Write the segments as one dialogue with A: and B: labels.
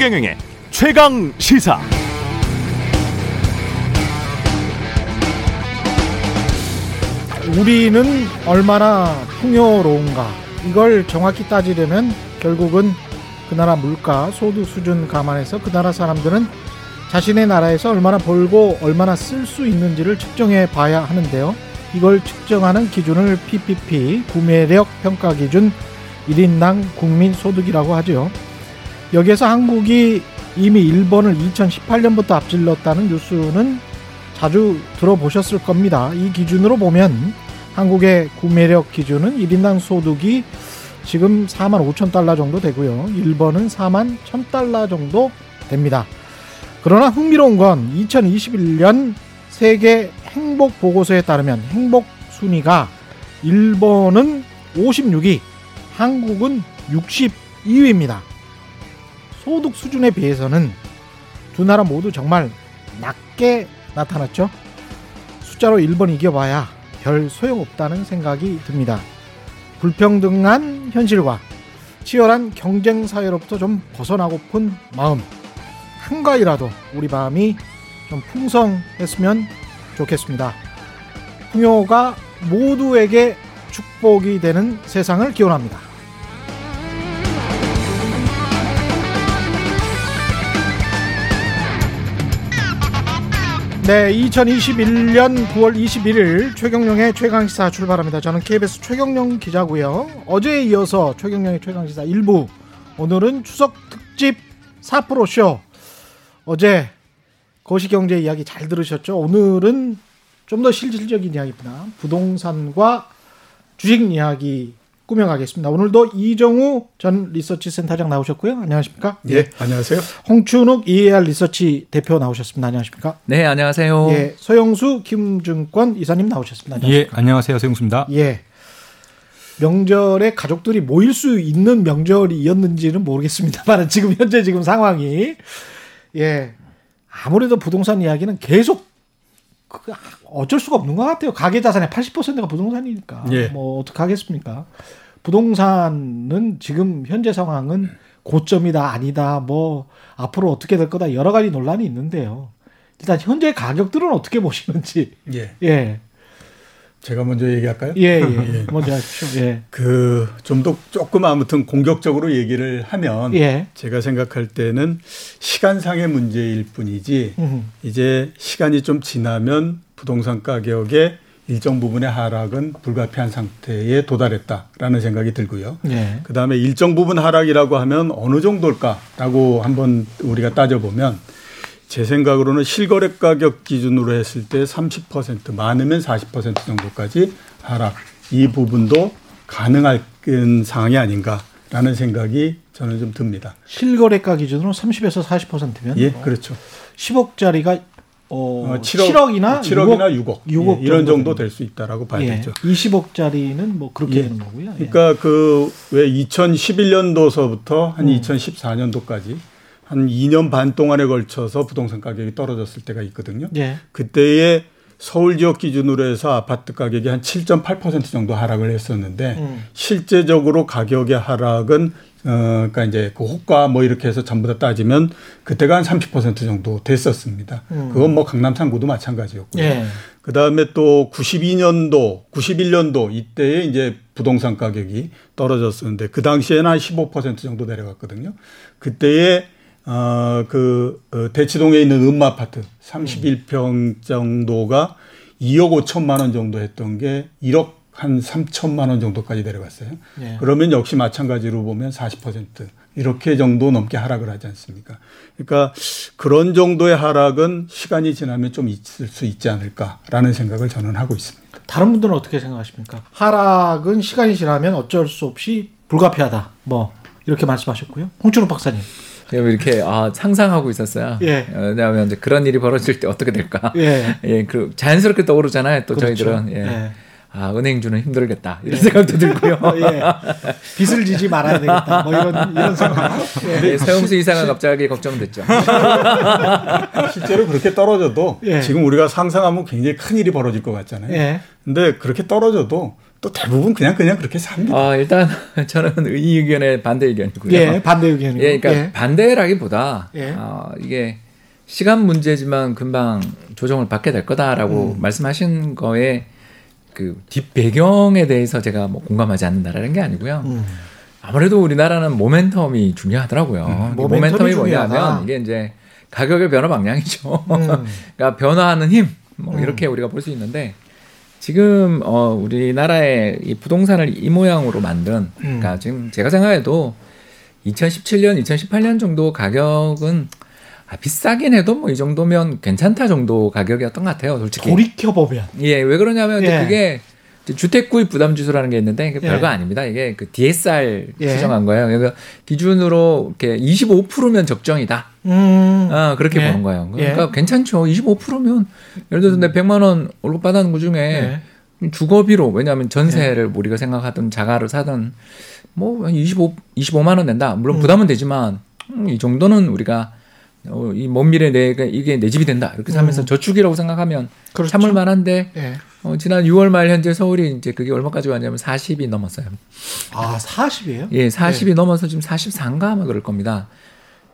A: 최경영의 최강 시사.
B: 우리는 얼마나 풍요로운가 이걸 정확히 따지려면 결국은 그 나라 물가 소득 수준 감안해서 그 나라 사람들은 자신의 나라에서 얼마나 벌고 얼마나 쓸 수 있는지를 측정해 봐야 하는데요. 이걸 측정하는 기준을 PPP 구매력 평가 기준 1인당 국민 소득이라고 하죠. 여기에서 한국이 이미 일본을 2018년부터 앞질렀다는 뉴스는 자주 들어보셨을 겁니다. 이 기준으로 보면 한국의 구매력 기준은 1인당 소득이 지금 4만 5천 달러 정도 되고요. 일본은 4만 1천 달러 정도 됩니다. 그러나 흥미로운 건 2021년 세계 행복 보고서에 따르면 행복 순위가 일본은 56위, 한국은 62위입니다. 소득 수준에 비해서는 두 나라 모두 정말 낮게 나타났죠. 숫자로 일본 이겨봐야 별 소용없다는 생각이 듭니다. 불평등한 현실과 치열한 경쟁 사회로부터 좀 벗어나고픈 마음. 한가위라도 우리 마음이 좀 풍성했으면 좋겠습니다. 풍요가 모두에게 축복이 되는 세상을 기원합니다. 네, 2021년 9월 21일 최경령의 최강시사 출발합니다. 저는 KBS 최경령 기자고요. 어제에 이어서 최경령의 최강시사 1부 오늘은 추석 특집 4프로쇼 어제 거시경제 이야기 잘 들으셨죠? 오늘은 좀 더 실질적인 이야기입니다. 부동산과 주식 이야기 꾸며가겠습니다. 오늘도 이정우 전 리서치 센터장 나오셨고요. 안녕하십니까?
C: 예, 안녕하세요.
B: 홍춘욱 EAR 리서치 대표 나오셨습니다. 안녕하십니까?
D: 네, 안녕하세요.
B: 예, 서영수 김증권 이사님 나오셨습니다.
C: 안녕하십니까? 예, 안녕하세요. 서영수입니다.
B: 예. 명절에 가족들이 모일 수 있는 명절이었는지는 모르겠습니다만 지금 현재 지금 상황이 예 아무래도 부동산 이야기는 계속 그 어쩔 수가 없는 것 같아요. 가계 자산의 80%가 부동산이니까
C: 예.
B: 뭐 어떻게 하겠습니까? 부동산은 지금 현재 상황은 고점이다 아니다 뭐 앞으로 어떻게 될 거다 여러 가지 논란이 있는데요. 일단 현재 가격들은 어떻게 보시는지
C: 예.
B: 예.
C: 제가 먼저 얘기할까요?
B: 예, 예. 먼저 하십시오. 예.
C: 그 좀 더 조금 아무튼 공격적으로 얘기를 하면
B: 예.
C: 제가 생각할 때는 시간상의 문제일 뿐이지
B: 음.
C: 이제 시간이 좀 지나면 부동산 가격의 일정 부분의 하락은 불가피한 상태에 도달했다라는 생각이 들고요.
B: 예.
C: 그 다음에 일정 부분 하락이라고 하면 어느 정도일까라고 한번 우리가 따져보면 제 생각으로는 실거래 가격 기준으로 했을 때 30% 많으면 40% 정도까지 하락 이 부분도 가능할 상황이 아닌가라는 생각이 저는 좀 듭니다.
B: 실거래가 기준으로 30에서 40%면
C: 예, 그렇죠.
B: 10억짜리가 어,
C: 어,
B: 7억, 이나
C: 7억이나 6억,
B: 6억
C: 예, 이런
B: 정도
C: 될 수 있다라고 봐야
B: 예.
C: 되죠.
B: 20억짜리는 뭐 그렇게
C: 예.
B: 되는 거고요. 예.
C: 그러니까 그 왜 2011년도서부터 한
B: 음.
C: 2014년도까지 한 2년 반 동안에 걸쳐서 부동산 가격이 떨어졌을 때가 있거든요.
B: 예.
C: 그때의 서울 지역 기준으로 해서 아파트 가격이 한 7.8% 정도 하락을 했었는데
B: 음.
C: 실제적으로 가격의 하락은 어 그러니까 이제 그 호가 뭐 이렇게 해서 전부 다 따지면 그때가 한 30% 정도 됐었습니다.
B: 음.
C: 그건 뭐 강남 상구도 마찬가지였고요.
B: 예.
C: 그 다음에 또 92년도, 91년도 이때에 이제 부동산 가격이 떨어졌었는데 그 당시에는 한 15% 정도 내려갔거든요. 그때에 어, 그 어, 대치동에 있는 음마 아파트 31평 정도가 2억 5천만 원 정도 했던 게 1억 한 3천만 원 정도까지 내려갔어요.
B: 예.
C: 그러면 역시 마찬가지로 보면 40% 이렇게 정도 넘게 하락을 하지 않습니까? 그러니까 그런 정도의 하락은 시간이 지나면 좀 있을 수 있지 않을까라는 생각을 저는 하고 있습니다.
B: 다른 분들은 어떻게 생각하십니까? 하락은 시간이 지나면 어쩔 수 없이 불가피하다. 뭐 이렇게 말씀하셨고요. 홍준호 박사님.
D: 제가 이렇게 아, 상상하고 있었어요.
B: 예.
D: 어, 왜냐하면 이제 그런 일이 벌어질 때 어떻게 될까.
B: 예.
D: 예, 그 자연스럽게 떠오르잖아요. 또
B: 그렇죠.
D: 저희들은 예.
B: 예.
D: 아 은행주는 힘들겠다 이런 생각도 들고요.
B: 예. 빚을 지지 말아야 되겠다. 뭐 이런 이런 생각. 예.
D: 예, 서영수 이사가 갑자기 걱정됐죠.
C: 실제로 그렇게 떨어져도
B: 예.
C: 지금 우리가 상상하면 굉장히 큰 일이 벌어질 것 같잖아요.
B: 예.
C: 근데 그렇게 떨어져도 또 대부분 그냥 그냥 그렇게 삽니다.
D: 아, 일단 저는 이 의견에 반대 의견이고요.
B: 예, 반대 의견이고.
D: 예, 그러니까
B: 예.
D: 반대라기보다
B: 예.
D: 어, 이게 시간 문제지만 금방 조정을 받게 될 거다라고
B: 음.
D: 말씀하신 거에 그 뒷배경에 대해서 제가 뭐 공감하지 않는다라는 게 아니고요.
B: 음.
D: 아무래도 우리나라는 모멘텀이 중요하더라고요.
B: 음, 모멘텀이
D: 모멘텀이. 뭐냐면 이게 이제 가격의 변화 방향이죠.
B: 음.
D: 그러니까 변화하는 힘, 뭐
B: 음.
D: 이렇게 우리가 볼 수 있는데 지금 어 우리나라의 이 부동산을 이 모양으로 만든,
B: 음.
D: 그러니까 지금 제가 생각해도 2017년, 2018년 정도 가격은 아, 비싸긴 해도 뭐 이 정도면 괜찮다 정도 가격이었던 것 같아요, 솔직히.
B: 돌이켜 보면.
D: 예, 왜 그러냐면
B: 예.
D: 그게 주택 구입 부담 지수라는 게 있는데
B: 예.
D: 별거 아닙니다. 이게 그 DSR
B: 예.
D: 수정한 거예요. 그러니까 기준으로 이렇게 25%면 적정이다.
B: 음.
D: 아, 그렇게
B: 예.
D: 보는 거예요. 그러니까
B: 예.
D: 괜찮죠. 25%면 예를 들어서 내 100만 원 월급 받는 것 중에
B: 예.
D: 주거비로 왜냐하면 전세를 우리가 생각하던 자가를 사든 뭐 25, 25만 원 낸다. 물론
B: 음.
D: 부담은 되지만 음, 이 정도는 우리가 어, 이먼 미래 내가 이게 내 집이 된다. 이렇게 살면서
B: 음.
D: 저축이라고 생각하면
B: 그렇죠.
D: 참을 만한데
B: 예.
D: 어, 지난 6월 말 현재 서울이 이제 그게 얼마까지 왔냐면 40이 넘었어요.
B: 아, 40이에요?
D: 예, 40이 넘어서 지금 44인가 아마 그럴 겁니다.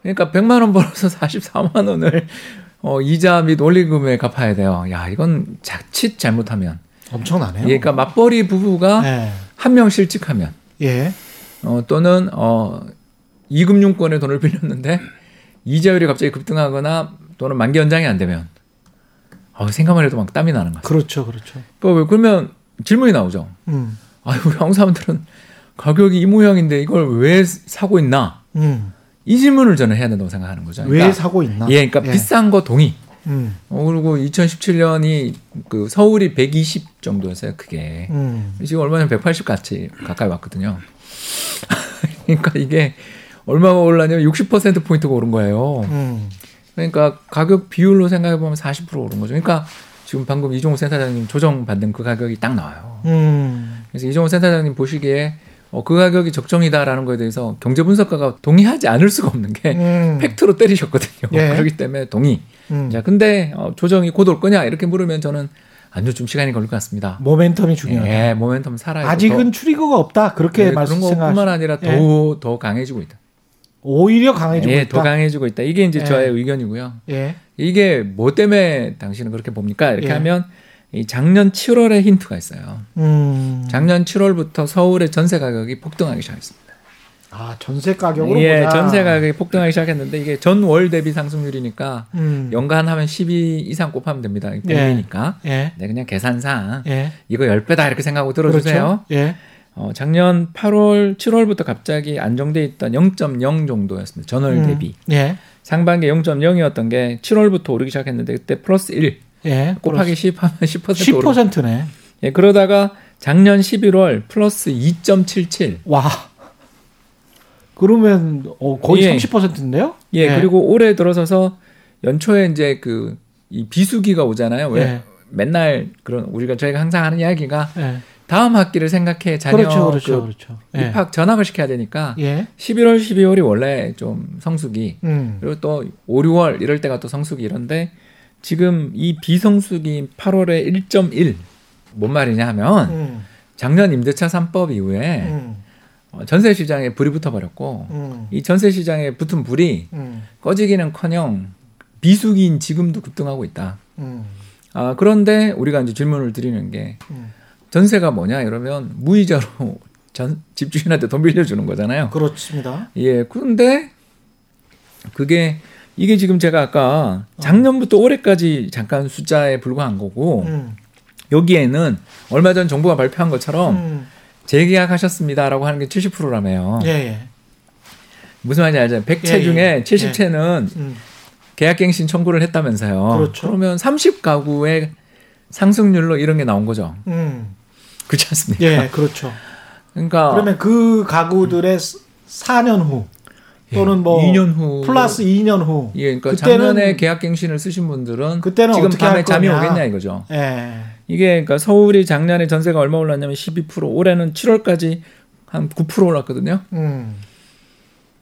D: 그러니까 100만 원 벌어서 44만 원을 어, 이자 및 원리금에 갚아야 돼요. 야, 이건 자칫 잘못하면.
B: 엄청나네요.
D: 예, 그러니까 맞벌이 부부가
B: 예.
D: 한명 실직하면
B: 예.
D: 어, 또는 어, 이금융권에 돈을 빌렸는데 이자율이 갑자기 급등하거나 또는 만기 연장이 안 되면 어, 생각만 해도 막 땀이 나는 거죠.
B: 그렇죠. 그렇죠.
D: 왜 그러면 질문이 나오죠.
B: 음.
D: 아, 우리 한국 사람들은 가격이 이 모양인데 이걸 왜 사고 있나?
B: 음.
D: 이 질문을 저는 해야 된다고 생각하는 거죠.
B: 왜
D: 그러니까,
B: 사고 있나?
D: 예, 그러니까 비싼 거 동의.
B: 음.
D: 어, 그리고 2017년이 그 서울이 120 정도였어요. 그게
B: 음.
D: 지금 얼마 전180 같이 가까이 왔거든요. 그러니까 이게 얼마가 올랐냐면 60% 포인트가 오른 거예요.
B: 음.
D: 그러니까 가격 비율로 생각해 보면 40% 오른 거죠. 그러니까 지금 방금 이종호 센터장님 조정 받는 그 가격이 딱 나와요.
B: 음.
D: 그래서 이종호 센터장님 보시기에 어, 그 가격이 적정이다라는 거에 대해서 경제 분석가가 동의하지 않을 수가 없는 게
B: 음.
D: 팩트로 때리셨거든요.
B: 예.
D: 그렇기 때문에 동의.
B: 음.
D: 자, 근데 어, 조정이 곧 올 거냐 이렇게 물으면 저는 아니요 좀 시간이 걸릴 것 같습니다.
B: 모멘텀이 중요하다.
D: 예, 모멘텀 살아요.
B: 아직은 트리거가 없다. 그렇게
D: 예,
B: 말씀
D: 그런 것뿐만. 아니라
B: 예.
D: 더더 강해지고 있다.
B: 오히려 강해지고
D: 예,
B: 있다.
D: 더 강해지고 있다. 이게 이제
B: 예.
D: 저의 의견이고요.
B: 예.
D: 이게 뭐 때문에 당신은 그렇게 봅니까? 이렇게
B: 예.
D: 하면 이 작년 7월에 힌트가 있어요.
B: 음.
D: 작년 7월부터 서울의 전세 가격이 폭등하기 시작했습니다.
B: 아 전세 가격으로
D: 예,
B: 보자.
D: 전세 가격이 폭등하기 시작했는데 이게 전월 대비 상승률이니까
B: 음.
D: 연간 하면 12 이상 곱하면 됩니다. 공이니까.
B: 예.
D: 네, 그냥 계산상
B: 예.
D: 이거 10배다 이렇게 생각하고 들어주세요.
B: 그렇죠? 예.
D: 어, 작년 8월, 7월부터 갑자기 안정돼 있던 0.0 정도였습니다. 전월
B: 음.
D: 대비.
B: 예.
D: 상반기 0.0이었던 게 7월부터 오르기 시작했는데 그때 플러스 1
B: 예.
D: 곱하기 10 하면 10% 오르.
B: 10%네.
D: 예, 그러다가 작년 11월 플러스 2.77.
B: 와. 그러면 어, 거의
D: 예.
B: 30%인데요?
D: 예, 그리고 올해 들어서서 연초에 이제 그 이 비수기가 오잖아요. 왜
B: 예.
D: 맨날 그런 우리가 저희가 항상 하는 이야기가
B: 예.
D: 다음 학기를 생각해 자녀
B: 그렇죠, 그렇죠,
D: 그
B: 그렇죠. 예.
D: 입학 전학을 시켜야 되니까
B: 예.
D: 11월, 12월이 원래 좀 성수기
B: 음.
D: 그리고 또 5, 6월 이럴 때가 또 성수기 이런데 지금 이 비성수기 8월에 1.1. 뭔 말이냐 하면
B: 음.
D: 작년 임대차 3법 이후에
B: 음.
D: 어, 전세 시장에 불이 붙어버렸고
B: 음.
D: 이 전세 시장에 붙은 불이
B: 음.
D: 꺼지기는커녕 비수기인 지금도 급등하고 있다.
B: 음.
D: 아 그런데 우리가 이제 질문을 드리는 게
B: 음.
D: 전세가 뭐냐 이러면 무이자로 전 집주인한테 돈 빌려주는 거잖아요.
B: 그렇습니다.
D: 예, 그런데 그게 이게 지금 제가 아까 작년부터 올해까지 잠깐 숫자에 불과한 거고
B: 음.
D: 여기에는 얼마 전 정부가 발표한 것처럼
B: 음.
D: 재계약하셨습니다라고 하는 게 70%라며요.
B: 예, 예.
D: 무슨 말인지 알죠? 100채
B: 예, 예.
D: 중에 70채는
B: 음.
D: 계약갱신 청구를 했다면서요.
B: 그렇죠.
D: 그러면 30가구의 상승률로 이런 게 나온 거죠.
B: 음.
D: 그렇지 않습니까?
B: 예, 그렇죠.
D: 그러니까
B: 그러면 그 가구들의 4년 후 또는
D: 예,
B: 뭐
D: 2년 후
B: 플러스 2년 후
D: 예, 그러니까
B: 그때는-
D: 작년에 계약갱신을 쓰신 분들은
B: 그때는
D: 지금
B: 어떻게
D: 밤에
B: 할
D: 잠이. 오겠냐 이거죠.
B: 예.
D: 이게 그러니까 서울이 작년에 전세가 얼마 올랐냐면 12% 올해는 7월까지 한 9% 올랐거든요.
B: 음.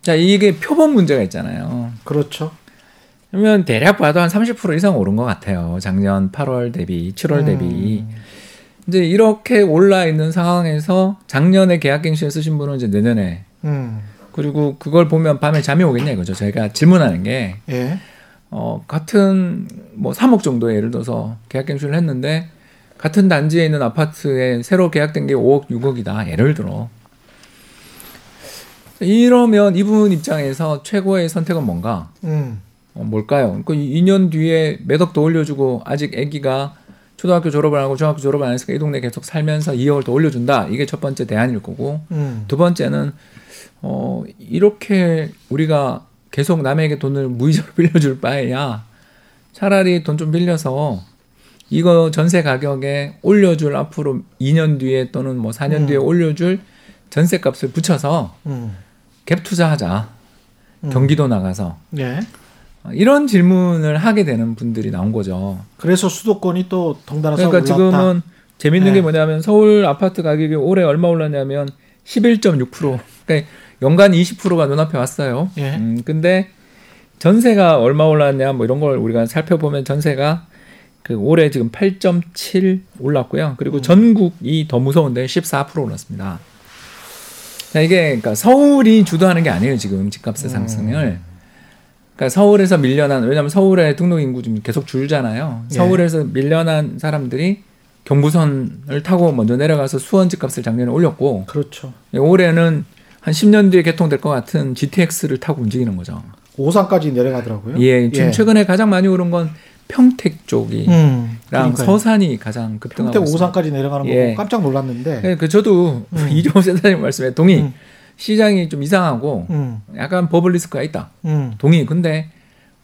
D: 자 이게 표본 문제가 있잖아요.
B: 그렇죠.
D: 그러면 대략 봐도 한 30% 이상 오른 것 같아요. 작년 8월 대비 7월 대비.
B: 음.
D: 이제 이렇게 올라 있는 상황에서 작년에 계약갱신을 쓰신 분은 이제 내년에
B: 음.
D: 그리고 그걸 보면 밤에 잠이 오겠냐 이거죠. 저희가 질문하는 게
B: 예.
D: 어, 같은 뭐 3억 정도 예를 들어서 계약갱신을 했는데 같은 단지에 있는 아파트에 새로 계약된 게 5억, 6억이다. 예를 들어. 이러면 이분 입장에서 최고의 선택은 뭔가?
B: 음.
D: 어, 뭘까요? 그 2년 뒤에 매덕 더 올려주고 아직 아기가 초등학교 졸업을 하고 중학교 졸업을 안 했으니까 이 동네 계속 살면서 2억을 더 올려준다. 이게 첫 번째 대안일 거고
B: 음.
D: 두 번째는 어 이렇게 우리가 계속 남에게 돈을 무이자로 빌려줄 바에야 차라리 돈 좀 빌려서 이거 전세 가격에 올려줄 앞으로 2년 뒤에 또는 뭐 4년
B: 음.
D: 뒤에 올려줄 전세 값을 붙여서
B: 음.
D: 갭 투자하자
B: 음.
D: 경기도 나가서
B: 예.
D: 어, 이런 질문을 하게 되는 분들이 나온 거죠.
B: 그래서 수도권이 또 덩달아서
D: 그러니까
B: 올랐다.
D: 지금은 재밌는
B: 네.
D: 게 뭐냐면 서울 아파트 가격이 올해 얼마 올랐냐면 11.6%. 그러니까 연간 20%가 눈앞에 왔어요.
B: 예.
D: 음, 근데 전세가 얼마 올랐냐 뭐 이런 걸 우리가 살펴보면 전세가 그 올해 지금 8.7 올랐고요.
B: 음.
D: 그리고 전국이 더 무서운데 14% 올랐습니다. 자, 이게 그러니까 서울이 주도하는 게 아니에요 지금
B: 음.
D: 집값의 상승을. 그러니까 서울에서 밀려난 왜냐하면 서울의 등록 인구 지금 계속 줄잖아요.
B: 예.
D: 서울에서 밀려난 사람들이 경부선을 타고 먼저 내려가서 수원 집값을 작년에 올렸고
B: 그렇죠.
D: 올해는 한 10년 뒤에 개통될 것 같은 GTX를 타고 움직이는 거죠.
B: 오산까지 내려가더라고요.
D: 예, 지금 최근에 가장 많이 오른 건 평택 쪽이랑
B: 음.
D: 서산이 가장 급등하고
B: 평택. 오산까지 내려가는 거
D: 예.
B: 깜짝 놀랐는데.
D: 예, 그 저도
B: 음.
D: 이종호 센터님 말씀에 동의.
B: 음.
D: 시장이 좀 이상하고
B: 음.
D: 약간 버블 리스크가 있다.
B: 음.
D: 동의. 근데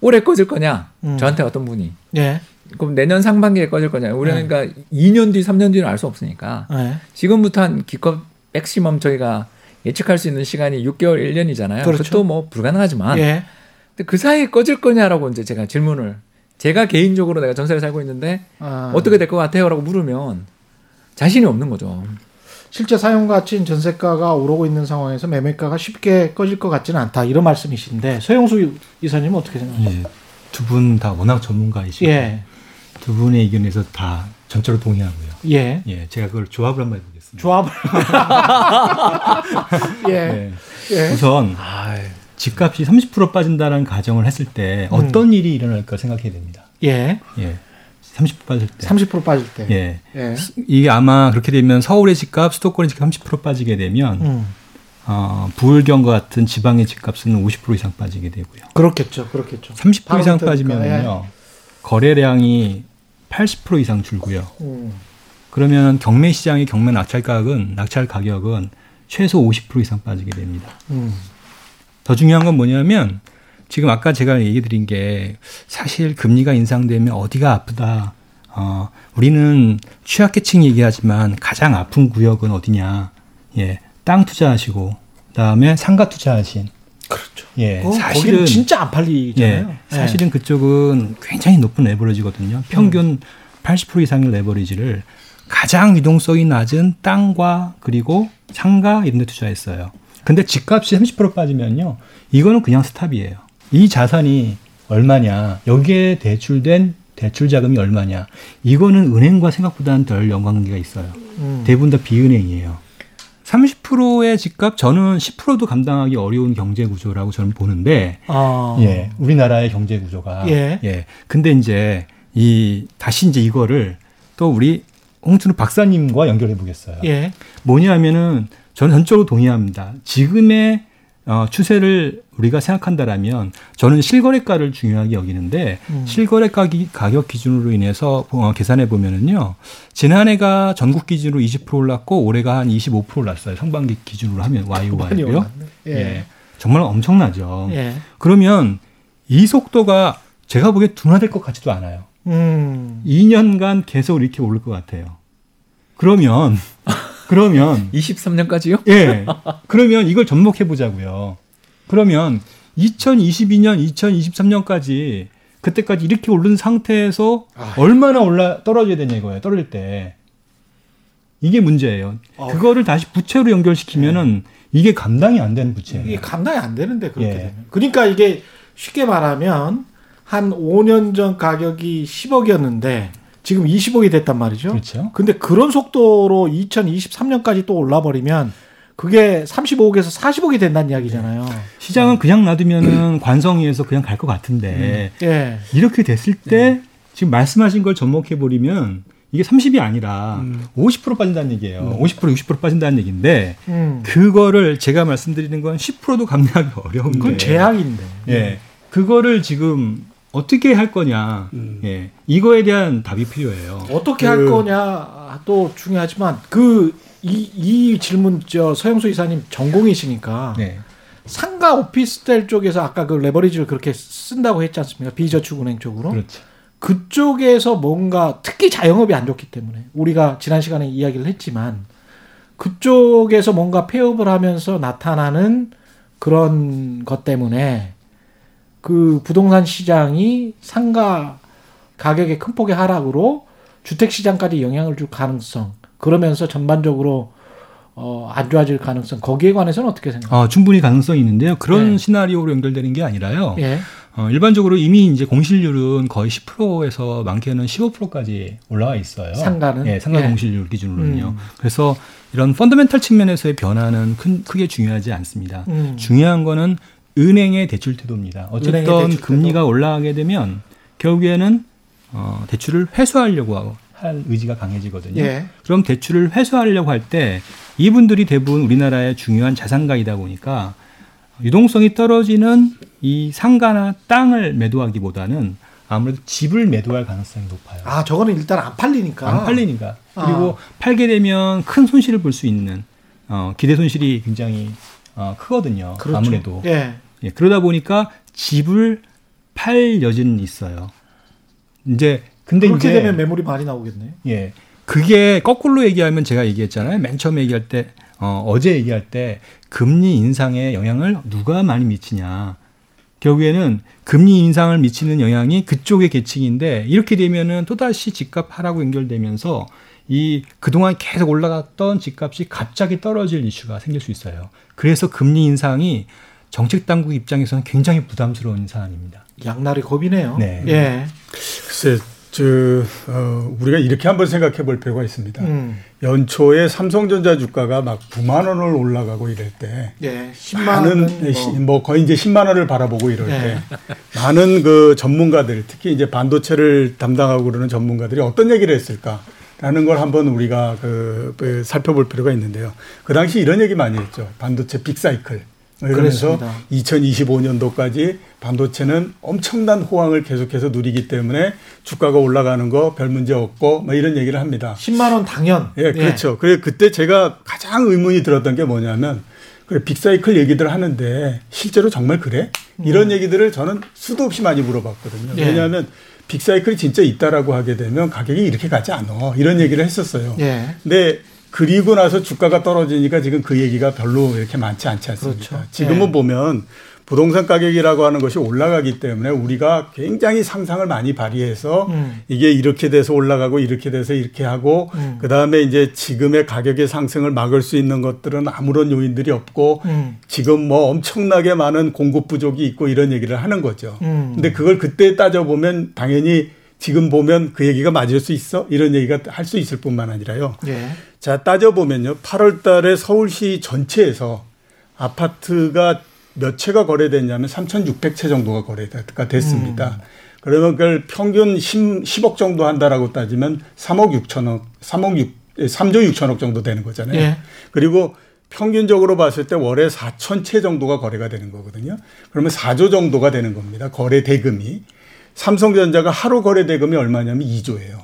D: 올해 꺼질 거냐?
B: 음.
D: 저한테 어떤 분이
B: 예.
D: 그럼 내년 상반기에 꺼질 거냐? 우리는
B: 네.
D: 그러니까 2년 뒤, 3년 뒤는 알 수 없으니까
B: 예.
D: 지금부터 한 기껏 맥시멈 저희가 예측할 수 있는 시간이 6개월, 1년이잖아요.
B: 그렇죠.
D: 그것도 뭐 불가능하지만
B: 예.
D: 근데 그 사이에 꺼질 거냐라고 이제 제가 질문을 제가 개인적으로 내가 전세를 살고 있는데
B: 아.
D: 어떻게 될 것 같아요라고 물으면 자신이 없는 거죠.
B: 실제 사용 가치인 전세가가 오르고 있는 상황에서 매매가가 쉽게 꺼질 것 같지는 않다. 이런 말씀이신데 서영수 이사님은 어떻게 생각하세요?
E: 예, 두분 다 워낙 전문가이시고
B: 예.
E: 두 분의 의견에서 다 전적으로 동의하고요.
B: 예.
E: 예, 제가 그걸 조합을 한번 해보겠습니다.
B: 조합을. 예.
E: 예.
B: 예.
E: 우선
D: 아,
E: 집값이 30% 빠진다는 가정을 했을 때
B: 음.
E: 어떤 일이 일어날까 생각해야 됩니다.
B: 예.
E: 예, 30% 빠질 때.
B: 30% 빠질 때.
E: 예,
B: 예.
E: 이게 아마 그렇게 되면 서울의 집값, 수도권의 집값 30% 빠지게 되면
B: 음.
E: 어, 부울경과 같은 지방의 집값은 50% 이상 빠지게 되고요.
B: 그렇겠죠. 그렇겠죠.
E: 30%
B: 바로
E: 이상
B: 그러니까,
E: 빠지면요 거래량이 80% 이상 줄고요.
B: 음.
E: 그러면 경매 시장의 경매 낙찰 가격은 낙찰 가격은 최소 50% 이상 빠지게 됩니다.
B: 음.
E: 더 중요한 건 뭐냐면 지금 아까 제가 얘기 드린 게 사실 금리가 인상되면 어디가 아프다. 어, 우리는 취약계층 얘기하지만 가장 아픈 구역은 어디냐. 예. 땅 투자하시고 그다음에 상가 투자하신
B: 그렇죠.
E: 예.
B: 어,
E: 사실은
B: 거기는 진짜 안 팔리잖아요.
E: 예, 사실은 그쪽은 굉장히 높은 레버리지거든요. 평균 80% 이상의 레버리지를 가장 유동성이 낮은 땅과 그리고 상가 이런 데 투자했어요. 근데 집값이 30% 빠지면요. 이거는 그냥 스탑이에요. 이 자산이 얼마냐. 여기에 대출된 대출 자금이 얼마냐. 이거는 은행과 생각보다는 덜 연관관계가 있어요.
B: 음.
E: 대부분 다 비은행이에요. 30%의 집값 저는 10%도 감당하기 어려운 경제 구조라고 저는 보는데
B: 아.
E: 예, 우리나라의 경제 구조가.
B: 예.
E: 근데 이제 이 다시 이제 이거를 또 우리 홍춘우 박사님과 연결해 보겠어요.
B: 예.
E: 뭐냐면은 저는 전적으로 동의합니다. 지금의 어, 추세를 우리가 생각한다라면 저는 실거래가를 중요하게 여기는데
B: 음.
E: 실거래가 기- 가격 기준으로 인해서 어, 계산해 보면은요 지난해가 전국 기준으로 20% 올랐고 올해가 한 25% 올랐어요 상반기 기준으로 하면 YOY고요. 예.
B: 예.
E: 정말 엄청나죠.
B: 예.
E: 그러면 이 속도가 제가 보기에 둔화될 것 같지도 않아요.
B: 음.
E: 2년간 계속 이렇게 오를 것 같아요. 그러면 그러면
D: 23년까지요?
E: 예. 그러면 이걸 접목해 보자고요. 그러면 2022년, 2023년까지 그때까지 이렇게 오른 상태에서
B: 아.
E: 얼마나 올라 떨어져야 되냐 이거예요. 떨어질 때. 이게 문제예요.
B: 어.
E: 그거를 다시 부채로 연결시키면은 이게 감당이 안 되는 부채예요.
B: 이게 감당이 안 되는데 그렇게
E: 예.
B: 되면. 그러니까 이게 쉽게 말하면 한 5년 전 가격이 10억이었는데 지금 20억이 됐단 말이죠.
E: 그렇죠.
B: 근데 그런 속도로 2023년까지 또 올라 버리면 그게 35억에서 40억이 된다는 이야기잖아요.
E: 시장은 그냥 놔두면은 관성위에서 그냥 갈 것 같은데
B: 예.
E: 이렇게 됐을 때 지금 말씀하신 걸 접목해 버리면 이게 30이 아니라
C: 음.
E: 50% 빠진다는 얘기예요. 50% 60% 빠진다는 얘기인데
B: 음.
E: 그거를 제가 말씀드리는 건 10%도 감내하기 어려운데.
B: 그건 제약인데.
E: 예. 그거를 지금 어떻게 할 거냐.
C: 음.
E: 예. 이거에 대한 답이 필요해요.
B: 어떻게
C: 그-
B: 할 거냐도 중요하지만 그 이 이 질문 저 서영수 이사님 전공이시니까
E: 네.
B: 상가 오피스텔 쪽에서 아까 그 레버리지를 그렇게 쓴다고 했지 않습니까? 비저축은행 쪽으로.
E: 그렇죠.
B: 그쪽에서 뭔가 특히 자영업이 안 좋기 때문에 우리가 지난 시간에 이야기를 했지만 그쪽에서 뭔가 폐업을 하면서 나타나는 그런 것 때문에 그 부동산 시장이 상가 가격의 큰 폭의 하락으로 주택 시장까지 영향을 줄 가능성 그러면서 전반적으로 어, 안 좋아질 가능성 거기에 관해서는 어떻게 생각하세요?
E: 아, 충분히 가능성이 있는데요. 그런
B: 네.
E: 시나리오로 연결되는 게 아니라요.
B: 예.
E: 어, 일반적으로 이미 이제 공실률은 거의 10%에서 많게는 15%까지 올라와 있어요.
B: 상가는?
E: 예, 상가
B: 예.
E: 공실률 기준으로는요.
B: 음.
E: 그래서 이런 펀더멘탈 측면에서의 변화는 큰, 크게 중요하지 않습니다.
B: 음.
E: 중요한 거는 은행의 대출 태도입니다. 어쨌든
B: 대출.
E: 금리가 올라가게 되면 결국에는 어, 대출을 회수하려고 하고 할 의지가 강해지거든요.
B: 예.
E: 그럼 대출을 회수하려고 할 때 이분들이 대부분 우리나라의 중요한 자산가이다 보니까 유동성이 떨어지는 이 상가나 땅을 매도하기보다는 아무래도 집을 매도할 가능성이 높아요.
B: 아 저거는 일단 안 팔리니까
E: 안 팔리니까.
B: 아.
E: 그리고 팔게 되면 큰 손실을 볼 수 있는 어, 기대 손실이 굉장히 어, 크거든요.
B: 그렇죠.
E: 아무래도.
B: 예.
E: 예, 그러다 보니까 집을 팔 여지는 있어요. 이제 근데
B: 그렇게
E: 이제
B: 되면 매물이 많이 나오겠네.
E: 예. 그게 거꾸로 얘기하면 제가 얘기했잖아요. 맨 처음에 얘기할 때, 어, 어제 얘기할 때 금리 인상에 영향을 누가 많이 미치냐. 결국에는 금리 인상을 미치는 영향이 그쪽의 계층인데 이렇게 되면은 또다시 집값 하라고 연결되면서 이 그동안 계속 올라갔던 집값이 갑자기 떨어질 이슈가 생길 수 있어요. 그래서 금리 인상이 정책 당국 입장에서는 굉장히 부담스러운 사안입니다.
B: 양날이 겁이네요.
E: 네.
B: 예.
C: 글쎄, 저, 어, 우리가 이렇게 한번 생각해 볼 필요가 있습니다.
B: 음.
C: 연초에 삼성전자 주가가 막 9만 원을 올라가고 이럴 때
B: 예. 10만
C: 많은 시-
B: 뭐,
C: 뭐 거의 이제 10만 원을 바라보고 이럴
B: 네.
C: 때 많은 그 전문가들 특히 이제 반도체를 담당하고 그러는 전문가들이 어떤 얘기를 했을까 라는 걸 한번 우리가 그, 그 살펴볼 필요가 있는데요. 그 당시 이런 얘기 많이 했죠. 반도체 빅사이클. 이러면서
B: 그렇습니다.
C: 2025년도까지 반도체는 엄청난 호황을 계속해서 누리기 때문에 주가가 올라가는 거 별 문제 없고 뭐 이런 얘기를 합니다.
B: 10만 원 당연.
C: 예, 그렇죠. 그래 그때 제가 가장 의문이 들었던 게 뭐냐면 그래 빅사이클 얘기들 하는데 실제로 정말 그래? 이런 얘기들을 저는 수도 없이 많이 물어봤거든요.
B: 음. 예.
C: 왜냐하면 빅사이클이 진짜 있다라고 하게 되면 가격이 이렇게 가지 않아. 이런 얘기를 했었어요.
B: 예.
C: 근데 그리고 나서 주가가 떨어지니까 지금 그 얘기가 별로 이렇게 많지 않지 않습니까?
B: 그렇죠.
C: 지금은
B: 예.
C: 보면 부동산 가격이라고 하는 것이 올라가기 때문에 우리가 굉장히 상상을 많이 발휘해서
B: 음.
C: 이게 이렇게 돼서 올라가고 이렇게 돼서 이렇게 하고
B: 음.
C: 그다음에 이제 지금의 가격의 상승을 막을 수 있는 것들은 아무런 요인들이 없고
B: 음.
C: 지금 뭐 엄청나게 많은 공급 부족이 있고 이런 얘기를 하는 거죠.
B: 음.
C: 근데 그걸 그때 따져 보면 당연히 지금 보면 그 얘기가 맞을 수 있어? 이런 얘기가 할 수 있을 뿐만 아니라요.
B: 예.
C: 자, 따져보면요. 8월 달에 서울시 전체에서 아파트가 몇 채가 거래됐냐면 3,600채 정도가 거래가 됐습니다.
B: 음.
C: 그러면 그걸 평균 10, 10억 정도 한다라고 따지면 3억 6천억, 3억 6, 3조 6천억 정도 되는 거잖아요.
B: 예.
C: 그리고 평균적으로 봤을 때 월에 4천 채 정도가 거래가 되는 거거든요. 그러면 4조 정도가 되는 겁니다. 거래 대금이. 삼성전자가 하루 거래 대금이 얼마냐면 2조예요.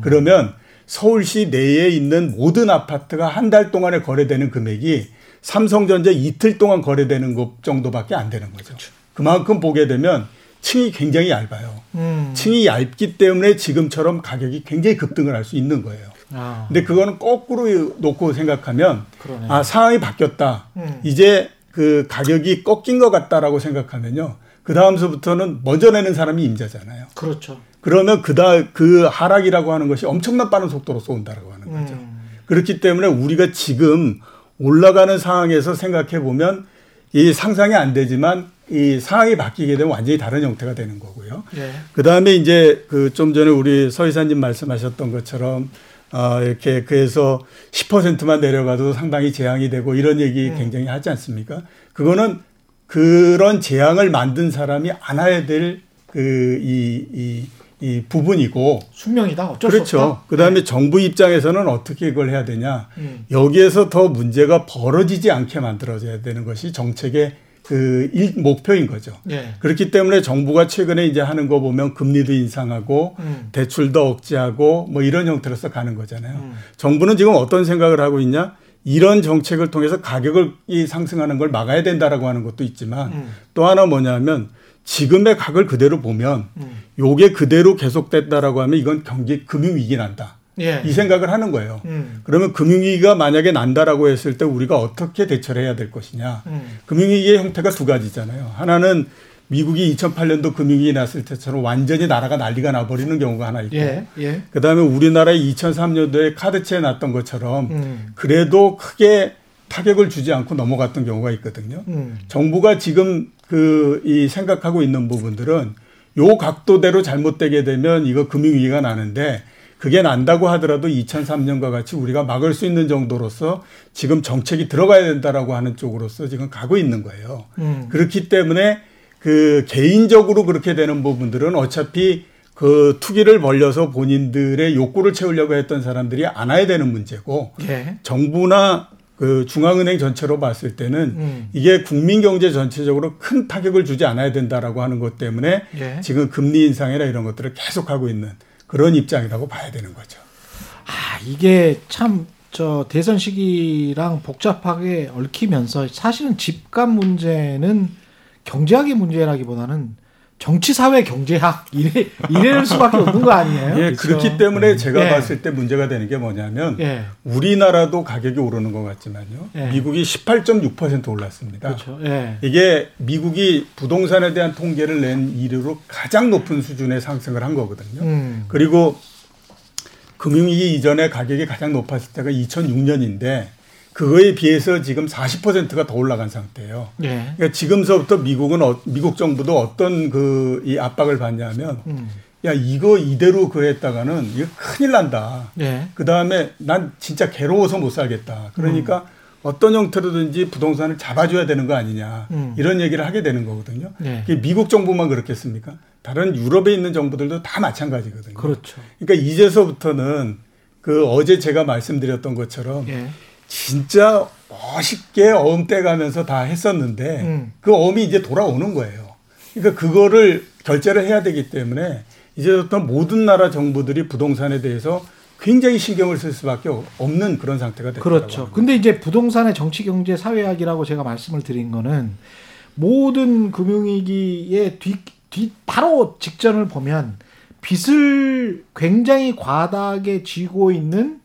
C: 그러면 서울시 내에 있는 모든 아파트가 한 달 동안에 거래되는 금액이 삼성전자 이틀 동안 거래되는 것 정도밖에 안 되는 거죠. 그만큼 보게 되면 층이 굉장히 얇아요.
B: 음.
C: 층이 얇기 때문에 지금처럼 가격이 굉장히 급등을 할 수 있는 거예요.
B: 아.
C: 근데 그거는 거꾸로 놓고 생각하면
B: 그러네.
C: 아 상황이 바뀌었다.
B: 음.
C: 이제 그 가격이 꺾인 것 같다라고 생각하면요. 그 다음서부터는 먼저 내는 사람이 임자잖아요.
B: 그렇죠.
C: 그러면 그다 그 하락이라고 하는 것이 엄청난 빠른 속도로 쏜다라고 하는 거죠.
B: 음.
C: 그렇기 때문에 우리가 지금 올라가는 상황에서 생각해 보면 이 상상이 안 되지만 이 상황이 바뀌게 되면 완전히 다른 형태가 되는 거고요.
B: 예.
C: 그 다음에 이제 그 좀 전에 우리 서 이사님 말씀하셨던 것처럼 어, 이렇게 그래서 10%만 내려가도 상당히 재앙이 되고 이런 얘기 굉장히 하지 않습니까? 그거는 그런 재앙을 만든 사람이 안아야 될 그 이 이 이 부분이고
B: 숙명이다. 어쩔 수
C: 그렇죠.
B: 없다.
C: 그 다음에 정부 입장에서는 어떻게 그걸 해야 되냐.
B: 음.
C: 여기에서 더 문제가 벌어지지 않게 만들어져야 되는 것이 정책의 그 일, 목표인 거죠.
B: 예.
C: 그렇기 때문에 정부가 최근에 이제 하는 거 보면 금리도 인상하고
B: 음.
C: 대출도 억제하고 뭐 이런 형태로서 가는 거잖아요.
B: 음.
C: 정부는 지금 어떤 생각을 하고 있냐? 이런 정책을 통해서 가격을 이 상승하는 걸 막아야 된다라고 하는 것도 있지만
B: 음.
C: 또 하나 뭐냐면 지금의 각을 그대로 보면
B: 음.
C: 요게 그대로 계속됐다라고 하면 이건 경기 금융 위기 난다.
B: 예.
C: 이 생각을 하는 거예요.
B: 음.
C: 그러면 금융위기가 만약에 난다라고 했을 때 우리가 어떻게 대처를 해야 될 것이냐.
B: 음.
C: 금융위기의 형태가 두 가지잖아요. 하나는 미국이 2008년도 금융위기 났을 때처럼 완전히 나라가 난리가 나버리는 경우가 하나 있고
B: 예. 예.
C: 그다음에 우리나라의 2003년도에 카드채 났던 것처럼
B: 음.
C: 그래도 크게 타격을 주지 않고 넘어갔던 경우가 있거든요.
B: 음.
C: 정부가 지금 그 이 생각하고 있는 부분들은 요 각도대로 잘못되게 되면 이거 금융위기가 나는데 그게 난다고 하더라도 2003년과 같이 우리가 막을 수 있는 정도로서 지금 정책이 들어가야 된다라고 하는 쪽으로서 지금 가고 있는 거예요.
B: 음.
C: 그렇기 때문에 그 개인적으로 그렇게 되는 부분들은 어차피 그 투기를 벌려서 본인들의 욕구를 채우려고 했던 사람들이 안아야 되는 문제고
B: 예.
C: 정부나 그 중앙은행 전체로 봤을 때는
B: 음.
C: 이게 국민 경제 전체적으로 큰 타격을 주지 않아야 된다라고 하는 것 때문에
B: 예.
C: 지금 금리 인상이나 이런 것들을 계속하고 있는 그런 입장이라고 봐야 되는 거죠.
B: 아, 이게 참 저 대선 시기랑 복잡하게 얽히면서 사실은 집값 문제는 경제학의 문제라기보다는 정치 사회 경제학 이래 이럴 수밖에 없는 거 아니에요?
C: 예,
B: 그렇죠?
C: 그렇기 때문에 제가
B: 예.
C: 봤을 때 문제가 되는 게 뭐냐면
B: 예.
C: 우리나라도 가격이 오르는 것 같지만요.
B: 예.
C: 미국이 18.6% 올랐습니다.
B: 그렇죠. 예.
C: 이게 미국이 부동산에 대한 통계를 낸 이래로 가장 높은 수준의 상승을 한 거거든요.
B: 음.
C: 그리고 금융위기 이전에 가격이 가장 높았을 때가 2006년인데 그거에 비해서 지금 40%가 더 올라간 상태예요.
B: 예.
C: 그러니까 지금서부터 미국은 어- 미국 정부도 어떤 그 이 압박을 받냐면
B: 음.
C: 야 이거 이대로 그랬다가는 이거 큰일 난다.
B: 예.
C: 그 다음에 난 진짜 괴로워서 못 살겠다. 그러니까
B: 음.
C: 어떤 형태로든지 부동산을 잡아줘야 되는 거 아니냐.
B: 음.
C: 이런 얘기를 하게 되는 거거든요.
B: 예.
C: 그게 미국 정부만 그렇겠습니까? 다른 유럽에 있는 정부들도 다 마찬가지거든요.
B: 그렇죠.
C: 그러니까 이제서부터는 그 어제 제가 말씀드렸던 것처럼
B: 예.
C: 진짜 멋있게 어음 떼가면서 다 했었는데
B: 음.
C: 그 어음이 이제 돌아오는 거예요. 그러니까 그거를 결제를 해야 되기 때문에 이제부터 모든 나라 정부들이 부동산에 대해서 굉장히 신경을 쓸 수밖에 없는 그런 상태가 됐다고
B: 그렇죠. 근데 이제 부동산의 정치 경제 사회학이라고 제가 말씀을 드린 거는 모든 금융위기의 뒤, 뒤 바로 직전을 보면 빚을 굉장히 과다하게 쥐고 있는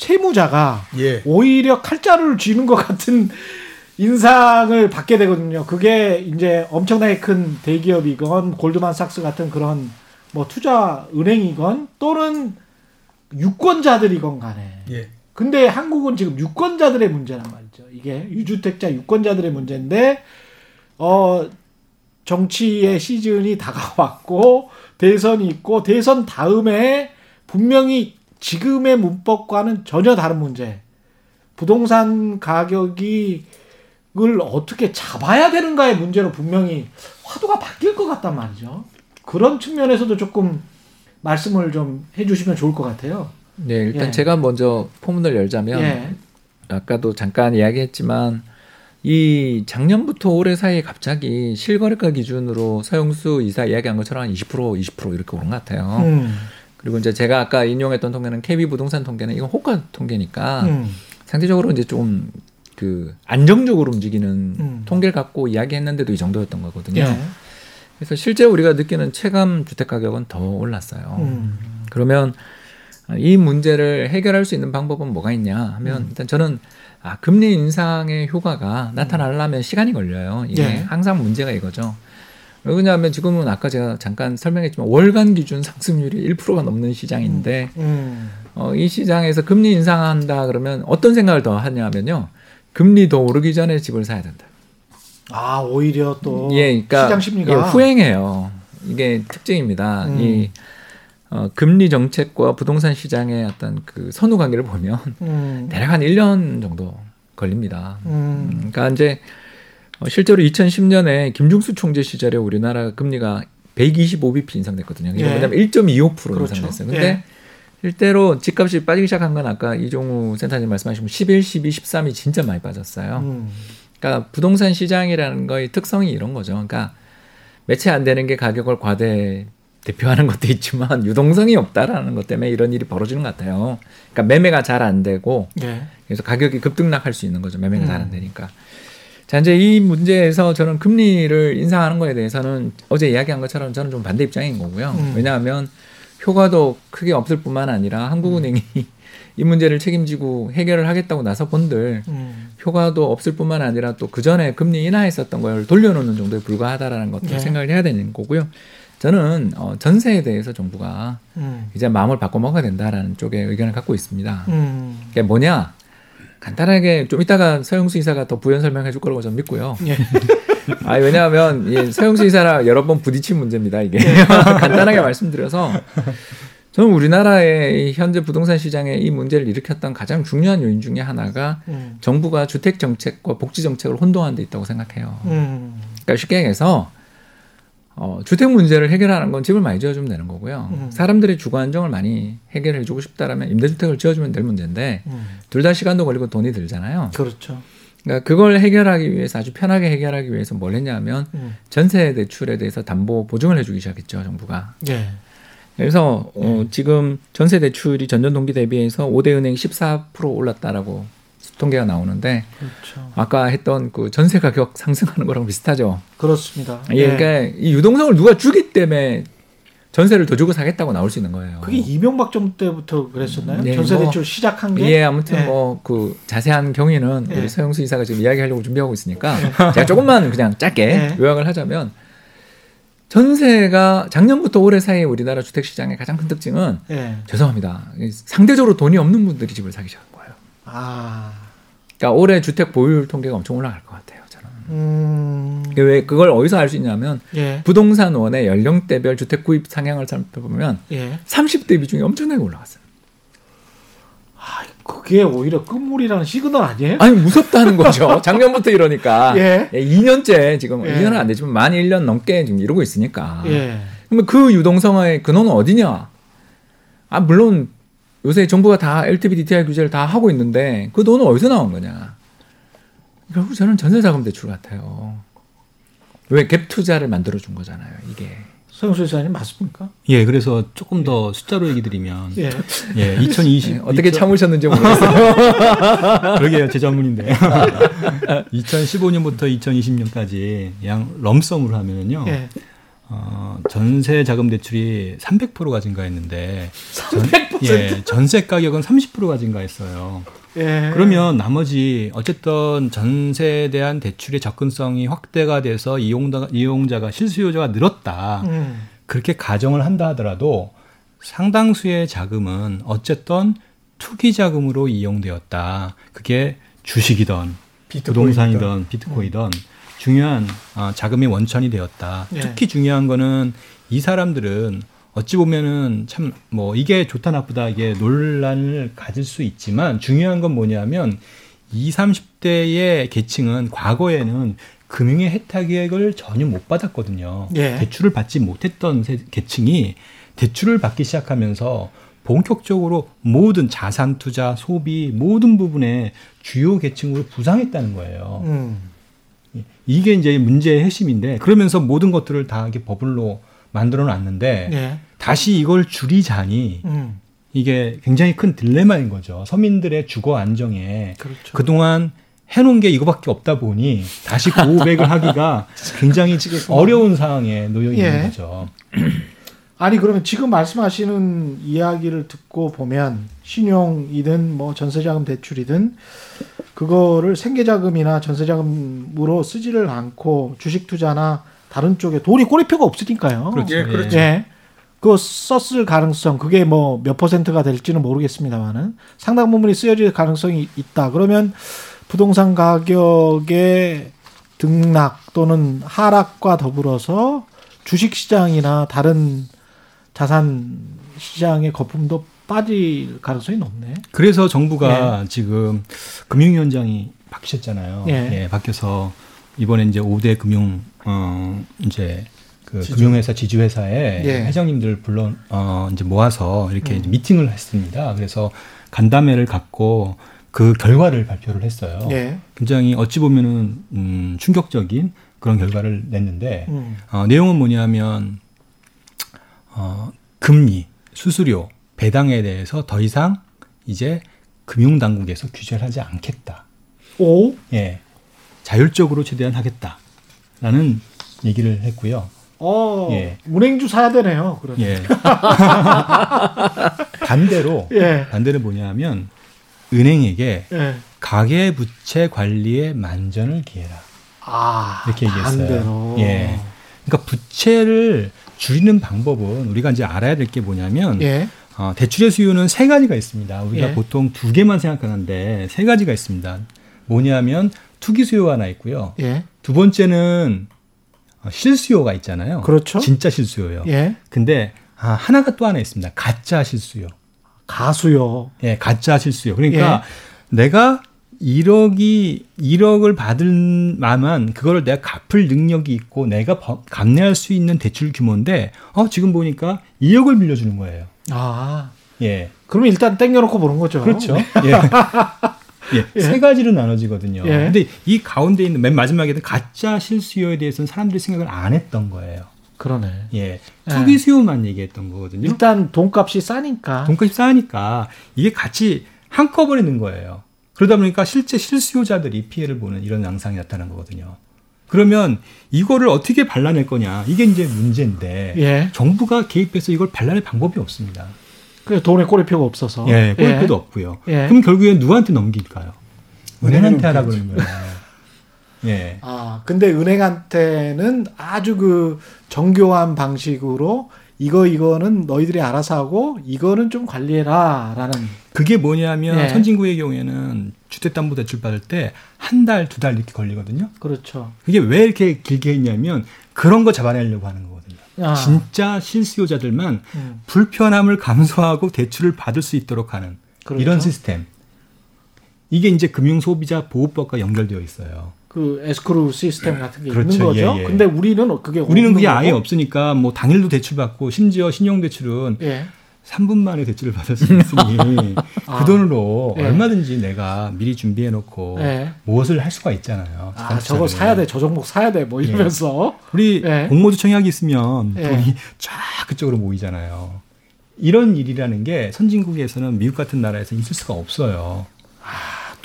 B: 채무자가
C: 예.
B: 오히려 칼자루를 쥐는 것 같은 인상을 받게 되거든요. 그게 이제 엄청나게 큰 대기업이건 골드만삭스 같은 그런 뭐 투자 은행이건 또는 유권자들이건 간에
C: 예.
B: 근데 한국은 지금 유권자들의 문제란 말이죠. 이게 유주택자 유권자들의 문제인데 어 정치의 시즌이 다가왔고 대선이 있고 대선 다음에 분명히 지금의 문법과는 전혀 다른 문제. 부동산 가격이 을 어떻게 잡아야 되는가의 문제로 분명히 화두가 바뀔 것 같단 말이죠. 그런 측면에서도 조금 말씀을 좀 해주시면 좋을 것 같아요.
D: 네, 일단
B: 예.
D: 제가 먼저 포문을 열자면
B: 예.
D: 아까도 잠깐 이야기했지만 이 작년부터 올해 사이에 갑자기 실거래가 기준으로 서영수 이사 이야기한 것처럼 한 20% 20% 이렇게 오른 것 같아요.
B: 음.
D: 그리고 이제 제가 아까 인용했던 통계는 KB 부동산 통계는 이건 호가 통계니까
B: 음.
D: 상대적으로 이제 좀 그 안정적으로 움직이는
B: 음.
D: 통계를 갖고 이야기했는데도 이 정도였던 거거든요.
B: 예.
D: 그래서 실제 우리가 느끼는 체감 주택 가격은 더 올랐어요.
B: 음.
D: 그러면 이 문제를 해결할 수 있는 방법은 뭐가 있냐 하면
B: 음.
D: 일단 저는 아, 금리 인상의 효과가 나타나려면 시간이 걸려요. 이게
B: 예.
D: 항상 문제가 이거죠. 왜 그러냐면 지금은 아까 제가 잠깐 설명했지만 월간 기준 상승률이 1%가 넘는 시장인데
B: 음.
D: 어, 이 시장에서 금리 인상한다 그러면 어떤 생각을 더 하냐면요. 금리 더 오르기 전에 집을 사야 된다.
B: 아 오히려 또
D: 예, 그러니까
B: 시장 심리가
D: 예, 후행해요. 이게 특징입니다.
B: 음.
D: 이 어, 금리 정책과 부동산 시장의 어떤 그 선후 관계를 보면
B: 음,
D: 대략 한 1년 정도 걸립니다.
B: 음,
D: 그러니까 이제 어, 실제로 2010년에 김중수 총재 시절에 우리나라 금리가 125bp 인상됐거든요. 이게
B: 예.
D: 뭐냐면 1.25%
B: 그렇죠.
D: 인상됐어요. 근데
B: 예.
D: 실제로 집값이 빠지기 시작한 건 아까 이종우 센터님 말씀하신 11, 12, 13이 진짜 많이 빠졌어요.
B: 음,
D: 그러니까 부동산 시장이라는 거의 특성이 이런 거죠. 그러니까 매체 안 되는 게 가격을 과대 대표하는 것도 있지만 유동성이 없다라는 것 때문에 이런 일이 벌어지는 것 같아요. 그러니까 매매가 잘 안 되고
B: 예.
D: 그래서 가격이 급등락할 수 있는 거죠. 매매가 잘
B: 음.
D: 안 되니까. 자 이제 이 문제에서 저는 금리를 인상하는 거에 대해서는 어제 이야기한 것처럼 저는 좀 반대 입장인 거고요.
B: 음.
D: 왜냐하면 효과도 크게 없을 뿐만 아니라 한국은행이 이 문제를 책임지고 해결을 하겠다고 나서 본들
B: 음,
D: 효과도 없을 뿐만 아니라 또 그 전에 금리 인하했었던 걸 돌려놓는 정도에 불과하다라는 것도
B: 네.
D: 생각을 해야 되는 거고요. 저는 어, 전세에 대해서 정부가
B: 음,
D: 이제 마음을 바꿔 먹어야 된다라는 쪽에 의견을 갖고 있습니다.
B: 음,
D: 그게 뭐냐? 간단하게 좀 이따가 서영수 이사가 더 부연 설명해 줄 거라고 저는 믿고요.
B: 예.
D: 아 왜냐하면 이 서영수 이사랑 여러 번 부딪힌 문제입니다. 이게
B: 네.
D: 간단하게 말씀드려서 저는 우리나라의 이 현재 부동산 시장에 이 문제를 일으켰던 가장 중요한 요인 중에 하나가
B: 음,
D: 정부가 주택 정책과 복지 정책을 혼동한 데 있다고 생각해요.
B: 음,
D: 그러니까 쉽게 얘기해서 어, 주택 문제를 해결하는 건 집을 많이 지어주면 되는 거고요.
B: 음. 사람들의
D: 주거 안정을 많이 해결해주고 싶다라면 임대주택을 지어주면 될 문제인데
B: 음,
D: 둘다 시간도 걸리고 돈이 들잖아요.
B: 그렇죠.
D: 그러니까 그걸 해결하기 위해서 아주 편하게 해결하기 위해서 뭘 했냐면
B: 음,
D: 전세 대출에 대해서 담보 보증을 해주기 시작했죠 정부가.
B: 예.
D: 그래서 어, 지금 전세 대출이 전년 동기 대비해서 5대 은행 14% 올랐다라고 통계가 나오는데
B: 그렇죠.
D: 아까 했던 그 전세 가격 상승하는 거랑 비슷하죠.
B: 그렇습니다.
D: 예, 그러니까 이 유동성을 누가 주기 때문에 전세를 더 주고 사겠다고 나올 수 있는 거예요.
B: 그게 이명박 정부 때부터 그랬었나요?
D: 네,
B: 전세
D: 뭐,
B: 대출 시작한 게
D: 예, 아무튼
B: 예.
D: 뭐그 자세한 경위는
B: 예.
D: 우리 서영수 이사가 지금 이야기하려고 준비하고 있으니까 제가 조금만 그냥 짧게
B: 예.
D: 요약을 하자면 전세가 작년부터 올해 사이에 우리나라 주택 시장의 가장 큰 특징은
B: 예.
D: 죄송합니다. 상대적으로 돈이 없는 분들이 집을 사기 시작한 거예요.
B: 아.
D: 그러니까 올해 주택 보유율 통계가 엄청 올라갈 것 같아요. 저는.
B: 음.
D: 왜 그걸 어디서 알 수 있냐면
B: 예.
D: 부동산원의 연령대별 주택 구입 상향을 살펴보면
B: 예.
D: 30대 비중이 엄청나게 올라갔어요.
B: 아, 그게 오히려 끝물이라는 시그널 아니에요?
D: 아니 무섭다는 거죠. 작년부터 이러니까.
B: 예.
D: 2년째 지금
B: 예.
D: 2년은 안 되지만 만 1년 넘게 지금 이러고 있으니까.
B: 예.
D: 그러면 그 유동성의 근원은 어디냐? 아 물론 요새 정부가 다 LTV DTI 규제를 다 하고 있는데 그 돈은 어디서 나온 거냐? 결국 저는 전세자금 대출 같아요. 왜 갭 투자를 만들어 준 거잖아요. 이게.
B: 서영수 이사님 맞습니까?
E: 예, 그래서 조금 더 숫자로 얘기 드리면
B: 예.
E: 예, 2020
D: 네, 어떻게 참으셨는지 모르겠어요.
E: 그러게요, 제 전문인데. 2015년부터 2020년까지 양 럼썸으로 하면은요.
B: 예.
E: 어, 전세 자금 대출이 300%가 증가했는데 전, 예, 전세 가격은 30%가 증가했어요.
B: 예.
E: 그러면 나머지 어쨌든 전세에 대한 대출의 접근성이 확대가 돼서 이용자, 이용자가 실수요자가 늘었다.
B: 음.
E: 그렇게 가정을 한다 하더라도 상당수의 자금은 어쨌든 투기 자금으로 이용되었다. 그게 주식이든 부동산이든 비트코인이든 중요한 어, 자금의 원천이 되었다.
B: 예.
E: 특히 중요한 거는 이 사람들은 어찌 보면은 참 뭐 이게 좋다 나쁘다 이게 논란을 가질 수 있지만 중요한 건 뭐냐면 20, 30대의 계층은 과거에는 금융의 혜택을 전혀 못 받았거든요.
B: 예.
E: 대출을 받지 못했던 세- 계층이 대출을 받기 시작하면서 본격적으로 모든 자산 투자, 소비 모든 부분에 주요 계층으로 부상했다는 거예요.
B: 음.
E: 이게 이제 문제의 핵심인데 그러면서 모든 것들을 다 이렇게 버블로 만들어 놨는데
B: 예.
E: 다시 이걸 줄이자니
B: 음.
E: 이게 굉장히 큰 딜레마인 거죠. 서민들의 주거 안정에
B: 그렇죠.
E: 그동안 해놓은 게 이거밖에 없다 보니 다시 고백을 하기가 굉장히 어려운 상황에 놓여 있는
B: 예.
E: 거죠.
B: 아니 그러면 지금 말씀하시는 이야기를 듣고 보면 신용이든 뭐 전세자금 대출이든 그거를 생계자금이나 전세자금으로 쓰지를 않고 주식 투자나 다른 쪽에 돈이 꼬리표가 없으니까요.
E: 그렇죠.
C: 예, 그렇죠.
B: 예. 그거 썼을 가능성 그게 뭐 몇 퍼센트가 될지는 모르겠습니다만은 상당 부분이 쓰여질 가능성이 있다. 그러면 부동산 가격에 등락 또는 하락과 더불어서 주식 시장이나 다른 자산 시장의 거품도 빠질 가능성이 높네.
E: 그래서 정부가 지금 금융위원장이 바뀌셨잖아요.
B: 예.
E: 예, 바뀌어서 이번에 이제 5대 금융 어 이제 그
B: 지주.
E: 금융회사 지주회사에
B: 예.
E: 회장님들 불러 어 이제 모아서 이렇게
B: 음.
E: 미팅을 했습니다. 그래서 간담회를 갖고 그 결과를 발표를 했어요.
B: 예.
E: 굉장히 어찌 보면은 음 충격적인 그런 결과를 냈는데
B: 음.
E: 어, 내용은 뭐냐면 어, 금리, 수수료, 배당에 대해서 더 이상 이제 금융당국에서 규제를 하지 않겠다.
B: 오.
E: 예, 자율적으로 최대한 하겠다라는 얘기를 했고요.
B: 어.
E: 예.
B: 은행주 사야 되네요. 그러면.
E: 예. 반대로
B: 예.
E: 반대로 뭐냐면 은행에게
B: 예.
E: 가계 부채 관리에 만전을 기해라.
B: 아.
E: 이렇게 얘기했어요.
B: 반대로.
E: 예. 그러니까 부채를 줄이는 방법은 우리가 이제 알아야 될 게 뭐냐면
B: 예.
E: 어, 대출의 수요는 세 가지가 있습니다. 우리가
B: 예.
E: 보통 두 개만 생각하는데 세 가지가 있습니다. 뭐냐면 투기 수요가 하나 있고요.
B: 예.
E: 두 번째는 어, 실수요가 있잖아요.
B: 그렇죠.
E: 진짜 실수요요.
B: 예.
E: 근데 아, 하나가 또 하나 있습니다. 가짜 실수요.
B: 가수요.
E: 예, 가짜 실수요. 그러니까 내가 1억이 1억을 받을 만한 그거를 내가 갚을 능력이 있고 내가 버- 감내할 수 있는 대출 규모인데 어 지금 보니까 2억을 빌려주는 거예요.
B: 아.
E: 예.
B: 그러면 일단 땡겨놓고 보는 거죠.
E: 그렇죠. 예. 예,
B: 예.
E: 세 가지로 나눠지거든요.
B: 예.
E: 근데 이 가운데 있는 맨 마지막에는 가짜 실수요에 대해서는 사람들이 생각을 안 했던 거예요.
B: 그러네.
E: 예. 투기 수요만 얘기했던 거거든요.
B: 일단 돈값이 싸니까.
E: 돈값이 싸니까 이게 같이 한꺼번에 는 거예요. 그러다 보니까 실제 실수요자들이 피해를 보는 이런 양상이 나타난 거거든요. 그러면 이거를 어떻게 발라낼 거냐 이게 이제 문제인데
B: 예.
E: 정부가 개입해서 이걸 발라낼 방법이 없습니다.
B: 그 돈에 꼬리표가 없어서.
E: 예, 골프도 없고요.
B: 예.
E: 그럼 결국엔 누구한테 넘길까요? 은행한테 하라 그러는 거예요. 예.
B: 아, 근데 은행한테는 아주 그 정교한 방식으로 이거 이거는 너희들이 알아서 하고 이거는 좀 관리해라라는
E: 그게 뭐냐면
B: 예.
E: 선진국의 경우에는 주택담보대출 받을 때 한 달, 두 달 이렇게 걸리거든요.
B: 그렇죠.
E: 그게 왜 이렇게 길게 했냐면 그런 거 잡아내려고 하는 거거든요.
B: 아.
E: 진짜 실수요자들만
B: 음,
E: 불편함을 감수하고 대출을 받을 수 있도록 하는
B: 그렇죠.
E: 이런 시스템. 이게 이제 금융소비자 보호법과 연결되어 있어요.
B: 그 에스크루 시스템 같은 게
E: 그렇죠.
B: 있는 거죠.
E: 예, 예.
B: 근데 우리는 그게
E: 우리는 그게 아예
B: 거고.
E: 없으니까 뭐 당일도 대출 받고 심지어 신용 대출은
B: 예.
E: 3분 만에 대출을 받을 수 있으니
B: 아.
E: 그 돈으로
B: 예.
E: 얼마든지 내가 미리 준비해 놓고
B: 예.
E: 무엇을 할 수가 있잖아요.
B: 아, 저거 사야 돼. 저 종목 사야 돼. 뭐 이러면서.
E: 우리
B: 예.
E: 공모주 청약이 있으면
B: 예.
E: 돈이 쫙 그쪽으로 모이잖아요. 이런 일이라는 게 선진국에서는 미국 같은 나라에서 있을 수가 없어요.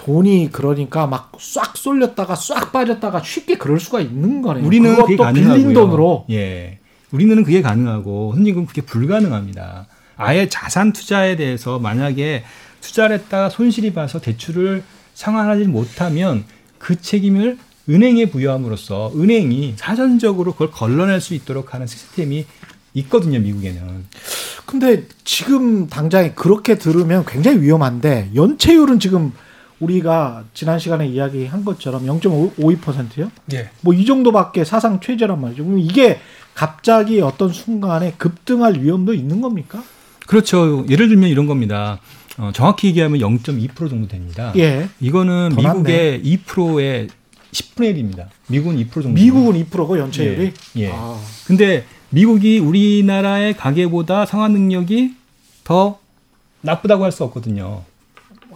B: 돈이 그러니까 막 싹 쏠렸다가 싹 빠졌다가 쉽게 그럴 수가 있는 거네요.
E: 우리는 그게
B: 그것도
E: 가능하고요.
B: 빌린 돈으로.
E: 예. 우리는 그게 가능하고 선진국은 그게 불가능합니다. 아예 자산 투자에 대해서 만약에 투자를 했다가 손실이 봐서 대출을 상환하지 못하면 그 책임을 은행에 부여함으로써 은행이 사전적으로 그걸 걸러낼 수 있도록 하는 시스템이 있거든요, 미국에는.
B: 근데 지금 당장에 그렇게 들으면 굉장히 위험한데 연체율은 지금 우리가 지난 시간에 이야기한 것처럼 0.52%요?
E: 예.
B: 뭐 이 정도밖에 사상 최저란 말이죠. 그럼 이게 갑자기 어떤 순간에 급등할 위험도 있는 겁니까?
E: 그렇죠. 예를 들면 이런 겁니다. 어, 정확히 얘기하면 0.2% 정도 됩니다.
B: 예.
E: 이거는
B: 더
E: 미국의 2%의 10분의 1입니다. 미국은 2% 정도.
B: 미국은 2%고 연체율이.
E: 예. 예.
B: 아,
E: 근데 미국이 우리나라의 가계보다 상환 능력이 더 나쁘다고 할 수 없거든요.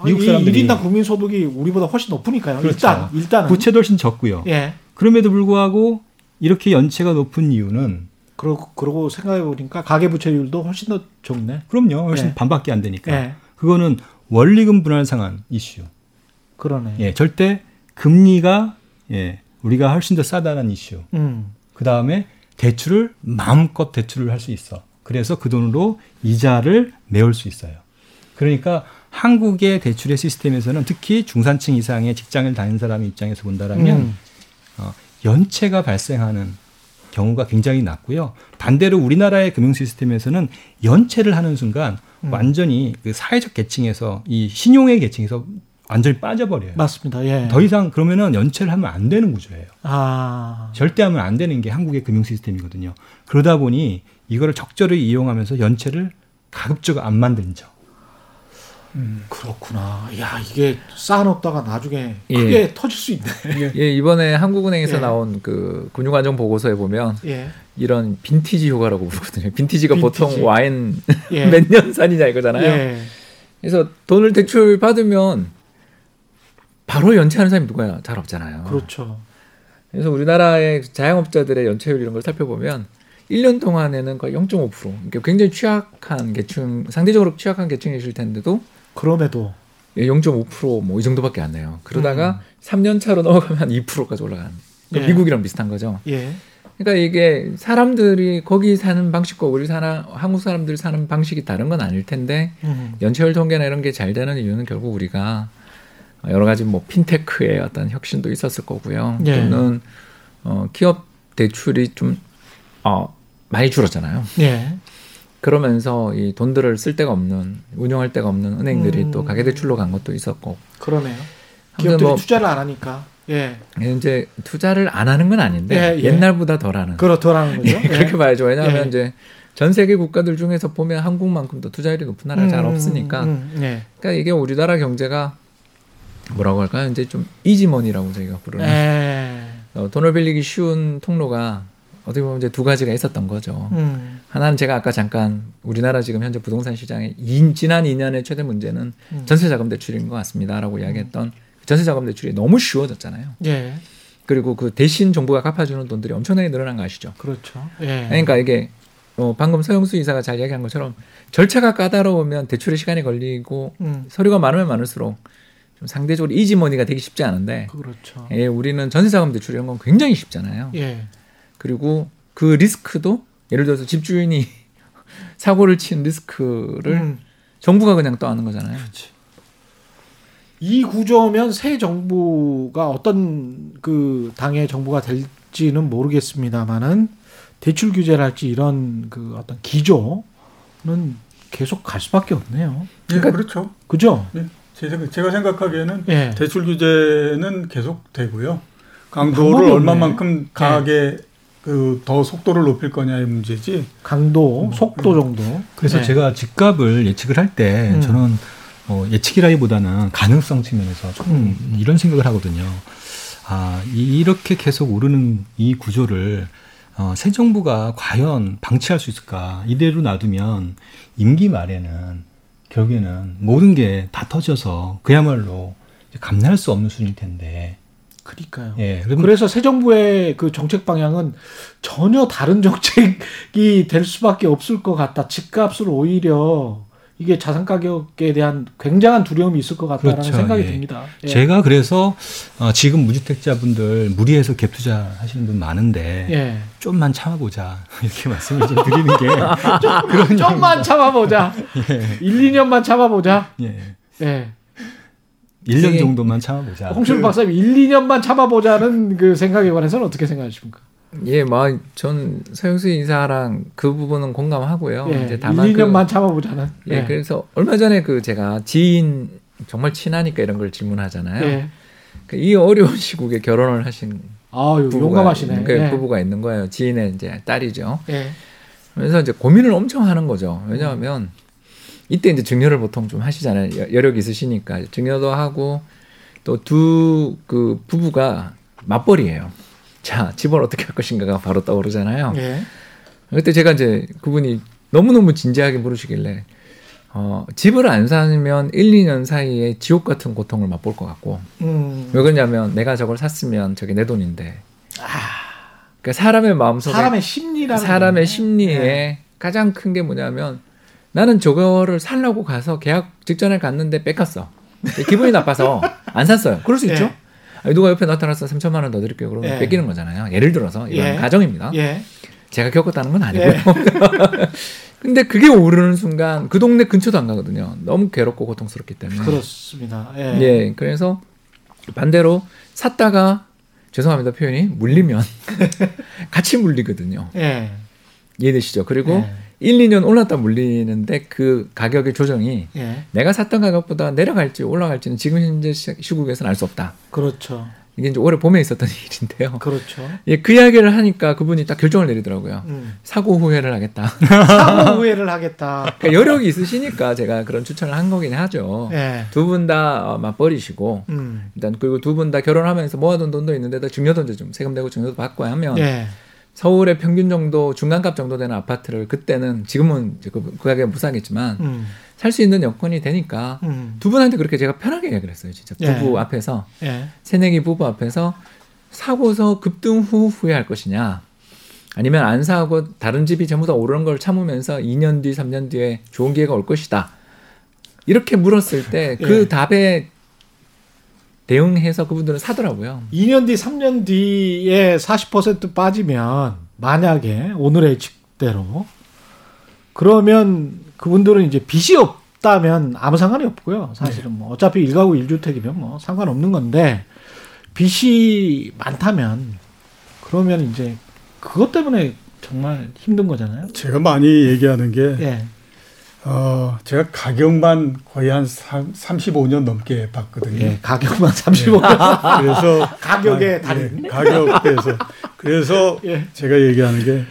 E: 미국
B: 이
E: 사람들이
B: 1인당 국민 소득이 우리보다 훨씬 높으니까요.
E: 그렇죠.
B: 일단 일단은
E: 부채도 훨씬 적고요.
B: 예.
E: 그럼에도 불구하고 이렇게 연체가 높은 이유는
B: 그러고 그러고 생각해 보니까 가계 부채율도 훨씬 더 적네.
E: 그럼요. 훨씬
B: 예.
E: 반밖에 안 되니까.
B: 예.
E: 그거는 원리금 분할 상환 이슈.
B: 그러네.
E: 예, 절대 금리가 예, 우리가 훨씬 더 싸다는 이슈.
B: 음.
E: 그 다음에 대출을 마음껏 대출을 할 수 있어. 그래서 그 돈으로 이자를 메울 수 있어요. 그러니까 한국의 대출의 시스템에서는 특히 중산층 이상의 직장을 다니는 사람 입장에서 본다라면
B: 음.
E: 어, 연체가 발생하는 경우가 굉장히 낮고요. 반대로 우리나라의 금융 시스템에서는 연체를 하는 순간
B: 음.
E: 완전히 그 사회적 계층에서 이 신용의 계층에서 완전히 빠져버려요.
B: 맞습니다. 예.
E: 더 이상 그러면은 연체를 하면 안 되는 구조예요.
B: 아.
E: 절대 하면 안 되는 게 한국의 금융 시스템이거든요. 그러다 보니 이거를 적절히 이용하면서 연체를 가급적 안 만드는 점.
B: 그렇구나. 야, 이게 쌓아놓다가 나중에
D: 예.
B: 크게 터질 수 있네.
D: 예, 이번에 한국은행에서
B: 예.
D: 나온 그 금융안정 보고서에 보면
B: 예.
D: 이런 빈티지 효과라고 부르거든요. 빈티지가
B: 빈티지.
D: 보통 와인
B: 예.
D: 몇년 산이냐 이거잖아요.
B: 예.
D: 그래서 돈을 대출 받으면 바로 연체하는 사람이 누구야? 잘 없잖아요.
B: 그렇죠.
D: 그래서 우리나라의 자영업자들의 연체율 이런 걸 살펴보면 1년 동안에는 거의 0.5%. 그러니까 굉장히 취약한 계층, 상대적으로 취약한 계층이실 텐데도
B: 그럼에도
D: 0.5%뭐 이 정도밖에 안 내요. 그러다가 3년 차로 넘어가면 한 2%까지 올라가는. 그러니까
B: 예.
D: 미국이랑 비슷한 거죠.
B: 예.
D: 그러니까 이게 사람들이 거기 사는 방식과 우리 사나 한국 사람들 사는 방식이 다른 건 아닐 텐데
B: 음.
D: 연체율 통계나 이런 게 잘 되는 이유는 결국 우리가 여러 가지 뭐 핀테크의 어떤 혁신도 있었을 거고요.
B: 예.
D: 또는 어, 기업 대출이 좀 어, 많이 줄었잖아요.
B: 예.
D: 그러면서 이 돈들을 쓸 데가 없는 운영할 데가 없는 은행들이
B: 음.
D: 또 가계 대출로 간 것도 있었고
B: 그러네요. 기업들이
D: 뭐
B: 투자를 안 하니까. 예.
D: 이제 투자를 안 하는 건 아닌데
B: 예, 예.
D: 옛날보다 덜하는
B: 그렇더라는 거죠.
D: 예, 그렇게 봐야죠. 왜냐하면
B: 예.
D: 이제 전 세계 국가들 중에서 보면 한국만큼 더 투자율이 높은 나라 잘
B: 음,
D: 없으니까
B: 음, 음, 예.
D: 그러니까 이게 우리나라 경제가 뭐라고 할까요? 이제 좀 이지머니라고 저희가 부르는
B: 예.
D: 어, 돈을 빌리기 쉬운 통로가 어떻게 보면 이제 두 가지가 있었던 거죠.
B: 음.
D: 하나는 제가 아까 잠깐 우리나라 지금 현재 부동산 시장의 이- 지난 2년의 최대 문제는
B: 음.
D: 전세자금 대출인 것 같습니다라고 이야기했던 전세자금 대출이 너무 쉬워졌잖아요.
B: 예.
D: 그리고 그 대신 정부가 갚아주는 돈들이 엄청나게 늘어난 거 아시죠?
B: 그렇죠. 예.
D: 그러니까 이게 어, 방금 서영수 이사가 잘 이야기한 것처럼 절차가 까다로우면 대출에 시간이 걸리고
B: 음.
D: 서류가 많으면 많을수록 좀 상대적으로 이지머니가 되기 쉽지 않은데
B: 그렇죠.
D: 예, 우리는 전세자금 대출 이런 건 굉장히 쉽잖아요.
B: 예.
D: 그리고 그 리스크도 예를 들어서 집주인이 사고를 친 리스크를
B: 음.
D: 정부가 그냥 떠안는 거잖아요.
B: 이 구조면 새 정부가 어떤 그 당의 정부가 될지는 모르겠습니다만은 대출 규제를 할지 이런 그 어떤 기조는 계속 갈 수밖에 없네요.
C: 예,
D: 그러니까-
C: 그렇죠.
B: 그죠?
C: 예. 제 생각- 제가 생각하기에는
B: 예.
C: 대출 규제는 계속 되고요. 강도를. 얼마만큼 강하게 그 더 속도를 높일 거냐의 문제지.
B: 강도,
C: 음,
B: 속도 정도.
E: 그래서
B: 네.
E: 제가 집값을 예측을 할때
B: 음.
E: 저는 어, 예측이라기보다는 가능성 측면에서 조금
B: 음.
E: 이런 생각을 하거든요. 아, 이- 이렇게 계속 오르는 이 구조를 어, 새 정부가 과연 방치할 수 있을까? 이대로 놔두면 임기 말에는 결국에는 모든 게 다 터져서 그야말로 감내할 수 없는 수준일 텐데.
B: 그러니까요.
E: 예.
B: 그래서 새 정부의 그 정책 방향은 전혀 다른 정책이 될 수밖에 없을 것 같다. 집값을 오히려 이게 자산 가격에 대한 굉장한 두려움이 있을 것 같다라는
E: 그렇죠.
B: 생각이
E: 예.
B: 듭니다. 예.
E: 제가 그래서 어, 지금 무주택자분들 무리해서 갭 투자 하시는 분 많은데
B: 예.
E: 좀만 참아보자 이렇게 말씀을 좀 드리는 게 그런
B: 좀만 참아보자.
E: 예.
B: 1, 2년만 참아보자.
E: 예.
B: 예.
E: 1년
D: 이게-
E: 정도만 참아보자.
B: 홍철 박사님 1, 2년만 참아보자는 그 생각에 관해서는 어떻게 생각하십니까?
D: 예, 뭐전 서영수 이사랑 그 부분은 공감하고요.
B: 예.
D: 이제
B: 1,
D: 다만
B: 2년만 참아보자는.
D: 그, 예, 그래서 얼마 전에 그 제가 지인 정말 친하니까 이런 걸 질문하잖아요.
B: 예.
D: 그 이 어려운 시국에 결혼을 하신 부부가
B: 용감하시네.
D: 그
B: 예.
D: 부부가 있는 거예요. 지인의 이제 딸이죠.
B: 예.
D: 그래서 이제 고민을 엄청 하는 거죠. 왜냐하면 이때 이제 증여를 보통 좀 하시잖아요. 여- 여력이 있으시니까 증여도 하고 또 두 그 부부가 맞벌이에요. 자, 집을 어떻게 할 것인가가 바로 떠오르잖아요.
B: 예.
D: 그때 제가 이제 그분이 너무너무 진지하게 물으시길래 어, 집을 안 사면 1, 2년 사이에 지옥 같은 고통을 맛볼 것 같고
B: 음.
D: 왜 그러냐면 내가 저걸 샀으면 저게 내 돈인데 그러니까 사람의 마음속에
B: 사람의 심리라는
D: 사람의. 심리에
B: 예.
D: 가장 큰 게 뭐냐면 나는 저거를 살라고 가서 계약 직전에 갔는데 뺏겼어. 기분이 나빠서 안 샀어요. 그럴 수
B: 예.
D: 있죠. 누가 옆에 나타나서 3천만 원 더 드릴게요. 그러면
B: 예.
D: 뺏기는 거잖아요. 예를 들어서 이런
B: 예.
D: 가정입니다.
B: 예.
D: 제가 겪었다는 건 아니고요. 근데 그게 오르는 순간 그 동네 근처도 안 가거든요. 너무 괴롭고 고통스럽기 때문에.
B: 그렇습니다. 예.
D: 예, 그래서 반대로 샀다가 죄송합니다 표현이 물리면 같이 물리거든요.
B: 예.
D: 이해되시죠? 그리고
B: 예.
D: 1, 2년 올랐다 물리는데 그 가격의 조정이
B: 예.
D: 내가 샀던 가격보다 내려갈지 올라갈지는 지금 현재 시- 시국에서는 알 수 없다.
B: 그렇죠.
D: 이게 이제 올해 봄에 있었던 일인데요.
B: 그렇죠.
D: 예, 그 이야기를 하니까 그분이 딱 결정을 내리더라고요.
B: 음.
D: 사고 후회를 하겠다.
B: 사고 후회를 하겠다.
D: 그러니까 여력이 있으시니까 제가 그런 추천을 한 거긴 하죠.
B: 예.
D: 두분 다 맞벌이시고
B: 음.
D: 일단 그리고 두 분 다 결혼하면서 모아둔 돈도 있는데 다 증여돈도 좀 세금 내고 증여도 받고 하면
B: 예.
D: 서울의 평균 정도 중간값 정도 되는 아파트를 그때는 지금은 그, 그 가격에 못 사겠지만
B: 음.
D: 살수 있는 여건이 되니까
B: 음.
D: 두 분한테 그렇게 제가 편하게 이야기를 했어요. 진짜 부부
B: 예.
D: 앞에서
B: 예.
D: 새내기 부부 앞에서 사고서 급등 후 후회할 것이냐 아니면 안 사고 다른 집이 전부 다 오르는 걸 참으면서 2년 뒤 3년 뒤에 좋은 기회가 올 것이다 이렇게 물었을 때그
B: 예.
D: 답에 대응해서 그분들은 사더라고요
B: 2년 뒤, 3년 뒤에 40% 빠지면 만약에 오늘의 직대로 그러면 그분들은 이제 빚이 없다면 아무 상관이 없고요. 사실은 뭐 어차피 1가구 1주택이면 뭐 상관없는 건데 빚이 많다면 그러면 이제 그것 때문에 정말 힘든 거잖아요.
C: 제가 많이 얘기하는 게
B: 예.
C: 어, 제가 가격만 거의 한 3, 35년 넘게 봤거든요.
B: 예. 가격만 35년.
C: 그래서
B: 가격의
C: 아,
B: 달인.
C: 예, 가격에서 그래서
B: 예.
C: 제가 얘기하는 게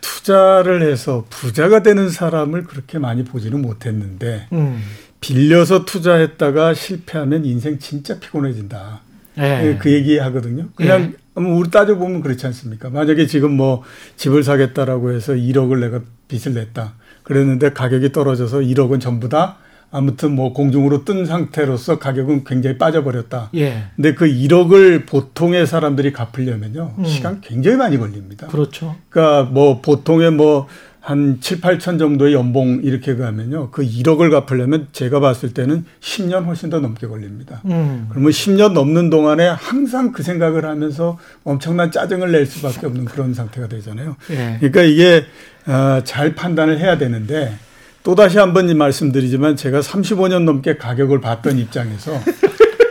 C: 투자를 해서 부자가 되는 사람을 그렇게 많이 보지는 못했는데
B: 음.
C: 빌려서 투자했다가 실패하면 인생 진짜 피곤해진다.
B: 예.
C: 예, 그 얘기 하거든요. 그냥 뭐 우리 따져 보면 그렇지 않습니까? 만약에 지금 뭐 집을 사겠다라고 해서 1억을 내가 빚을 냈다. 그랬는데 가격이 떨어져서 1억은 전부 다 아무튼 뭐 공중으로 뜬 상태로서 가격은 굉장히 빠져버렸다.
B: 예.
C: 근데 그 1억을 보통의 사람들이 갚으려면요.
B: 음.
C: 시간 굉장히 많이 걸립니다.
B: 그렇죠.
C: 그러니까 뭐 보통의 뭐 한 7, 8천 정도의 연봉 이렇게 가면요. 그 1억을 갚으려면 제가 봤을 때는 10년 훨씬 더 넘게 걸립니다.
B: 음.
C: 그러면 10년 넘는 동안에 항상 그 생각을 하면서 엄청난 짜증을 낼 수밖에 없는 그런 상태가 되잖아요.
B: 예.
C: 그러니까 이게 어, 잘 판단을 해야 되는데 또 다시 한 번 말씀드리지만 제가 35년 넘게 가격을 봤던 입장에서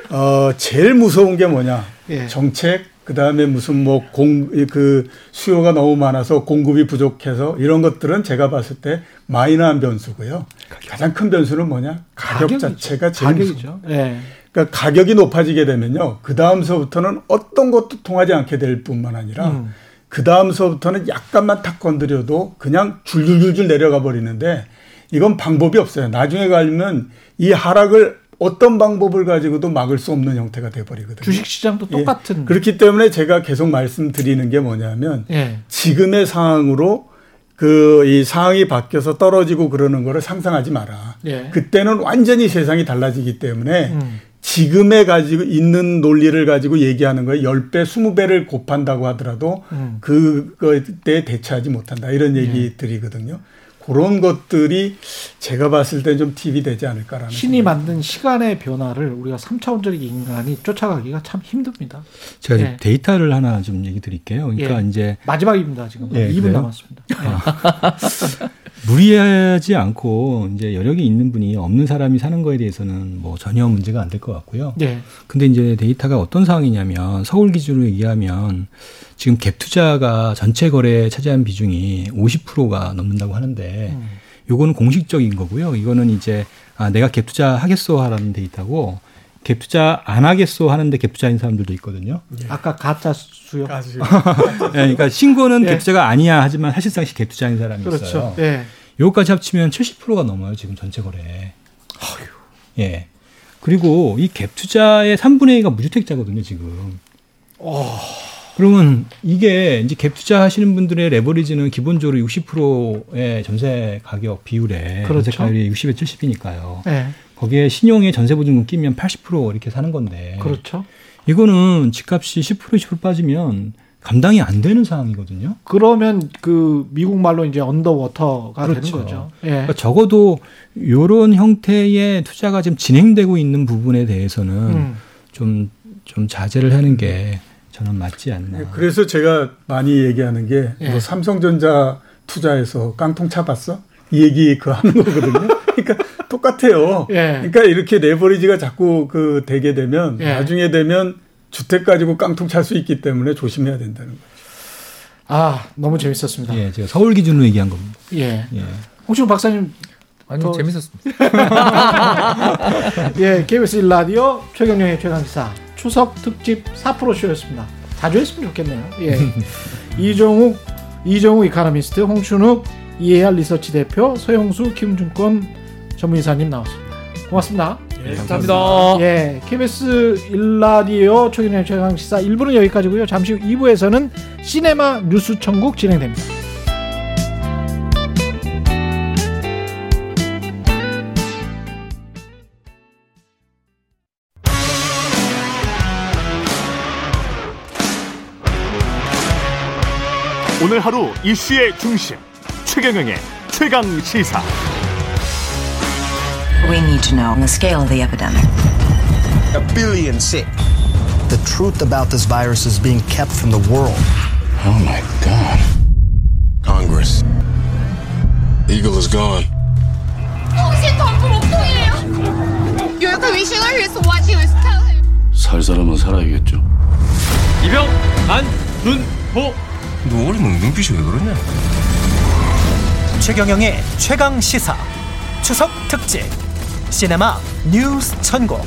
C: 어, 제일 무서운 게 뭐냐?
B: 예.
C: 정책 그 다음에 무슨 뭐 공 그 수요가 너무 많아서 공급이 부족해서 이런 것들은 제가 봤을 때 마이너한 변수고요. 가장 큰 변수는 뭐냐? 가격
B: 가격이죠.
C: 자체가 제일.
B: 가격이죠. 예.
C: 그러니까 가격이 높아지게 되면요. 그 다음서부터는 어떤 것도 통하지 않게 될 뿐만 아니라
B: 음.
C: 그 다음서부터는 약간만 탁 건드려도 그냥 줄줄줄줄 내려가 버리는데 이건 방법이 없어요. 나중에 가면 이 하락을 어떤 방법을 가지고도 막을 수 없는 형태가 돼 버리거든요.
B: 주식 시장도
C: 예.
B: 똑같은.
C: 그렇기 때문에 제가 계속 말씀드리는 게 뭐냐면
B: 예.
C: 지금의 상황으로 그 이 상황이 바뀌어서 떨어지고 그러는 거를 상상하지 마라.
B: 예.
C: 그때는 완전히 세상이 달라지기 때문에
B: 음.
C: 지금에 가지고 있는 논리를 가지고 얘기하는 거에 10배, 20배를 곱한다고 하더라도
B: 음.
C: 그거에 대처하지 못한다. 이런 얘기 드리거든요. 그런 것들이 제가 봤을 때 좀 팁이 되지 않을까라는
B: 신이
C: 생각이
B: 만든 시간의 변화를 우리가 3차원적인 인간이 쫓아가기가 참 힘듭니다.
E: 제가
B: 예.
E: 데이터를 하나 좀 얘기 드릴게요. 그러니까
B: 예.
E: 이제
B: 마지막입니다. 지금
E: 예,
B: 2분
E: 그래요?
B: 남았습니다. 예.
E: 무리하지 않고 이제 여력이 있는 분이 없는 사람이 사는 거에 대해서는 뭐 전혀 문제가 안 될 것 같고요.
B: 예.
E: 근데 이제 데이터가 어떤 상황이냐면 서울 기준으로 얘기하면 지금 갭 투자가 전체 거래에 차지한 비중이 50%가 넘는다고 하는데
B: 음.
E: 요거는 공식적인 거고요. 이거는 이제 아 내가 갭 투자 하겠소 하라는 데이터고 갭 투자 안 하겠소 하는데 갭 투자인 사람들도 있거든요.
B: 아까 가짜 수요.
E: 예, 그러니까 신고는
B: 예.
E: 갭 투자가 아니야 하지만 사실상 갭 투자인 사람이 있어요.
B: 그렇죠. 예.
E: 요거까지 합치면 70%가 넘어요, 지금 전체 거래. 예. 그리고 이 갭 투자의 3분의 2가 무주택자거든요, 지금. 그러면 이게 이제 갭 투자 하시는 분들의 레버리지는 기본적으로 60%의 전세 가격 비율에
B: 그렇죠.
E: 전세 가율이 60에 70이니까요.
B: 예.
E: 거기에 신용에 전세 보증금 끼면 80% 이렇게 사는 건데.
B: 그렇죠.
E: 이거는 집값이 10% 20% 빠지면 감당이 안 되는 상황이거든요.
B: 그러면 그 미국 말로 이제 언더워터가
E: 그렇죠.
B: 되는 거죠. 예.
E: 그러니까 적어도 이런 형태의 투자가 지금 진행되고 있는 부분에 대해서는
B: 음.
E: 좀, 좀 자제를 하는 게 저는 맞지 않나.
C: 네, 그래서 제가 많이 얘기하는 게
B: 예.
C: 뭐 삼성전자 투자해서 깡통 차봤어? 이 얘기 그 하는 거거든요. 그러니까 똑같아요.
B: 예.
C: 그러니까 이렇게 레버리지가 자꾸 그 되게 되면
B: 예.
C: 나중에 되면 주택 가지고 깡통 찰 수 있기 때문에 조심해야 된다는 거죠.
B: 아 너무 재밌었습니다.
E: 예, 제가 서울 기준으로 얘기한 겁니다.
B: 예.
E: 예.
B: 홍춘 박사님
D: 아니
B: 더-
D: 재밌었습니다.
B: 예, KBS 1 라디오 최경영의 최강시사 추석 특집 4프로 쇼였습니다. 자주 했으면 좋겠네요. 예. 이종욱, 이종욱 이카노미스트, 홍춘욱, 이해할 리서치 대표, 서영수, 김준권 전문이사님 나왔습니다. 고맙습니다.
D: 감사합니다.
B: 예, KBS 1라디오 최경영의 최강 시사 1부는 여기까지고요. 잠시 후 2부에서는 시네마 뉴스 천국 진행됩니다.
A: 오늘 하루 이슈의 중심 최경영의 최강 시사.
F: We need to know the scale of the epidemic.
G: A billion sick.
H: The truth about this virus is being kept from the world.
I: Oh my God. Congress. Eagle is gone.
J: Your commissioner is watching us. Tell him.
I: 살 사람은 살아야겠죠.
K: 이병, 호.
G: 너 눈빛이 왜 그러냐?
L: 최경영의 최강 시사 추석 특집. 시네마 뉴스 천국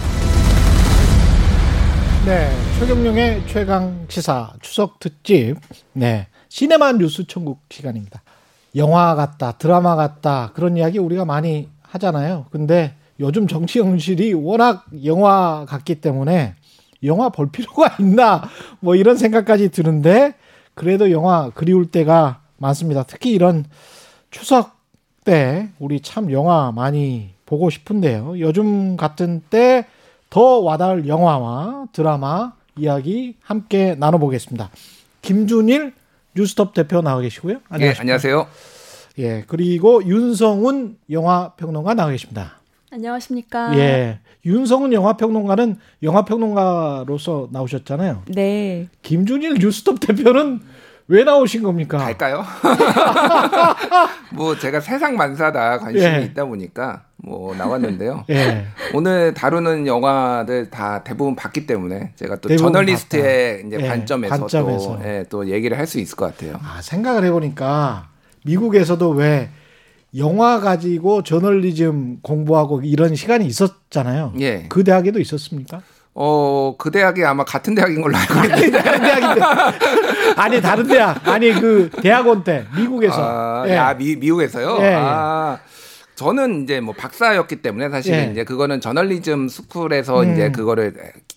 B: 네, 최경영의 최강 시사 추석 특집. 네, 시네마 뉴스 천국 시간입니다. 영화 같다, 드라마 같다 그런 이야기 우리가 많이 하잖아요. 근데 요즘 정치 현실이 워낙 영화 같기 때문에 영화 볼 필요가 있나 뭐 이런 생각까지 드는데 그래도 영화 그리울 때가 많습니다. 특히 이런 추석 때 우리 참 영화 많이 보고 싶은데요. 요즘 같은 때 더 와닿을 영화와 드라마 이야기 함께 나눠보겠습니다. 김준일 뉴스톱 대표 나와 계시고요.
M: 예, 안녕하세요.
B: 예, 그리고 윤성훈 영화 평론가 나와 계십니다.
N: 안녕하십니까.
B: 예, 윤성훈 영화 평론가는 영화 평론가로서 나오셨잖아요.
N: 네.
B: 김준일 뉴스톱 대표는 왜 나오신 겁니까?
M: 갈까요? 뭐 제가 세상 만사다 관심이
B: 예.
M: 있다 보니까 뭐 나왔는데요.
B: 예.
M: 오늘 다루는 영화들 다 대부분 봤기 때문에 제가 또 저널리스트의
B: 봤다.
M: 이제
B: 예,
M: 관점에서,
B: 관점에서.
M: 또, 예, 또 얘기를 할 수 있을 것 같아요.
B: 아, 생각을 해보니까 미국에서도 왜 영화 가지고 저널리즘 공부하고 이런 시간이 있었잖아요.
M: 예.
B: 그 대학에도 있었습니까?
M: 어, 그 대학이 아마 같은 대학인 걸로 알고 있는데.
B: 다른 대학인데. 아니, 다른 대학. 아니, 그 대학원 때, 미국에서.
M: 아,
B: 예.
M: 아, 미, 미국에서요?
B: 예, 예.
M: 아. 저는 이제 뭐 박사였기 때문에 사실은
B: 예.
M: 이제 그거는 저널리즘 스쿨에서
B: 음.
M: 이제 그거를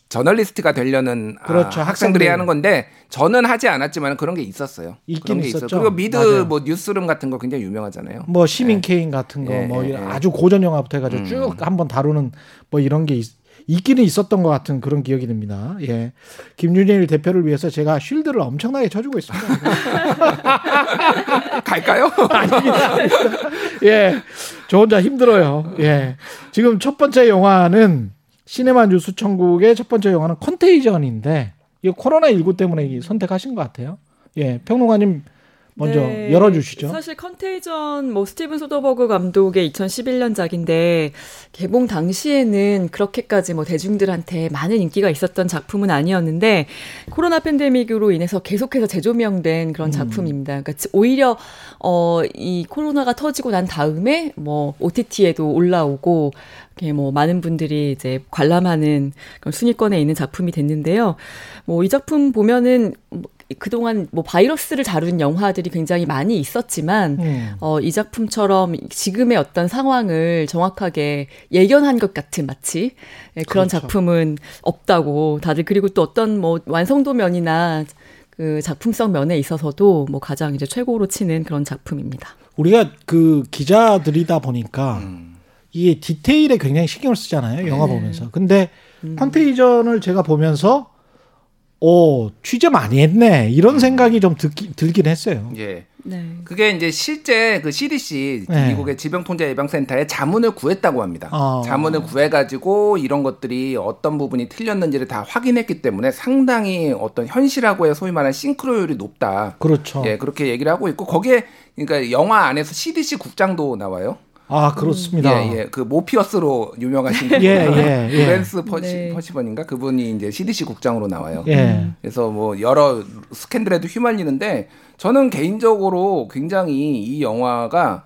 M: 저널리스트가 되려는 아,
B: 그렇죠.
M: 학생들이
B: 학생들.
M: 하는 건데 저는 하지 않았지만 그런 게 있었어요.
B: 있긴 있었죠.
M: 있어요. 그리고 미드
B: 맞아요.
M: 뭐 뉴스룸 같은 거 굉장히 유명하잖아요.
B: 뭐 시민 케인 같은 거,
M: 예,
B: 뭐
M: 예, 예.
B: 아주 고전 영화부터 해가지고
M: 음.
B: 쭉 한번 다루는 뭐 이런 게 있, 있기는 있었던 것 같은 그런 기억이 듭니다. 예. 김윤일 대표를 위해서 제가 쉴드를 엄청나게 쳐주고 있습니다.
M: 갈까요?
B: 아닙니다. 예. 저 혼자 힘들어요. 예. 지금 첫 번째 영화는 시네마 뉴스 천국의 첫 번째 영화는 컨테이전인데 이거 코로나 19 때문에 이 선택하신 것 같아요. 예. 평론가님 먼저
N: 네.
B: 열어주시죠.
N: 사실 컨테이전 뭐 스티븐 소더버그 감독의 2011년작인데 개봉 당시에는 그렇게까지 뭐 대중들한테 많은 인기가 있었던 작품은 아니었는데 코로나 팬데믹으로 인해서 계속해서 재조명된 그런 작품입니다. 그러니까 오히려 어 이 코로나가 터지고 난 다음에 뭐 OTT에도 올라오고 이렇게 뭐 많은 분들이 이제 관람하는 그런 순위권에 있는 작품이 됐는데요. 뭐 이 작품 보면은 뭐 그동안 뭐 바이러스를 다룬 영화들이 굉장히 많이 있었지만
B: 음.
N: 어, 이 작품처럼 지금의 어떤 상황을 정확하게 예견한 것 같은 마치 예, 그런
B: 그렇죠.
N: 작품은 없다고 다들 그리고 또 어떤 뭐 완성도 면이나 그 작품성 면에 있어서도 뭐 가장 이제 최고로 치는 그런 작품입니다.
B: 우리가 그 기자들이다 보니까 이게 디테일에 굉장히 신경을 쓰잖아요. 영화
N: 네.
B: 보면서. 근데 컨테이전을 제가 보면서 오, 취재 많이 했네. 이런 생각이 좀 듣기, 들긴 했어요.
M: 예.
N: 네.
M: 그게 이제 실제 그 CDC
B: 네.
M: 미국의 질병통제 예방센터에 자문을 구했다고 합니다.
B: 어.
M: 자문을 구해가지고 이런 것들이 어떤 부분이 틀렸는지를 다 확인했기 때문에 상당히 어떤 현실하고의 소위 말하는 싱크로율이 높다.
B: 그렇죠.
M: 예, 그렇게 얘기를 하고 있고 거기에 그러니까 영화 안에서 CDC 국장도 나와요.
B: 아 그렇습니다.
M: 예, 예. 그 모피어스로 유명하신
B: 예, 예, 예.
M: 로렌스 퍼시,
N: 네.
M: 퍼시번인가 그분이 이제 CDC 국장으로 나와요.
B: 예.
M: 그래서 뭐 여러 스캔들에도 휘말리는데 저는 개인적으로 굉장히 이 영화가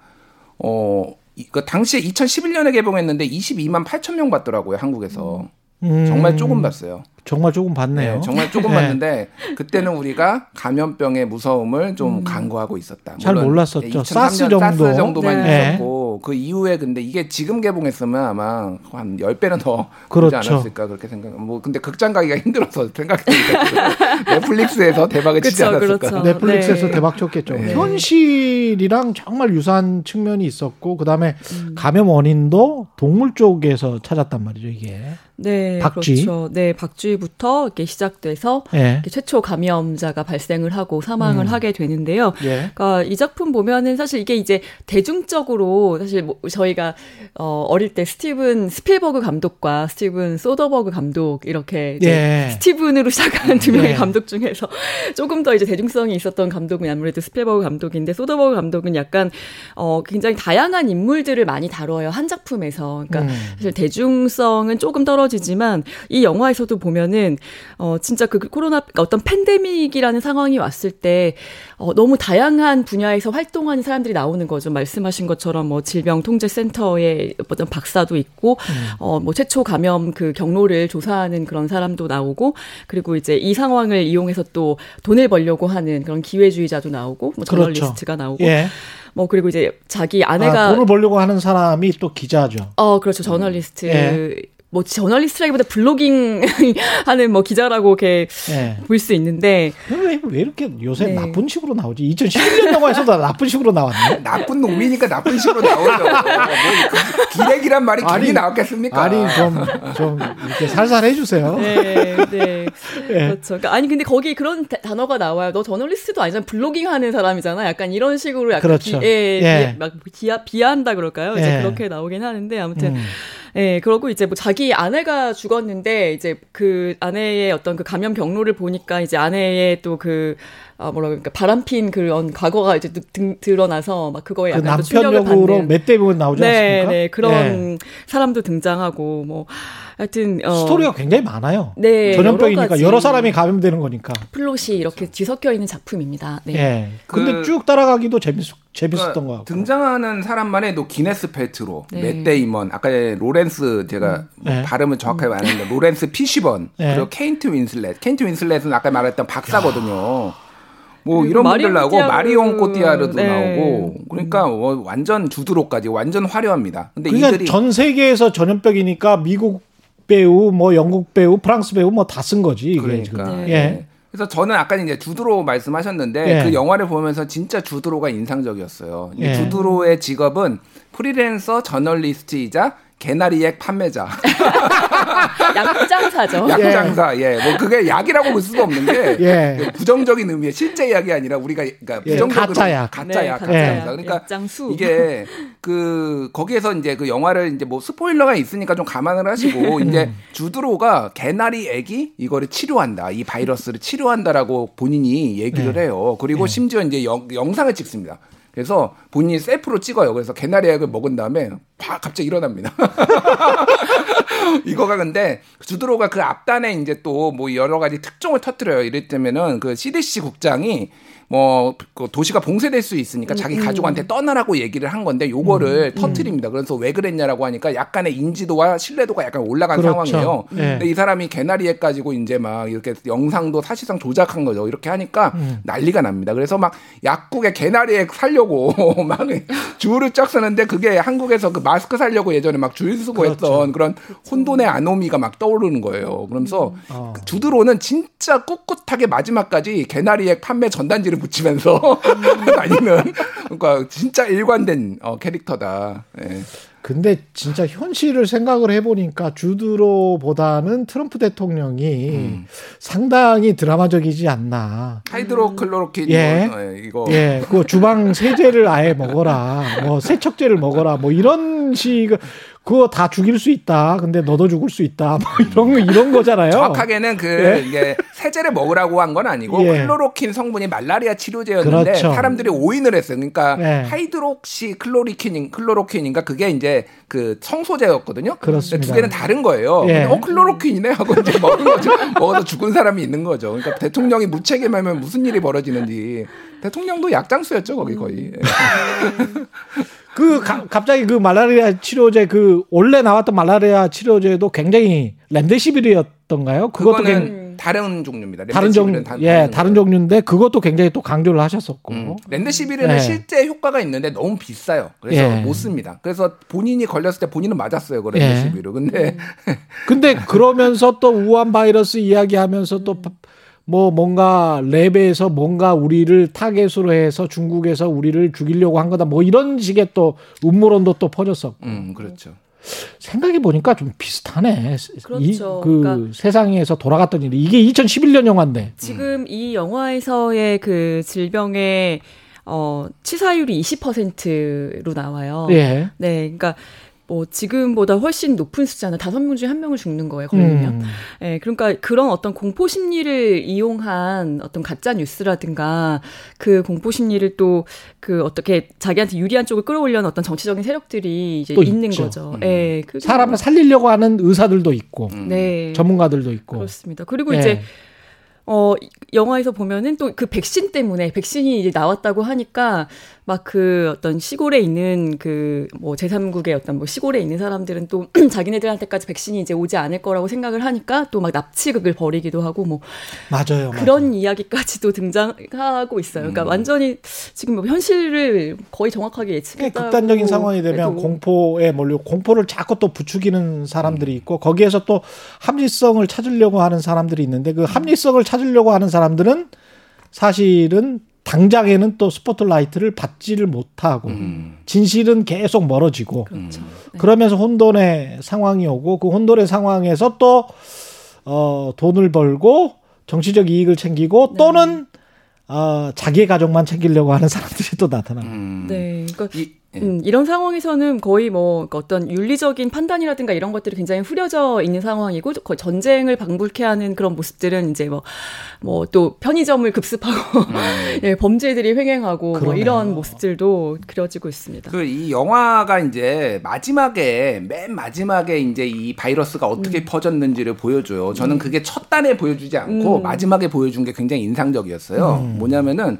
M: 어. 이- 그 당시에 2011년에 개봉했는데 22만 8천 명 봤더라고요 한국에서
B: 음.
M: 정말 조금 봤어요.
B: 정말 조금 봤네요.
M: 네, 정말 조금
B: 예.
M: 봤는데 그때는 우리가 감염병의 무서움을 좀 간과하고 있었다.
B: 음. 잘 몰랐었죠.
M: 2003년
B: 사스 정도.
M: 사스 정도만
B: 네.
M: 있었고 그 이후에 근데 이게 지금 개봉했으면 아마 한 10배는 더
B: 그렇죠.
M: 그렇지 않았을까 그렇게 생각. 뭐 근데 극장 가기가 힘들어서 생각했는데 넷플릭스에서 대박을 치지
N: 그쵸,
M: 않았을까.
N: 그렇죠.
B: 넷플릭스에서
N: 네.
B: 대박 쳤겠죠.
M: 네.
B: 현실이랑 정말 유사한 측면이 있었고 그다음에
N: 음.
B: 감염 원인도 동물 쪽에서 찾았단 말이죠, 이게.
N: 네,
B: 박쥐?
N: 그렇죠. 네, 박쥐부터 이렇게 시작돼서
B: 예.
N: 이렇게 최초 감염자가 발생을 하고 사망을
B: 음.
N: 하게 되는데요.
B: 예.
N: 그러니까 이 작품 보면은 사실 이게 이제 대중적으로 사실 뭐 저희가 어 어릴 때 스티븐 스필버그 감독과 스티븐 소더버그 감독 이렇게 이제
B: 예.
N: 스티븐으로 시작한 두 명의
B: 예.
N: 감독 중에서 조금 더 이제 대중성이 있었던 감독은 아무래도 스필버그 감독인데 소더버그 감독은 약간 어 굉장히 다양한 인물들을 많이 다뤄요 한 작품에서. 그러니까
B: 음.
N: 사실 대중성은 조금 떨어지지만 이 영화에서도 보면은 어 진짜 그 코로나 그러니까 어떤 팬데믹이라는 상황이 왔을 때 어, 너무 다양한 분야에서 활동하는 사람들이 나오는 거죠. 말씀하신 것처럼 뭐 질병통제센터의 어떤 박사도 있고 어뭐 최초 감염 그 경로를 조사하는 그런 사람도 나오고 그리고 이제 이 상황을 이용해서 또 돈을 벌려고 하는 그런 기회주의자도 나오고 뭐
B: 그렇죠.
N: 저널리스트가 나오고
B: 예.
N: 뭐 그리고 이제 자기 아내가
B: 아, 돈을 벌려고 하는 사람이 또 기자죠.
N: 어, 그렇죠. 저널리스트.
B: 예.
N: 뭐 저널리스트라기보다 블로깅 하는 뭐 기자라고 이렇게
B: 예.
N: 볼수 있는데
B: 왜, 왜 이렇게 요새
N: 네.
B: 나쁜 식으로 나오지? 2011년 영화에서도 나쁜 식으로 나왔네.
M: 나쁜 놈이니까 나쁜 식으로 나오죠. 뭐그 기레기란 말이
B: 아니,
M: 괜히 나왔겠습니까?
B: 아니 좀좀 이렇게 살살 해 주세요.
N: 네, 네.
B: 예.
N: 그렇죠. 그러니까 아니 근데 거기 그런 다- 단어가 나와요. 너 저널리스트도 아니잖아. 블로깅 하는 사람이잖아. 약간 이런 식으로 약간
B: 그렇죠.
N: 비, 예,
B: 예.
N: 비, 막 비하, 비하한다 그럴까요? 이제
B: 예.
N: 그렇게 나오긴 하는데 아무튼
B: 음.
N: 예, 그러고 이제 뭐 자기 아내가 죽었는데 이제 그 아내의 어떤 그 감염 경로를 보니까 이제 아내의 또그 아, 뭐라 그러니까 바람핀 그런 과거가 이제 드, 드러나서 막 그거에
B: 그
N: 약간 또
B: 남편
N: 충격을 받는
B: 맷 대부분 나오지
N: 네,
B: 않습니까?
N: 네, 그런
B: 예.
N: 사람도 등장하고 뭐 하여튼 어,
B: 스토리가 굉장히 많아요.
N: 네,
B: 전염병이니까
N: 여러.
B: 여러 사람이 감염되는 거니까.
N: 플롯이 이렇게 뒤섞여 있는 작품입니다. 네.
B: 예. 근데
M: 그-
B: 쭉 따라가기도 재밌 재밌었던
M: 그러니까
B: 것 같고.
M: 등장하는 사람만 해도 기네스 펠트로,
N: 네.
M: 맷 데이먼, 아까 로렌스 제가
B: 네.
M: 발음을 정확하게 말했는데 로렌스 피시번
B: 네.
M: 그리고 케이트 윈슬렛. 케이트 윈슬렛은 아까 말했던 박사거든요. 뭐
N: 그리고
M: 이런 분들 나오고. 마리온 코티아르도
N: 네.
M: 나오고 그러니까 뭐 완전 주드로까지 완전 화려합니다. 근데
B: 그러니까
M: 이들이
B: 전 세계에서 전염병이니까 미국 배우, 뭐 영국 배우, 프랑스 배우 뭐 다 쓴 거지. 이게
M: 그러니까.
B: 지금.
N: 네.
B: 예.
M: 그래서 저는 아까 이제 주드로 말씀하셨는데
B: 예.
M: 그 영화를 보면서 진짜 주드로가 인상적이었어요. 이
B: 예.
M: 주드로의 직업은 프리랜서 저널리스트이자 개나리액 판매자.
N: 약장사죠.
M: 약장사, 예. 뭐 그게 약이라고 볼 수가 없는 게
B: 예.
M: 부정적인 의미의 실제 약이 아니라 우리가 그러니까
B: 예,
M: 부정적으로
B: 가짜 약.
M: 가짜
N: 네,
M: 약,
N: 가짜
M: 가짜
B: 약.
M: 약. 그러니까
N: 약장수.
M: 이게 그 거기에서 이제 그 영화를 이제 뭐 스포일러가 있으니까 좀 감안을 하시고 이제 주드로가 개나리 액이 이거를 치료한다. 이 바이러스를 치료한다라고 본인이 얘기를
B: 네.
M: 해요. 그리고 심지어 이제 영, 영상을 찍습니다. 그래서 본인이 셀프로 찍어요. 그래서 개나리 액을 먹은 다음에 팍 갑자기 일어납니다. 이거가 근데 주드로가 그 앞단에 이제 또 뭐 여러 가지 특종을 터뜨려요. 이랬다면은 그 CDC 국장이 뭐그 도시가 봉쇄될 수 있으니까 자기 가족한테 떠나라고 얘기를 한 건데 요거를 터트립니다. 그래서 왜 그랬냐라고 하니까 약간의 인지도와 신뢰도가 약간 올라간
B: 그렇죠.
M: 상황이에요.
B: 네.
M: 근데 이 사람이 개나리액 가지고 이제 막 이렇게 영상도 사실상 조작한 거죠. 이렇게 하니까 난리가 납니다. 그래서 막 약국에 개나리액 살려고 막 줄을 쫙 서는데 그게 한국에서 그 마스크 살려고 예전에 막줄 서고 했던 그런 혼돈의 아노미가 막 떠오르는 거예요. 그러면서
B: 어.
M: 주드로는 진짜 꿋꿋하게 마지막까지 개나리액 판매 전단지를 붙이면서 다니는 그러니까 진짜 일관된 어, 캐릭터다. 예.
B: 근데 진짜 현실을 생각을 해보니까 주드로보다는 트럼프 대통령이
M: 음.
B: 상당히 드라마적이지 않나.
M: 하이드로클로로킨
B: 예.
M: 뭐, 예, 이거
B: 예, 그 주방 세제를 아예 먹어라, 뭐 세척제를 먹어라, 뭐 이런 식 그거 다 죽일 수 있다. 근데 너도 죽을 수 있다. 뭐 이런 거 이런 거잖아요.
M: 정확하게는 그
B: 예.
M: 이게 세제를 먹으라고 한 건 아니고
B: 예.
M: 클로로킨 성분이 말라리아 치료제였는데
B: 그렇죠.
M: 사람들이 오인을 했어요. 그러니까
B: 예.
M: 하이드록시 클로리킨 클로로킨인가 그게 이제 그 청소제였거든요.
B: 그렇습니다.
M: 두 개는 다른 거예요.
B: 예.
M: 어 클로로킨이네 하고 이제 먹은 거죠. 먹어서 죽은 사람이 있는 거죠. 그러니까 대통령이 무책임하면 무슨 일이 벌어지는지 대통령도 약장수였죠 거기 거의. 예.
B: 그 가- 갑자기 그 말라리아 치료제 그 원래 나왔던 말라리아 치료제도 굉장히 렘데시빌이었던가요? 그것도 굉장히
M: 다른 종류입니다.
B: 다른 종
M: 렘데시빌은 다-
B: 예,
M: 다른
B: 다른 종류인데 그것도 굉장히 또 강조를 하셨었고.
M: 음. 렌데시빌은
B: 예.
M: 실제 효과가 있는데 너무 비싸요. 그래서
B: 예.
M: 못 씁니다. 그래서 본인이 걸렸을 때 본인은 맞았어요. 그
B: 예.
M: 렌데시빌을. 근데
B: 근데 그러면서 또 우한 바이러스 이야기하면서 또 뭐 뭔가 랩에서 뭔가 우리를 타겟으로 해서 중국에서 우리를 죽이려고 한 거다. 뭐 이런 식의 또 음모론도 또 퍼졌었고.
M: 음, 그렇죠.
B: 생각해 보니까 좀 비슷하네.
N: 그렇죠.
B: 이, 그
N: 그러니까-
B: 세상에서 돌아갔던 일이 이게 2011년 영화인데.
N: 지금 이 영화에서의 그 질병의 어, 치사율이 20%로 나와요.
B: 예.
N: 네, 그러니까 뭐 지금보다 훨씬 높은 숫자는 다섯 명 중에 한 명을 죽는 거예요. 걸리면.
B: 음.
N: 예, 그러니까 그런 어떤 공포 심리를 이용한 어떤 가짜 뉴스라든가 그 공포 심리를 또 그 어떻게 자기한테 유리한 쪽을 끌어올려는 어떤 정치적인 세력들이 이제
B: 또
N: 있는
B: 있죠.
N: 거죠.
B: 음.
N: 예, 그게
B: 사람을 살리려고 하는 의사들도 있고
N: 네.
B: 전문가들도 있고
N: 그렇습니다. 그리고
B: 예.
N: 이제 어 이- 영화에서 보면은 또 그 백신 때문에 백신이 이제 나왔다고 하니까 막 그 어떤 시골에 있는 그 뭐 제3국의 어떤 뭐 시골에 있는 사람들은 또 자기네들한테까지 백신이 이제 오지 않을 거라고 생각을 하니까 또 막 납치극을 벌이기도 하고 뭐
B: 맞아요.
N: 그런 이야기까지도 등장하고 있어요.
B: 음.
N: 그러니까 완전히 지금 뭐 현실을 거의 정확하게 예측했다.
B: 극단적인 상황이 되면 공포에 몰려 공포를 자꾸 또 부추기는 사람들이 있고 거기에서 또 합리성을 찾으려고 하는 사람들이 있는데 그 합리성을 찾으려고 하는 사람들은 사실은 당장에는 또 스포트라이트를 받지를 못하고 진실은 계속 멀어지고 그러면서 혼돈의 상황이 오고 그 혼돈의 상황에서 또 어, 돈을 벌고 정치적 이익을 챙기고 또는 어, 자기의 가족만 챙기려고 하는 사람들이 또 나타나고.
N: 네. 그러니까 음, 이런 상황에서는 거의 뭐 어떤 윤리적인 판단이라든가 이런 것들이 굉장히 후려져 있는 상황이고 거의 전쟁을 방불케 하는 그런 모습들은 이제 뭐 뭐 또 편의점을 급습하고 예, 범죄들이 횡행하고 뭐. 이런 모습들도 그려지고 있습니다.
M: 그 이 영화가 이제 마지막에 맨 마지막에 이제 이 바이러스가 어떻게
N: 음.
M: 퍼졌는지를 보여줘요. 저는 그게 첫 단에 보여주지 않고
N: 음.
M: 마지막에 보여준 게 굉장히 인상적이었어요.
B: 음.
M: 뭐냐면은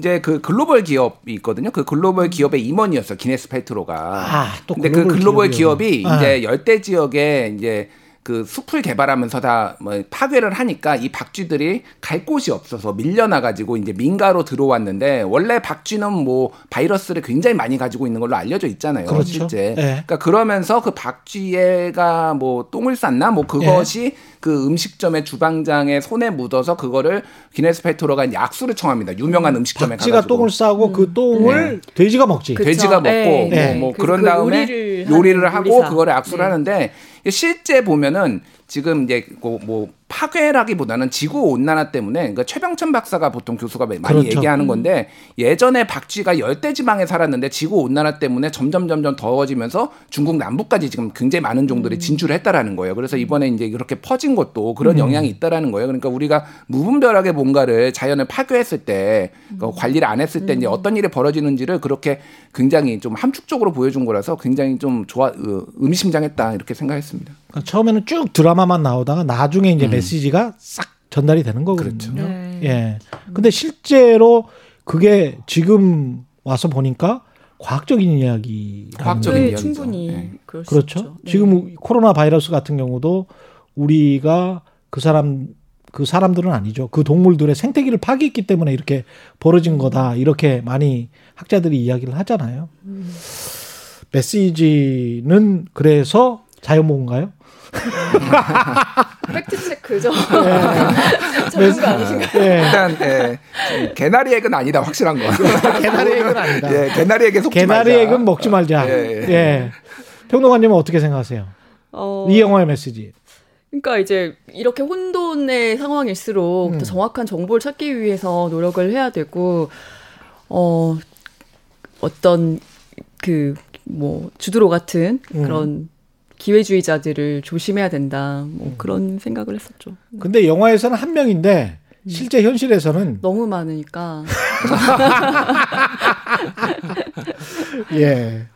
M: 이제 그 글로벌 기업이 있거든요. 그 글로벌 기업의 임원이었어요. 기네스 펠트로가.
B: 아, 또
M: 근데 그
B: 글로벌 기업이요.
M: 기업이
B: 아.
M: 이제 열대 지역에 이제 그 숲을 개발하면서 다 뭐 파괴를 하니까 이 박쥐들이 갈 곳이 없어서 밀려나 가지고 이제 민가로 들어왔는데 원래 박쥐는 뭐 바이러스를 굉장히 많이 가지고 있는 걸로 알려져 있잖아요.
B: 그렇죠.
M: 실제.
B: 예.
M: 그러니까 그러면서 그 박쥐애가 뭐 똥을 쌌나 뭐 그것이
B: 예.
M: 그 음식점의 주방장의 손에 묻어서 그거를 기네스 페트로가 이제 악수를 청합니다. 유명한 음식점에
B: 박쥐가
M: 가가지고.
B: 똥을 싸고 그 똥을 돼지가 먹지.
M: 돼지가 먹고
B: 예.
M: 뭐,
B: 예.
M: 뭐
B: 그-
M: 그런
B: 그
M: 다음에
B: 요리를
M: 요리를, 하고
B: 요리사.
M: 그거를 악수를
B: 네.
M: 하는데 실제 보면은 지금 이제 뭐, 뭐 파괴라기보다는 지구 온난화 때문에 그러니까 최병천 박사가 보통 교수가 많이
B: 그렇죠.
M: 얘기하는
B: 음.
M: 건데 예전에 박쥐가 열대 지방에 살았는데 지구 온난화 때문에 점점 점점 더워지면서 중국 남부까지 지금 굉장히 많은 종들이 진출을 했다라는 거예요. 그래서 이번에 이제 이렇게 퍼진 것도 그런
B: 음.
M: 영향이 있다라는 거예요. 그러니까 우리가 무분별하게 뭔가를 자연을 파괴했을 때그 관리를 안 했을 때 이제 어떤 일이 벌어지는지를 그렇게 굉장히 좀 함축적으로 보여준 거라서 굉장히 좀 좋아 어, 의미심장했다 이렇게 생각했습니다.
B: 그러니까 처음에는 쭉 드라마만 나오다가 나중에 이제 메시지가 싹 전달이 되는 거거든요.
N: 네.
B: 예. 근데 실제로 그게 지금 와서 보니까 과학적인 이야기.
M: 과학적인
N: 네,
M: 이야기죠.
N: 충분히 그럴 수
B: 그렇죠.
N: 있죠. 네.
B: 지금 코로나 바이러스 같은 경우도 우리가 그 사람 그 사람들은 아니죠. 그 동물들의 생태계를 파괴했기 때문에 이렇게 벌어진 거다. 이렇게 많이 학자들이 이야기를 하잖아요. 메시지는 그래서 자연보호인가요?
N: 팩트 체크죠.
B: 네.
N: 전문가 아니신가요?
B: 예.
M: 일단 예, 좀 개나리 액은 아니다 확실한 거.
B: 개나리 액은 아니다.
M: 예, 개나리 액에 속지
B: 개나리
M: 말자.
B: 액은 먹지 말자.
M: 예,
B: 예.
M: 예.
B: 평론가님은 어떻게 생각하세요?
N: 어,
B: 이 영화의 메시지.
N: 그러니까 이제 이렇게 혼돈의 상황일수록
B: 음.
N: 더 정확한 정보를 찾기 위해서 노력을 해야 되고 어 어떤 그 뭐 주드로 같은
B: 음.
N: 그런 기회주의자들을 조심해야 된다. 뭐
B: 음.
N: 그런 생각을 했었죠.
B: 근데 영화에서는 한 명인데 실제 현실에서는
N: 너무 많으니까.
B: 예.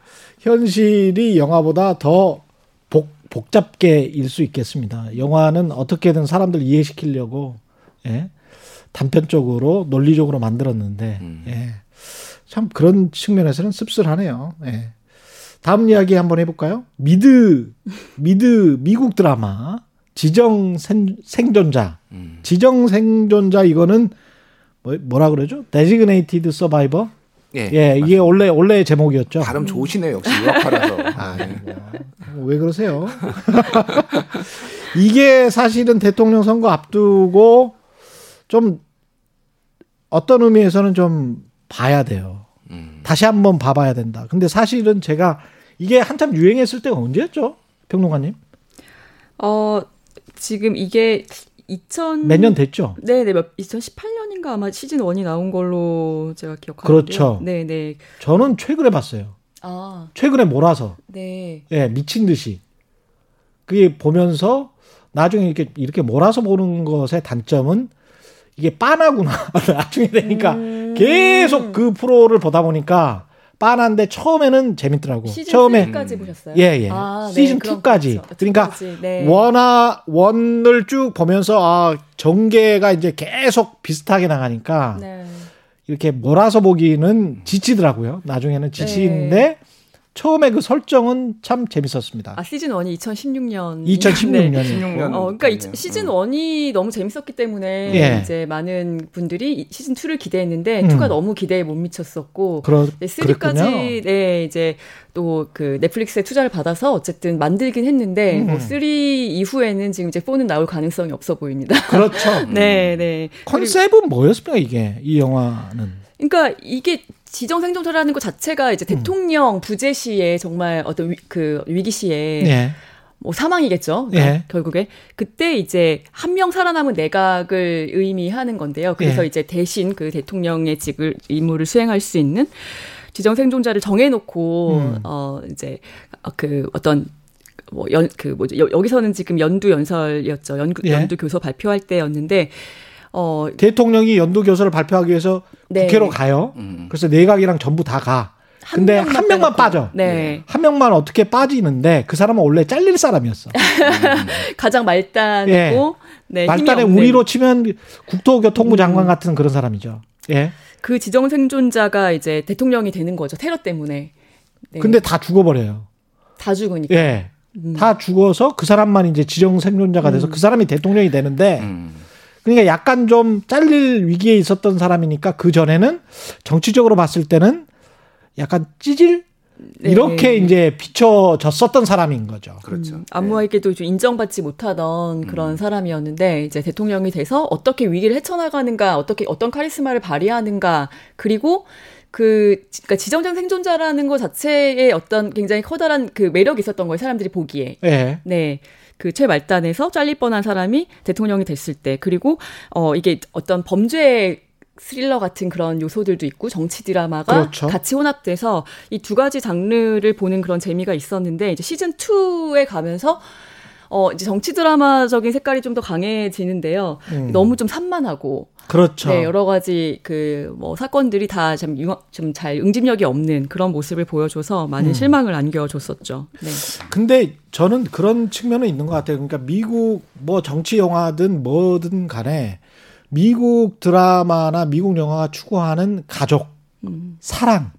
B: 현실이 영화보다 더 복, 복잡게 일 수 있겠습니다. 영화는 어떻게든 사람들 이해시키려고, 예. 단편적으로, 논리적으로 만들었는데, 예. 참 그런 측면에서는 씁쓸하네요. 예. 다음 이야기 한번 해볼까요? 미드, 미드, 미국 드라마, 지정 생, 생존자. 지정 생존자 이거는 뭐, 뭐라 그러죠? Designated Survivor?
M: 예,
B: 예, 이게 원래 원래 제목이었죠.
M: 발음 좋으시네요. 역시 유학파라서.
B: 아, 왜 그러세요? 이게 사실은 대통령 선거 앞두고 좀 어떤 의미에서는 좀 봐야 돼요. 다시 한번 봐봐야 된다. 근데 사실은 제가 이게 한참 유행했을 때가 언제였죠? 평론가님?
N: 어, 지금 이게 2000.
B: 몇 년 됐죠?
N: 네 네, 2018년인가 아마 시즌 1이 나온 걸로 제가 기억하는데요.
B: 그렇죠.
N: 네 네.
B: 저는 최근에 봤어요.
N: 아.
B: 최근에 몰아서.
N: 네.
B: 예, 미친 듯이. 그게 보면서 나중에 이렇게, 이렇게 몰아서 보는 것의 단점은 이게 빤하구나. 나중에 되니까
N: 음.
B: 계속 그 프로를 보다 보니까 빤한데 처음에는 재밌더라고.
N: 시즌
B: 처음에
N: 3까지 보셨어요?
B: 예, 예.
N: 아, 네,
B: 시즌
N: 그럼
B: 2까지.
N: 그렇죠.
B: 그러니까
N: 2까지, 네.
B: 원화 원을 쭉 보면서 아, 전개가 이제 계속 비슷하게 나가니까
N: 네.
B: 이렇게 몰아서 보기는 지치더라고요. 나중에는 지치는데
N: 네.
B: 처음에 그 설정은 참 재밌었습니다.
N: 아 시즌 1이 2016년.
B: 2016 년이요.
M: 16년.
N: 어, 그러니까 이-
M: 네.
N: 시즌 1이 너무 재밌었기 때문에
B: 예.
N: 이제 많은 분들이 이 시즌 2를 기대했는데
B: 음.
N: 2가 너무 기대에 못 미쳤었고 네, 3까지
B: 그랬군요.
N: 네 이제 또 그 넷플릭스에 투자를 받아서 어쨌든 만들긴 했는데
B: 음.
N: 뭐3 이후에는 지금 이제 4는 나올 가능성이 없어 보입니다.
B: 그렇죠.
N: 네, 네.
B: 컨셉은 뭐였습니까 이게 이 영화는?
N: 그러니까 이게 지정 생존자라는 것 자체가
B: 음.
N: 이제 대통령 부재 시에 정말 어떤 위, 그 위기 시에
B: 예.
N: 뭐 사망이겠죠. 그러니까
B: 예.
N: 결국에 그때 이제 한 명 살아남은 내각을 의미하는 건데요. 그래서
B: 예.
N: 이제 대신 그 대통령의 직을 임무를 수행할 수 있는 지정 생존자를 정해놓고
B: 음.
N: 어 이제 그 어떤 뭐 연 그 뭐죠 여, 여기서는 지금 연두 연설이었죠. 연구,
B: 예.
N: 연두 교서 발표할 때였는데 어
B: 대통령이 연도 교서를 발표하기 위해서
N: 네.
B: 국회로 가요. 그래서 내각이랑 전부 다 가. 근데
N: 명만
B: 한 명만
N: 빼놓고.
B: 빠져.
N: 네.
B: 한 명만 어떻게 빠지는데 그 사람은 원래 잘릴 사람이었어.
N: 가장 말단이고
B: 예.
N: 네,
B: 말단의. 우리로 치면 국토교통부 장관 같은 그런 사람이죠. 예.
N: 그 지정 생존자가 이제 대통령이 되는 거죠. 테러 때문에. 네.
B: 근데 다 죽어버려요.
N: 다 죽으니까.
B: 예.
N: 음.
B: 다 죽어서 그 사람만 이제 지정 생존자가 돼서 그 사람이 대통령이 되는데 그러니까 약간 좀 잘릴 위기에 있었던 사람이니까 그 전에는 정치적으로 봤을 때는 약간 찌질
N: 네.
B: 이렇게 이제 비춰졌었던 사람인 거죠.
M: 그렇죠.
N: 음, 아무에게도 좀 인정받지 못하던 그런 사람이었는데 이제 대통령이 돼서 어떻게 위기를 헤쳐나가는가, 어떻게 어떤 카리스마를 발휘하는가, 그리고 그 그러니까 지정된 생존자라는 것 자체에 어떤 굉장히 커다란 그 매력이 있었던 거예요. 사람들이 보기에.
B: 예.
N: 네. 그 최말단에서 잘릴 뻔한 사람이 대통령이 됐을 때 그리고 어 이게 어떤 범죄 스릴러 같은 그런 요소들도 있고 정치 드라마가
B: 그렇죠.
N: 같이 혼합돼서 이 두 가지 장르를 보는 그런 재미가 있었는데 이제 시즌 2에 가면서 어 이제 정치 드라마적인 색깔이 좀 더 강해지는데요.
B: 음.
N: 너무 좀 산만하고
B: 그렇죠.
N: 네, 여러 가지 그 뭐 사건들이 다좀좀잘 응집력이 없는 그런 모습을 보여줘서 많은
B: 음.
N: 실망을 안겨줬었죠. 네.
B: 근데 저는 그런 측면은 있는 것 같아요. 그러니까 미국 뭐 정치 영화든 뭐든 간에 미국 드라마나 미국 영화가 추구하는 가족, 사랑,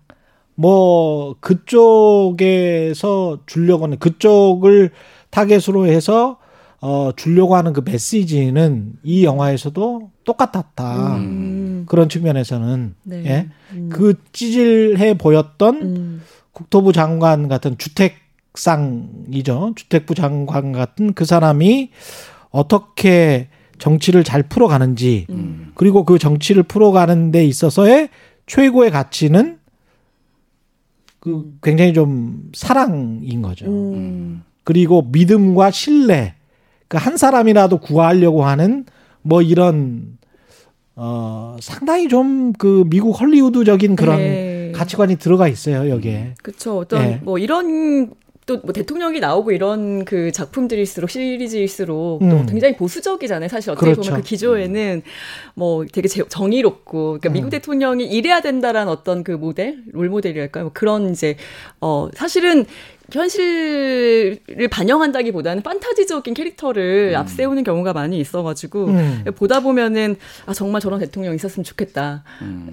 B: 뭐 그쪽에서 주려고 하는 그쪽을 타겟으로 해서 어 주려고 하는 그 메시지는 이 영화에서도 똑같았다. 그런 측면에서는
N: 네.
B: 예. 그 찌질해 보였던
N: 음.
B: 국토부 장관 같은 주택상이죠. 주택부 장관 같은 그 사람이 어떻게 정치를 잘 풀어가는지 그리고 그 정치를 풀어가는 데 있어서의 최고의 가치는 그 굉장히 좀 사랑인 거죠.
N: 음.
B: 그리고 믿음과 신뢰. 그 한 사람이라도 구하려고 하는 뭐 이런 어 상당히 좀 그 미국 헐리우드적인 그런
N: 네.
B: 가치관이 들어가 있어요 여기에.
N: 그렇죠. 어떤
B: 예.
N: 뭐 이런 또 뭐 대통령이 나오고 이런 그 작품들일수록 시리즈일수록
B: 음.
N: 또 굉장히 보수적이잖아요. 사실 어떻게
B: 그렇죠.
N: 보면 그 기조에는 뭐 되게 제- 정의롭고 그러니까 미국
B: 음.
N: 대통령이 이래야 된다라는 어떤 그 모델, 롤 모델이랄까요? 뭐 그런 이제 어 사실은 현실을 반영한다기보다는 판타지적인 캐릭터를 앞세우는 경우가 많이 있어가지고
B: 음.
N: 보다 보면은 아 정말 저런 대통령 있었으면 좋겠다.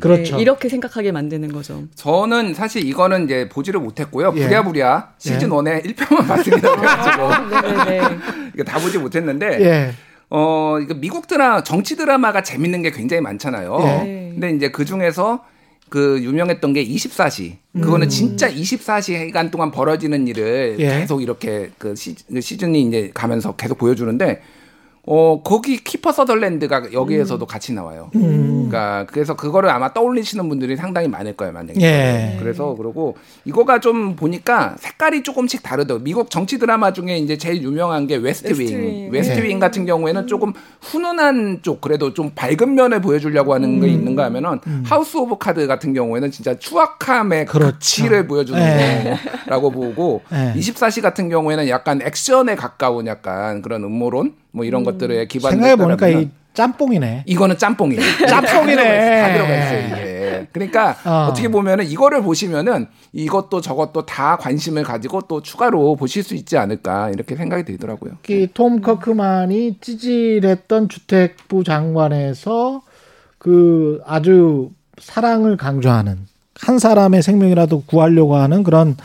B: 그렇죠.
N: 네, 이렇게 생각하게 만드는 거죠.
M: 저는 사실 이거는 이제 보지를 못했고요.
N: 예.
M: 부랴부랴 시즌
B: 예.
M: 1에 1편만 봤습니다. 그래가지고
N: 네네네.
M: 이거 다 보지 못했는데
B: 예.
M: 어 이거 미국 드라 정치 드라마가 재밌는 게 굉장히 많잖아요.
B: 예.
M: 근데 이제 그 중에서 그 유명했던 게 24시. 그거는
B: 음.
M: 진짜 24시간 동안 벌어지는 일을
B: 예.
M: 계속 이렇게 그 시, 그 시즌이 이제 가면서 계속 보여주는데 어 거기 키퍼 서덜랜드가 여기에서도 같이 나와요.
B: 음.
M: 그러니까 그래서 그거를 아마 떠올리시는 분들이 상당히 많을 거예요, 만약에.
B: 예.
M: 그래서 그러고 이거가 좀 보니까 색깔이 조금씩 다르더라고요. 미국 정치 드라마 중에 이제 제일 유명한 게 웨스트윙.
N: 웨스트윙.
M: 웨스트윙
N: 네.
M: 같은 경우에는 조금 훈훈한 쪽 그래도 좀 밝은 면을 보여주려고 하는 게 있는가 하면은 하우스 오브 카드 같은 경우에는 진짜 추악함의 극치를 보여주는
B: 네.
M: 거라고 보고
B: 네.
M: 24시 같은 경우에는 약간 액션에 가까운 약간 그런 음모론 뭐 이런 것들에 기반을
B: 생각해 보니까 이 짬뽕이네.
M: 이거는 짬뽕이에요.
B: 짬뽕이네.
M: 다 들어가 있어요, 이게. 그러니까
B: 어.
M: 어. 떻게 보면은 이거를 보시면은 이것도 저것도 다 관심을 가지고 또 추가로 보실 수 있지 않을까 이렇게 생각이 들더라고요.
B: 이톰 커크만이 찌질했던 주택부 장관에서 그 아주 사랑을 강조하는 한 사람의 생명이라도 구하려고 하는 그런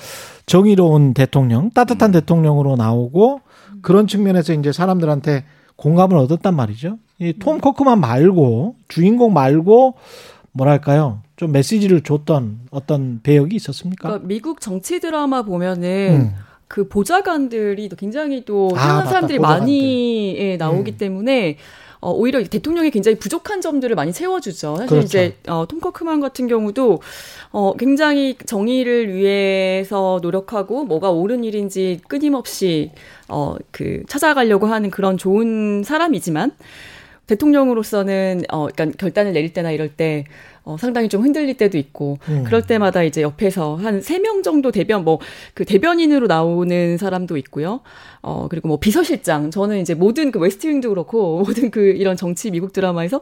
B: 정의로운 대통령, 따뜻한 대통령으로 나오고 그런 측면에서 이제 사람들한테 공감을 얻었단 말이죠. 이톰 커크만 말고 주인공 말고 뭐랄까요? 좀 메시지를 줬던 어떤 배역이 있었습니까?
N: 그러니까 미국 정치 드라마 보면은
B: 음.
N: 그 보좌관들이 또 굉장히 또
B: 아, 맞다.
N: 사람들이
B: 보좌관들.
N: 많이 예, 나오기
B: 음.
N: 때문에 어, 오히려 대통령이 굉장히 부족한 점들을 많이 채워주죠. 사실
B: 그렇죠.
N: 이제 어, 톰 커크만 같은 경우도 어, 굉장히 정의를 위해서 노력하고 뭐가 옳은 일인지 끊임없이 어, 그 찾아가려고 하는 그런 좋은 사람이지만 대통령으로서는 어, 그러니까 결단을 내릴 때나 이럴 때 어, 상당히 좀 흔들릴 때도 있고
B: 음.
N: 그럴 때마다 이제 옆에서 한 세 명 정도 대변 뭐 그 대변인으로 나오는 사람도 있고요. 어 그리고 뭐 비서실장 저는 이제 모든 그 웨스트윙도 그렇고 모든 그 이런 정치 미국 드라마에서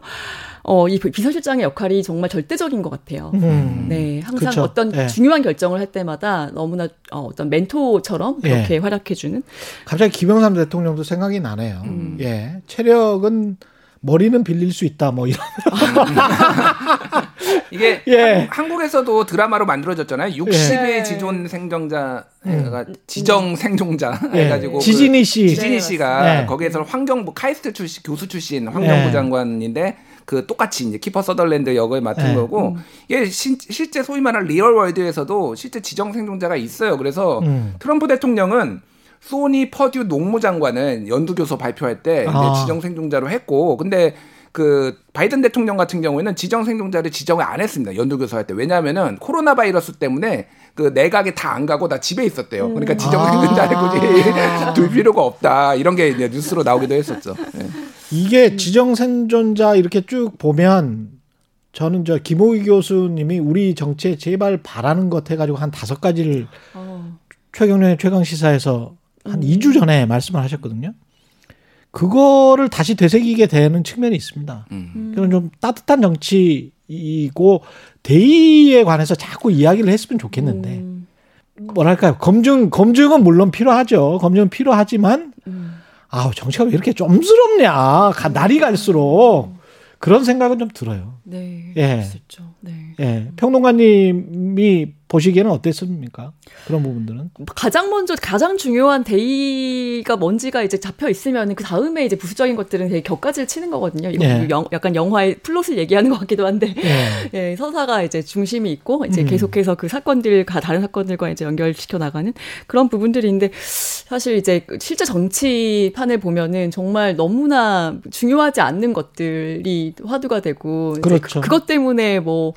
N: 어 이 비서실장의 역할이 정말 절대적인 것 같아요.
B: 음.
N: 네, 항상
B: 그쵸.
N: 어떤
B: 예.
N: 중요한 결정을 할 때마다 너무나 어, 어떤 멘토처럼 그렇게
B: 예.
N: 활약해주는
B: 갑자기 김영삼 대통령도 생각이 나네요. 예. 체력은 머리는 빌릴 수 있다. 뭐 이런.
M: 이게
B: 예.
M: 한, 국에서도 드라마로 만들어졌잖아요. 60일
N: 예.
M: 지존 생존자, 가 지정 생존자
B: 예.
M: 해가지고
B: 지진희
M: 그
B: 씨.
M: 지진희
N: 네,
M: 씨가
B: 맞습니다.
M: 거기에서 환경부 카이스트 출신 교수 출신 환경부
B: 예.
M: 장관인데 그 똑같이 이제 키퍼 서덜랜드 역을 맡은
B: 예.
M: 거고 이게 신- 실제 소위 말하는 real world에서도 실제 지정 생존자가 있어요. 그래서
B: 음.
M: 트럼프 대통령은 소니 퍼듀 농무 장관은 연두교서 발표할 때
B: 아.
M: 지정 생존자로 했고 근데 그 바이든 대통령 같은 경우에는 지정 생존자를 지정을 안 했습니다. 연두교서 할 때. 왜냐하면은 코로나 바이러스 때문에 그 내각에 다 안 가고 다 집에 있었대요. 그러니까 지정
B: 아.
M: 생존자를 굳이 둘 필요가 없다. 이런 게 이제 뉴스로 나오기도 했었죠. 예.
B: 이게 지정 생존자 이렇게 쭉 보면 저는 저 김호기 교수님이 우리 정치에 제발 바라는 것 해가지고 한 다섯 가지를
N: 어,
B: 최경련의 최강 시사에서 한
N: 음.
B: 2주 전에 말씀을 하셨거든요. 그거를 다시 되새기게 되는 측면이 있습니다.
M: 음.
B: 그런 좀 따뜻한 정치이고 대의에 관해서 자꾸 이야기를 했으면 좋겠는데
N: 음.
B: 뭐랄까요 검증 검증은 물론 필요하죠. 검증은 필요하지만
N: 음.
B: 아우 정치가 왜 이렇게 좀스럽냐 가- 날이 갈수록 그런 생각은 좀 들어요.
N: 네,
B: 예.
N: 있죠. 네.
B: 예, 평론가님이 보시기에는 어땠습니까? 그런 부분들은
N: 가장 먼저 가장 중요한 대의가 뭔지가 이제 잡혀 있으면 그 다음에 이제 부수적인 것들은 되게 곁가지를 치는 거거든요. 이거
B: 예.
N: 영- 약간 영화의 플롯을 얘기하는 것 같기도 한데
B: 예.
N: 예, 서사가 이제 중심이 있고 이제
B: 음.
N: 계속해서 그 사건들과 다른 사건들과 이제 연결시켜 나가는 그런 부분들인데 사실 이제 그 실제 정치판을 보면은 정말 너무나 중요하지 않는 것들이 화두가 되고 이제
B: 그렇죠.
N: 그, 것 때문에 뭐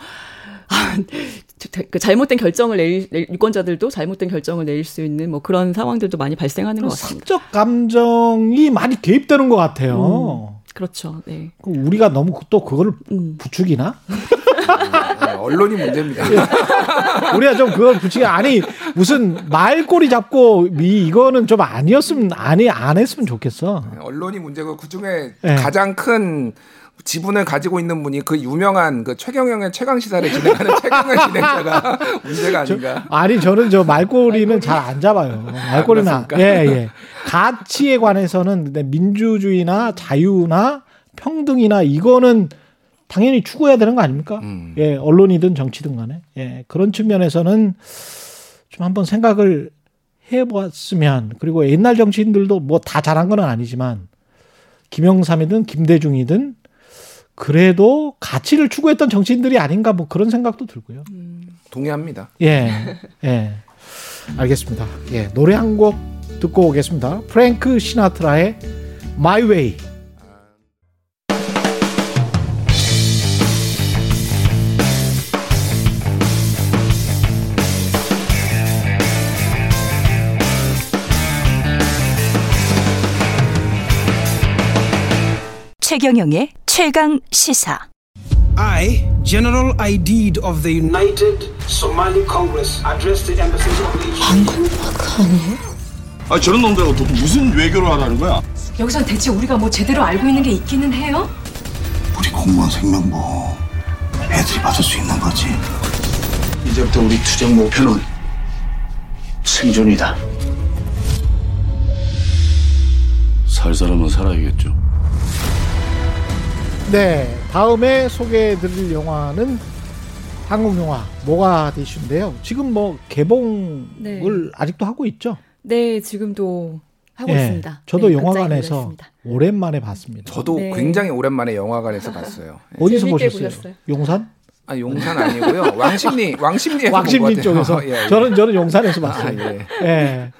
N: 그 잘못된 결정을 내릴, 낼- 유권자들도 잘못된 결정을 내릴 수 있는 뭐 그런 상황들도 많이 발생하는 것 같습니다.
B: 성적 감정이 많이 개입되는 것 같아요.
N: 그렇죠. 네.
B: 그 우리가 너무 또 그거를 부추기나?
M: 네, 언론이 문제입니다.
B: 우리가 좀 그걸 붙이기 아니 무슨 말꼬리 잡고 미 이거는 좀 아니었으면 아니 안 했으면 좋겠어.
M: 언론이 문제고 그 중에
B: 네.
M: 가장 큰 지분을 가지고 있는 분이 그 유명한 그 최경영의 최강 시사를 진행하는 최경영 진행자가 문제가 아닌가.
B: 아니 저는 저 말꼬리는 잘 안 잡아요. 말꼬리는 안-
M: 그렇습니까?
B: 예 예. 가치에 관해서는 근데 민주주의나 자유나 평등이나 이거는 당연히 추구해야 되는 거 아닙니까?
M: 음.
B: 예 언론이든 정치든 간에 예 그런 측면에서는 좀 한번 생각을 해봤으면 그리고 옛날 정치인들도 뭐 다 잘한 건 아니지만 김영삼이든 김대중이든 그래도 가치를 추구했던 정치인들이 아닌가 뭐 그런 생각도 들고요.
M: 동의합니다.
B: 예, 예. 알겠습니다. 예, 노래 한 곡 듣고 오겠습니다. 프랭크 시나트라의 My Way.
O: 최경영의 최강 시사.
P: I, General Aidid of the United Somali Congress, address the embassies of Egypt.
I: 아 저런 놈들하고 또 무슨 외교를 하라는 거야?
Q: 여기선 대체 우리가 뭐 제대로 알고 있는 게 있기는 해요?
R: 우리 공무원 생명보 애들이 받을 수 있는 거지. 이제부터 우리 투쟁 목표는 생존이다.
I: 살 사람은 살아야겠죠.
B: 네, 다음에 소개해드릴 영화는 한국 영화 모가디슈인데요. 지금 뭐 개봉을
N: 네.
B: 아직도 하고 있죠.
N: 네, 지금도 하고
B: 예,
N: 있습니다.
B: 저도
N: 네,
B: 영화관에서 오랜만에 봤습니다.
M: 저도
N: 네.
M: 굉장히 오랜만에 영화관에서 봤어요.
B: 어디서
N: 재밌게
B: 보셨어요?
N: 보셨어요?
B: 용산?
M: 아 용산 아니고요. 왕십리 왕십리에서
B: 왕십리
M: 본것
B: 쪽에서.
M: 예, 예.
B: 저는 저는 용산에서
M: 아,
B: 봤어요.
M: 예.
B: 예.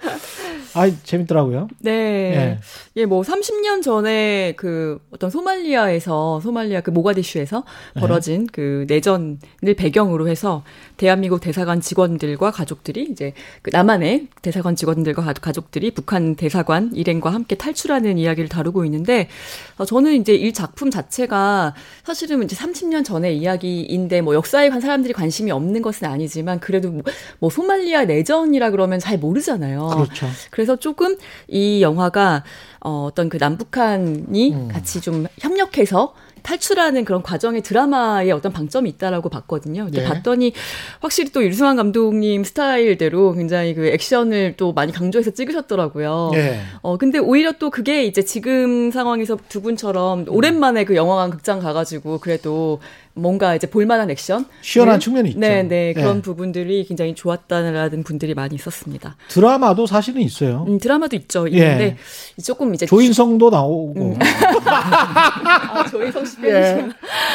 B: 아 재밌더라고요.
N: 네. 예, 뭐 30년 전에 그 어떤 소말리아에서 소말리아 그 모가디슈에서
B: 네.
N: 벌어진 그 내전을 배경으로 해서 대한민국 대사관 직원들과 가족들이 이제 그 남한의 대사관 직원들과 가- 가족들이 북한 대사관 일행과 함께 탈출하는 이야기를 다루고 있는데 어, 저는 이제 이 작품 자체가 사실은 이제 30년 전의 이야기인데 뭐 역사에 관 사람들이 관심이 없는 것은 아니지만 그래도 뭐, 뭐 소말리아 내전이라 그러면 잘 모르잖아요.
B: 그렇죠.
N: 그래서 조금 이 영화가 어, 어떤 그 남북한이
B: 음.
N: 같이 좀 협력해서 탈출하는 그런 과정의 드라마의 어떤 방점이 있다라고 봤거든요. 근데
B: 네.
N: 봤더니 확실히 또 유승환 감독님 스타일대로 굉장히 그 액션을 또 많이 강조해서 찍으셨더라고요.
B: 네.
N: 어, 근데 오히려 또 그게 이제 지금 상황에서 두 분처럼 오랜만에 그 영화관 극장 가가지고 그래도 뭔가 이제 볼만한 액션.
B: 시원한 측면이 있죠.
N: 네, 네. 그런
B: 네.
N: 부분들이 굉장히 좋았다는 분들이 많이 있었습니다.
B: 드라마도 사실은 있어요.
N: 음, 드라마도 있죠.
B: 예.
N: 있는데 조금 이제
B: 조인성도 나오고.
N: 아, 조인성 씨
B: 예.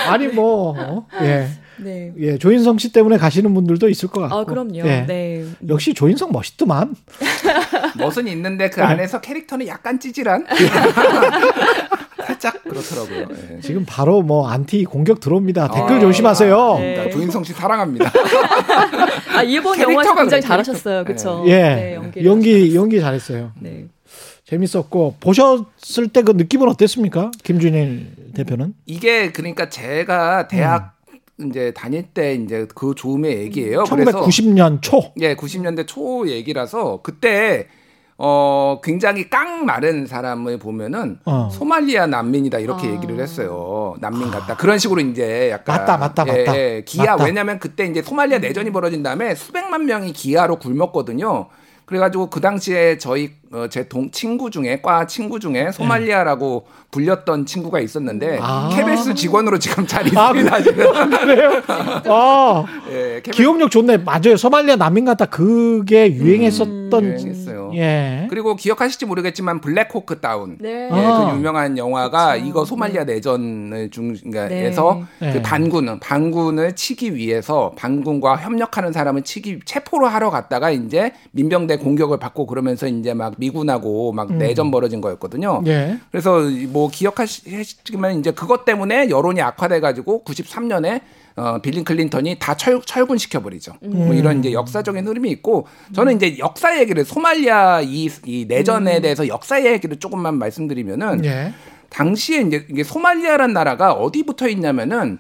B: 아니 뭐 어? 예.
N: 네.
B: 예, 조인성 씨 때문에 가시는 분들도 있을 것 같고.
N: 아, 그럼요.
B: 예.
N: 네.
B: 역시 조인성 멋있더만.
M: 멋은 있는데 그
B: 네.
M: 안에서 캐릭터는 약간 찌질한 살짝 그렇더라고요. 예.
B: 지금 바로 뭐 안티 공격 들어옵니다.
N: 아,
B: 댓글 조심하세요.
N: 네.
M: 조인성 씨 사랑합니다.
N: 아, 이번
M: 캐릭터가
N: 영화에서 굉장히
M: 그래,
N: 잘하셨어요. 그쵸?
B: 예.
N: 네, 연기를
B: 연기 연기 잘했어요.
N: 네.
B: 재밌었고 보셨을 때 그 느낌은 어땠습니까? 김준일 대표는?
M: 이게 그러니까 제가 대학 이제 다닐 때 이제 그 조음의 얘기예요. 그래서
B: 1990년 초.
M: 예, 90년대 초 얘기라서 그때 어 굉장히 깡 마른 사람을 보면은
B: 어.
M: 소말리아 난민이다 이렇게 얘기를 했어요. 난민 같다. 그런 식으로 이제 약간
B: 맞다, 맞다,
M: 예,
B: 맞다.
M: 예, 기아
B: 맞다.
M: 왜냐면 그때 이제 소말리아 내전이 벌어진 다음에 수백만 명이 기아로 굶었거든요. 그래가지고 그 당시에 저희 어, 제동 친구 중에 과 친구 중에 소말리아라고 불렸던 친구가 있었는데
B: 아.
M: 케베스 직원으로 지금 잘
B: 아,
M: 있습니다. 지금.
B: 그래요? 아,
M: 예,
B: 기억력 좋네. 맞아요. 소말리아 난민 같다. 그게 유행했었던.
M: 음, 유행했어요.
B: 예.
M: 그리고 기억하실지 모르겠지만 블랙호크 다운
N: 네.
M: 예,
B: 아.
M: 그 유명한 영화가 이거 소말리아 내전을 중에서
B: 네.
M: 그
B: 네.
M: 반군 반군을 치기 위해서 반군과 협력하는 사람을 치기 체포를 하러 갔다가 이제 민병대 공격을 받고 그러면서 이제 막 미군하고 막
B: 음.
M: 내전 벌어진 거였거든요.
B: 예.
M: 그래서 뭐 기억하시지만 이제 그것 때문에 여론이 악화돼 가지고 93년에 어, 빌린 클린턴이 다 철, 철군시켜 버리죠. 뭐
B: 음.
M: 이런 이제 역사적인 흐름이 있고 저는 이제 역사 얘기를 소말리아 이, 이 내전에 대해서 역사 얘기를 조금만 말씀드리면은
B: 예.
M: 당시에 이제 이게 소말리아란 나라가 어디 붙어 있냐면은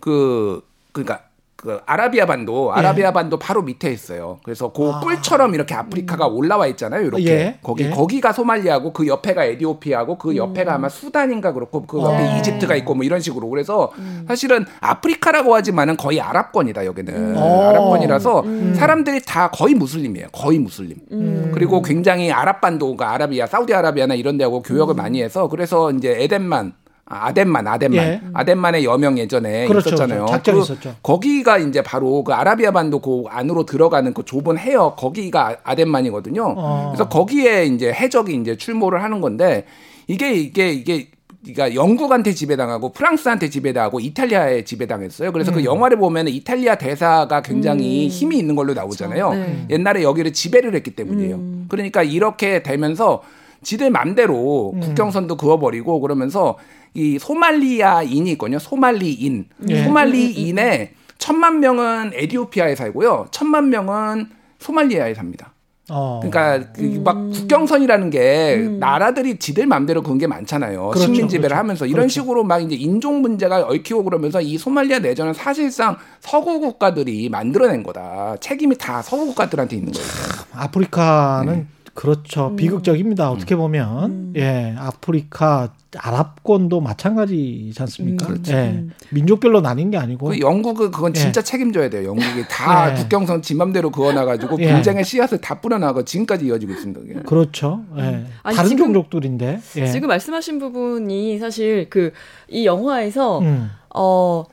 M: 그 그러니까 그 아라비아 반도, 아라비아 반도 바로 밑에 있어요. 그래서 그 뿔처럼 이렇게 아프리카가 올라와 있잖아요. 이렇게
B: 예.
M: 거기
B: 예.
M: 거기가 소말리아고 그 옆에가 에디오피아고 그 옆에가 아마 수단인가 그렇고 그 옆에
B: 어.
M: 이집트가 있고 뭐 이런 식으로 그래서 사실은 아프리카라고 하지만은 거의 아랍권이다 여기는
B: 어.
M: 아랍권이라서
B: 음.
M: 사람들이 다 거의 무슬림이에요. 거의 무슬림.
B: 음.
M: 그리고 굉장히 아랍 반도가 아라비아, 사우디아라비아나 이런 데하고 교역을 많이 해서 그래서 이제 에덴만 아, 아덴만, 아덴만,
B: 예.
M: 아덴만의 여명 예전에
B: 그렇죠,
M: 있었잖아요.
B: 그렇죠. 작전이
M: 그-
B: 있었죠.
M: 거기가 이제 바로 그 아라비아 반도 그 안으로 들어가는 그 좁은 해역 거기가 아덴만이거든요.
B: 어.
M: 그래서 거기에 이제 해적이 이제 출몰을 하는 건데 이게 이게 이게 그러니까 영국한테 지배당하고 프랑스한테 지배당하고 이탈리아에 지배당했어요. 그래서
B: 음.
M: 그 영화를 보면 이탈리아 대사가 굉장히 힘이 있는 걸로 나오잖아요.
B: 네.
M: 옛날에 여기를 지배를 했기 때문이에요. 그러니까 이렇게 되면서 지들 맘대로
B: 음.
M: 국경선도 그어버리고 그러면서 이 소말리아인이 있거든요. 소말리인.
B: 예.
M: 소말리인의 천만 명은 에디오피아에 살고요. 천만 명은 소말리아에 삽니다.
B: 어.
M: 그러니까 그막 국경선이라는 게 나라들이 지들 맘대로 그런 게 많잖아요.
B: 그렇죠,
M: 식민 지배를
B: 그렇죠.
M: 하면서 이런
B: 그렇죠.
M: 식으로 막 이제 인종 문제가 얽히고 그러면서 이 소말리아 내전은 사실상 서구 국가들이 만들어낸 거다. 책임이 다 서구 국가들한테 있는 거예요.
B: 아프리카는
M: 네.
B: 그렇죠. 비극적입니다. 어떻게 보면 예, 아프리카 아랍권도 마찬가지지 않습니까?
M: 음, 그렇죠.
B: 예, 민족별로 나뉜 게 아니고
M: 그 영국은 그건 진짜
B: 예.
M: 책임져야 돼요. 영국이 다
B: 예.
M: 국경선 지 맘대로 그어놔가지고
B: 예.
M: 분쟁의 씨앗을 다 뿌려나가 지금까지 이어지고 있습니다. 그게.
B: 그렇죠. 예.
N: 아니,
B: 다른
N: 지금-
B: 종족들인데 예.
N: 지금 말씀하신 부분이 사실 그 이 영화에서
B: 음.
N: 어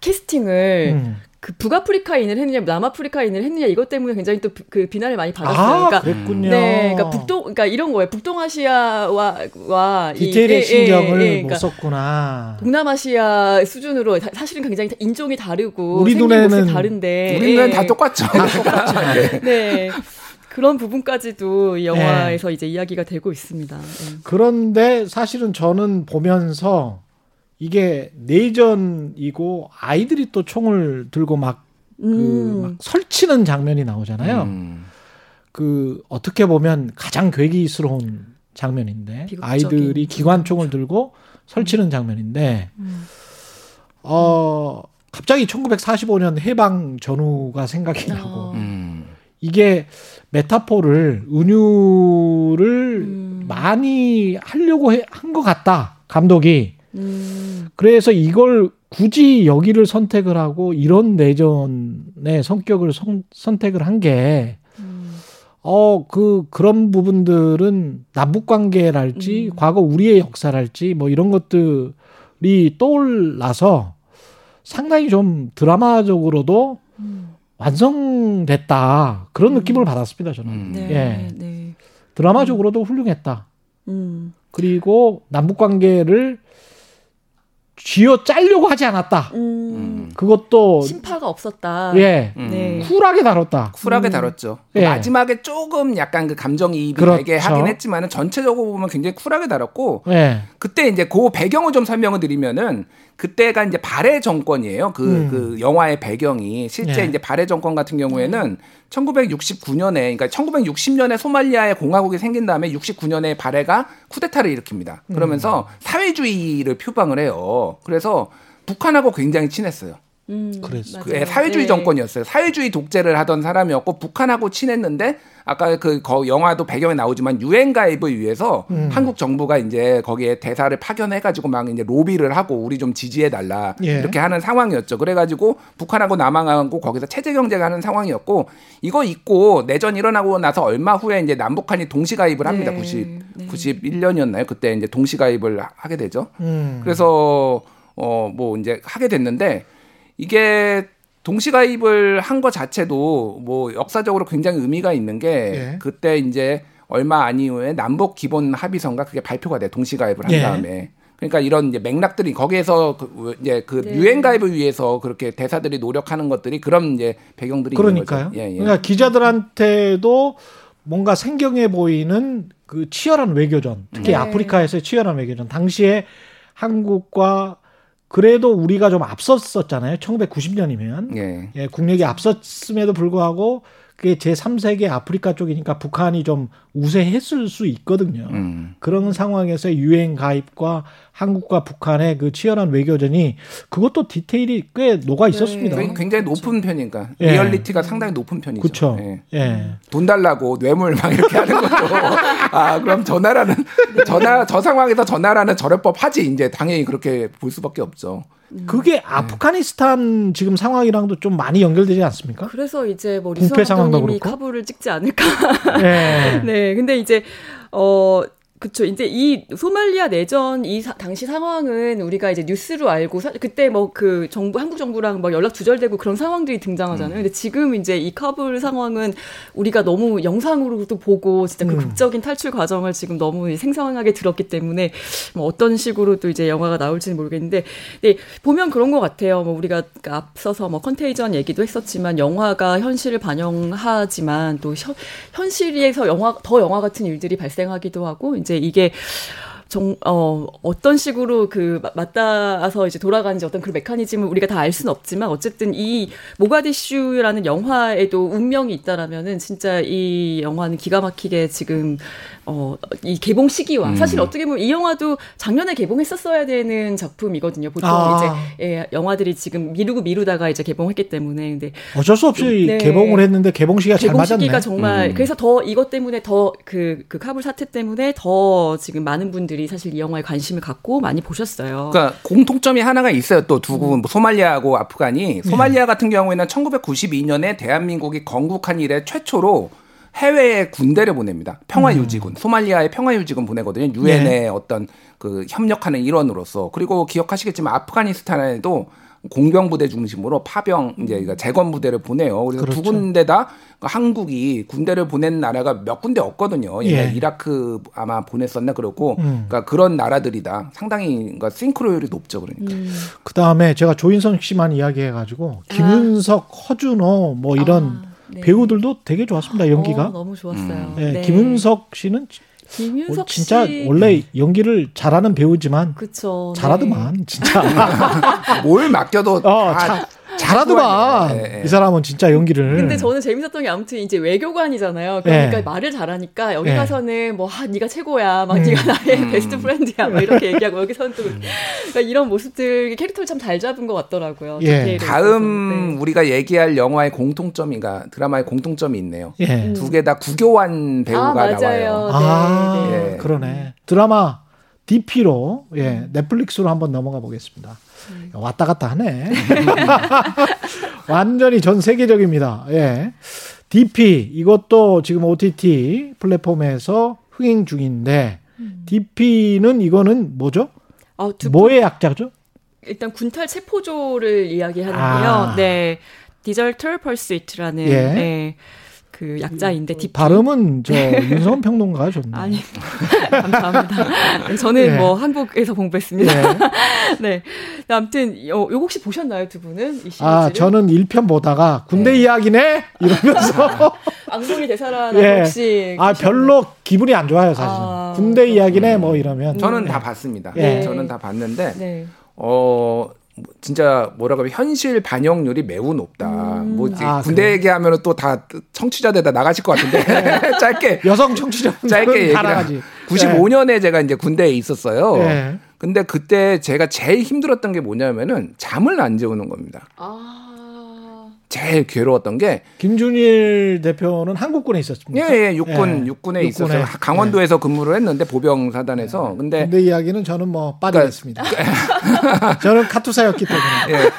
N: 캐스팅을
B: 음.
N: 그 북아프리카인을 했느냐 남아프리카인을 했느냐 이것 때문에 굉장히 또 그 비난을 많이 받았어요.
B: 아,
N: 그러니까
B: 그랬군요.
N: 네, 그러니까 북동 그러니까 이런 거예요. 북동아시아와 와 이-
B: 디테일의
N: 예, 예,
B: 신경을
N: 예,
B: 못
N: 그러니까
B: 썼구나.
N: 동남아시아 수준으로 다- 사실은 굉장히 다 인종이 다르고
B: 우리 눈에는-
N: 다른데
M: 우리 눈엔
N: 예.
M: 다 똑같죠. 네.
N: 네. 그런 부분까지도 이 영화에서 이제 이야기가 되고 있습니다. 네.
B: 그런데 사실은 저는 보면서 이게 내전이고 아이들이 또 총을 들고 막, 그
N: 음.
B: 막 설치는 장면이 나오잖아요.
M: 음.
B: 그 어떻게 보면 가장 괴기스러운 장면인데
N: 비극적인.
B: 아이들이 기관총을 들고 설치는 장면인데
N: 음.
B: 어 갑자기 1945년 해방 전후가 생각이
N: 어.
B: 나고
M: 음.
B: 이게 메타포를 은유를
N: 음.
B: 많이 하려고 한 것 같다 감독이
N: 음.
B: 그래서 이걸 굳이 여기를 선택을 하고 이런 내전의 성격을 선, 선택을 한게 어, 그, 그런 부분들은 남북 관계랄지, 과거 우리의 역사랄지, 뭐 이런 것들이 떠올라서 상당히 좀 드라마적으로도 완성됐다. 그런 느낌을 받았습니다, 저는.
N: 네.
B: 예.
N: 네.
B: 드라마적으로도 훌륭했다.
N: 음.
B: 그리고 남북 관계를 쥐어 짜려고 하지 않았다.
N: 음.
B: 그것도
N: 심파가 없었다.
B: 예.
N: 네.
B: 쿨하게 다뤘다.
M: 쿨하게 다뤘죠.
B: 예.
M: 마지막에 조금 약간 그 감정이입이
B: 그렇죠.
M: 되게 하긴 했지만은 전체적으로 보면 굉장히 쿨하게 다뤘고
B: 예.
M: 그때 이제 그 배경을 좀 설명을 드리면은 그때가 이제 발해 정권이에요. 그,
B: 음.
M: 그 영화의 배경이 실제
B: 예.
M: 이제 발해 정권 같은 경우에는 1969년에 그러니까 1960년에 소말리아의 공화국이 생긴 다음에 69년에 발해가 쿠데타를 일으킵니다. 그러면서 사회주의를 표방을 해요. 그래서 북한하고 굉장히 친했어요.
N: 음,
B: 그랬어.
M: 그, 예, 사회주의
N: 네.
M: 정권이었어요. 사회주의 독재를 하던 사람이었고 북한하고 친했는데 아까 그 거- 영화도 배경에 나오지만 유엔 가입을 위해서
B: 음.
M: 한국 정부가 이제 거기에 대사를 파견해 가지고 막 이제 로비를 하고 우리 좀 지지해 달라
B: 예.
M: 이렇게 하는 상황이었죠. 그래 가지고 북한하고 남한하고 거기서 체제 경쟁을 하는 상황이었고 이거 있고 내전 일어나고 나서 얼마 후에 이제 남북한이 동시 가입을 합니다.
N: 네.
M: 90 91년이었나요? 그때 이제 동시 가입을 하게 되죠.
B: 음.
M: 그래서 어 뭐 이제 하게 됐는데 이게 동시가입을 한것 자체도 뭐 역사적으로 굉장히 의미가 있는 게
B: 예.
M: 그때 이제 얼마 안 이후에 남북 기본 합의서인가 그게 발표가 돼 동시가입을 한
B: 예.
M: 다음에 그러니까 이런 이제 맥락들이 거기에서 그 이제 그
N: 네.
M: 유엔 가입을 위해서 그렇게 대사들이 노력하는 것들이 그런 이제 배경들이
B: 그러니까요.
M: 있는 거죠. 예, 예.
B: 그러니까 기자들한테도 뭔가 생경해 보이는 그 치열한 외교전, 특히
N: 네.
B: 아프리카에서의 치열한 외교전. 당시에 한국과 그래도 우리가 좀 앞섰었잖아요. 1990년이면.
M: 예.
B: 예, 국력이 앞섰음에도 불구하고 그게 제 3세계 아프리카 쪽이니까 북한이 좀 우세했을 수 있거든요.
M: 음.
B: 그런 상황에서 유엔 가입과 한국과 북한의 그 치열한 외교전이 그것도 디테일이 꽤 녹아 있었습니다.
M: 굉- 굉장히 높은 편이니까
B: 예.
M: 리얼리티가 상당히 높은 편이죠.
B: 그렇죠.
M: 예.
B: 예.
M: 돈 달라고 뇌물 막 이렇게 하는 것도 아 그럼 저 나라는 저 상황에서 저 나라는 저럴법 하지 이제 당연히 그렇게 볼 수밖에 없죠.
B: 그게 아프가니스탄 지금 상황이랑도 좀 많이 연결되지 않습니까?
N: 그래서 이제 뭐
B: 부패 상황도 그렇고?
N: 카불을 찍지 않을까.
B: 네.
N: 네. 근데 이제 어 그쵸. 이제 이 소말리아 내전 이 사- 당시 상황은 우리가 이제 뉴스로 알고 사- 그때 뭐 그 정부 한국 정부랑 막 연락 두절되고 그런 상황들이 등장하잖아요. 근데 지금 이제 이 카불 상황은 우리가 너무 영상으로도 보고 진짜 그
S: 음.
N: 극적인 탈출 과정을 지금 너무 생생하게 들었기 때문에 뭐 어떤 식으로 또 이제 영화가 나올지는 모르겠는데 근데 보면 그런 것 같아요. 뭐 우리가 앞서서 뭐 컨테이전 얘기도 했었지만 영화가 현실을 반영하지만 또 현, 현실에서 영화 더 영화 같은 일들이 발생하기도 하고 이제 이게 정, 어, 어떤 식으로 그, 마- 맞닿아서 이제 돌아가는지 어떤 그런 메커니즘을 우리가 다 알 수는 없지만 어쨌든 이 모가디슈라는 영화에도 운명이 있다라면은 진짜 이 영화는 기가 막히게 지금, 어, 이 개봉 시기와
S: 음.
N: 사실 어떻게 보면 이 영화도 작년에 개봉했었어야 되는 작품이거든요. 보통
B: 아.
N: 이제, 예, 영화들이 지금 미루고 미루다가 이제 개봉했기 때문에. 근데
B: 어쩔 수 없이
N: 네.
B: 개봉을 했는데 개봉 시기가 잘
N: 개봉
B: 맞았네.
N: 시기가 정말
B: 음.
N: 그래서 더 이것 때문에 더그그 카불 사태 때문에 더 지금 많은 분들이 사실 이 영화에 관심을 갖고 많이 보셨어요.
M: 그러니까 공통점이 하나가 있어요. 또 두고
N: 음.
M: 뭐 소말리아하고 아프간이
N: 네.
M: 소말리아 같은 경우에는 1992년에 대한민국이 건국한 이래 최초로 해외에 군대를 보냅니다. 평화
S: 음.
M: 유지군. 소말리아에 평화 유지군 보내거든요. 유엔의
S: 네.
M: 어떤 그 협력하는 일원으로서. 그리고 기억하시겠지만 아프가니스탄에도 공병 부대 중심으로 파병 이제 그러니까 재건 부대를 보내요. 그래서 두
S: 그렇죠.
M: 군데다 그 한국이 군대를 보낸 나라가 몇 군데 없거든요.
B: 예.
M: 이라크 아마 보냈었나 그렇고
B: 음.
M: 그러니까 그런 나라들이다. 상당히 그러니까 싱크로율이 높죠. 그러니까.
B: 그 다음에 제가 조인성 씨만 이야기해가지고 김윤석, 허준호 뭐 이런 배우들도 되게 좋았습니다 연기가.
N: 어, 너무 좋았어요.
B: 네,
N: 네.
B: 김윤석 씨는
N: 김윤석
B: 진짜
N: 씨.
B: 원래 연기를 잘하는 배우지만
N: 그쵸.
B: 잘하더만 진짜.
M: 뭘 맡겨도
B: 어,
M: 다
B: 자- 잘하더만
M: 네, 네.
B: 이 사람은 진짜 연기를.
N: 근데 저는 재밌었던 게 아무튼 이제 외교관이잖아요. 그러니까
B: 예.
N: 말을 잘하니까 여기
B: 예.
N: 가서는 뭐 아, 네가 최고야, 막
B: 음.
N: 네가 나의
M: 음.
N: 베스트 프렌드야, 막 이렇게 얘기하고 여기서는 또 그러니까 이런 모습들 캐릭터를 참 잘 잡은 것 같더라고요.
B: 예.
M: 다음 우리가 얘기할 영화의 공통점이가 드라마의 공통점이 있네요.
B: 예.
M: 두개 다 구교환 배우가
N: 아, 맞아요.
M: 나와요.
B: 아
M: 네.
B: 그러네. 드라마 DP로 예 넷플릭스로 한번 넘어가 보겠습니다. 왔다 갔다 하네. 완전히 전 세계적입니다. 예. DP 이것도 지금 OTT 플랫폼에서 흥행 중인데 DP는 이거는 뭐죠?
N: 아, 두
B: 뭐의 약자죠?
N: 일단 군탈 체포조를 이야기하는데요.
B: 아.
N: 네. 디저털 펄스이트라는
B: 예.
N: 네. 그 약자인데 DP.
B: 발음은 저 윤성원 평론가가 좋네.
N: 아니 감사합니다. 네, 저는
B: 예.
N: 뭐 한국에서 공부했습니다. 네. 아무튼 요, 요 혹시 보셨나요 두 분은 이 시리즈를?
B: 아 저는 1편 보다가 군대 이야기네 이러면서
N: 악몽의 대사라는
B: 예.
N: 혹시
B: 아 별로 기분이 안 좋아요 사실.
N: 아,
B: 군대 이야기네 뭐 이러면.
M: 저는 다 봤습니다.
B: 예.
M: 저는 다 봤는데
N: 네.
M: 어 진짜 뭐라고 하면 현실 반영률이 매우 높다. 뭐 이제
B: 아,
M: 군대? 얘기하면 또다 청취자들다 나가실 것 같은데 짧게
B: 여성 청취자
M: 짧게
B: 나가지.
M: 95년에 제가 이제 군대에 있었어요.
B: 예.
M: 근데 그때 제가 제일 힘들었던 게 뭐냐면은 잠을 안 재우는 겁니다. 제일 괴로웠던 게
B: 김준일 대표는 한국군에 있었습니다.
M: 예, 예, 육군 육군에 있었어요. 강원도에서 근무를 했는데 보병 사단에서. 근데
B: 군대 이야기는 저는 뭐 빠지겠습니다. 저는 카투사였기 때문에.
M: 예.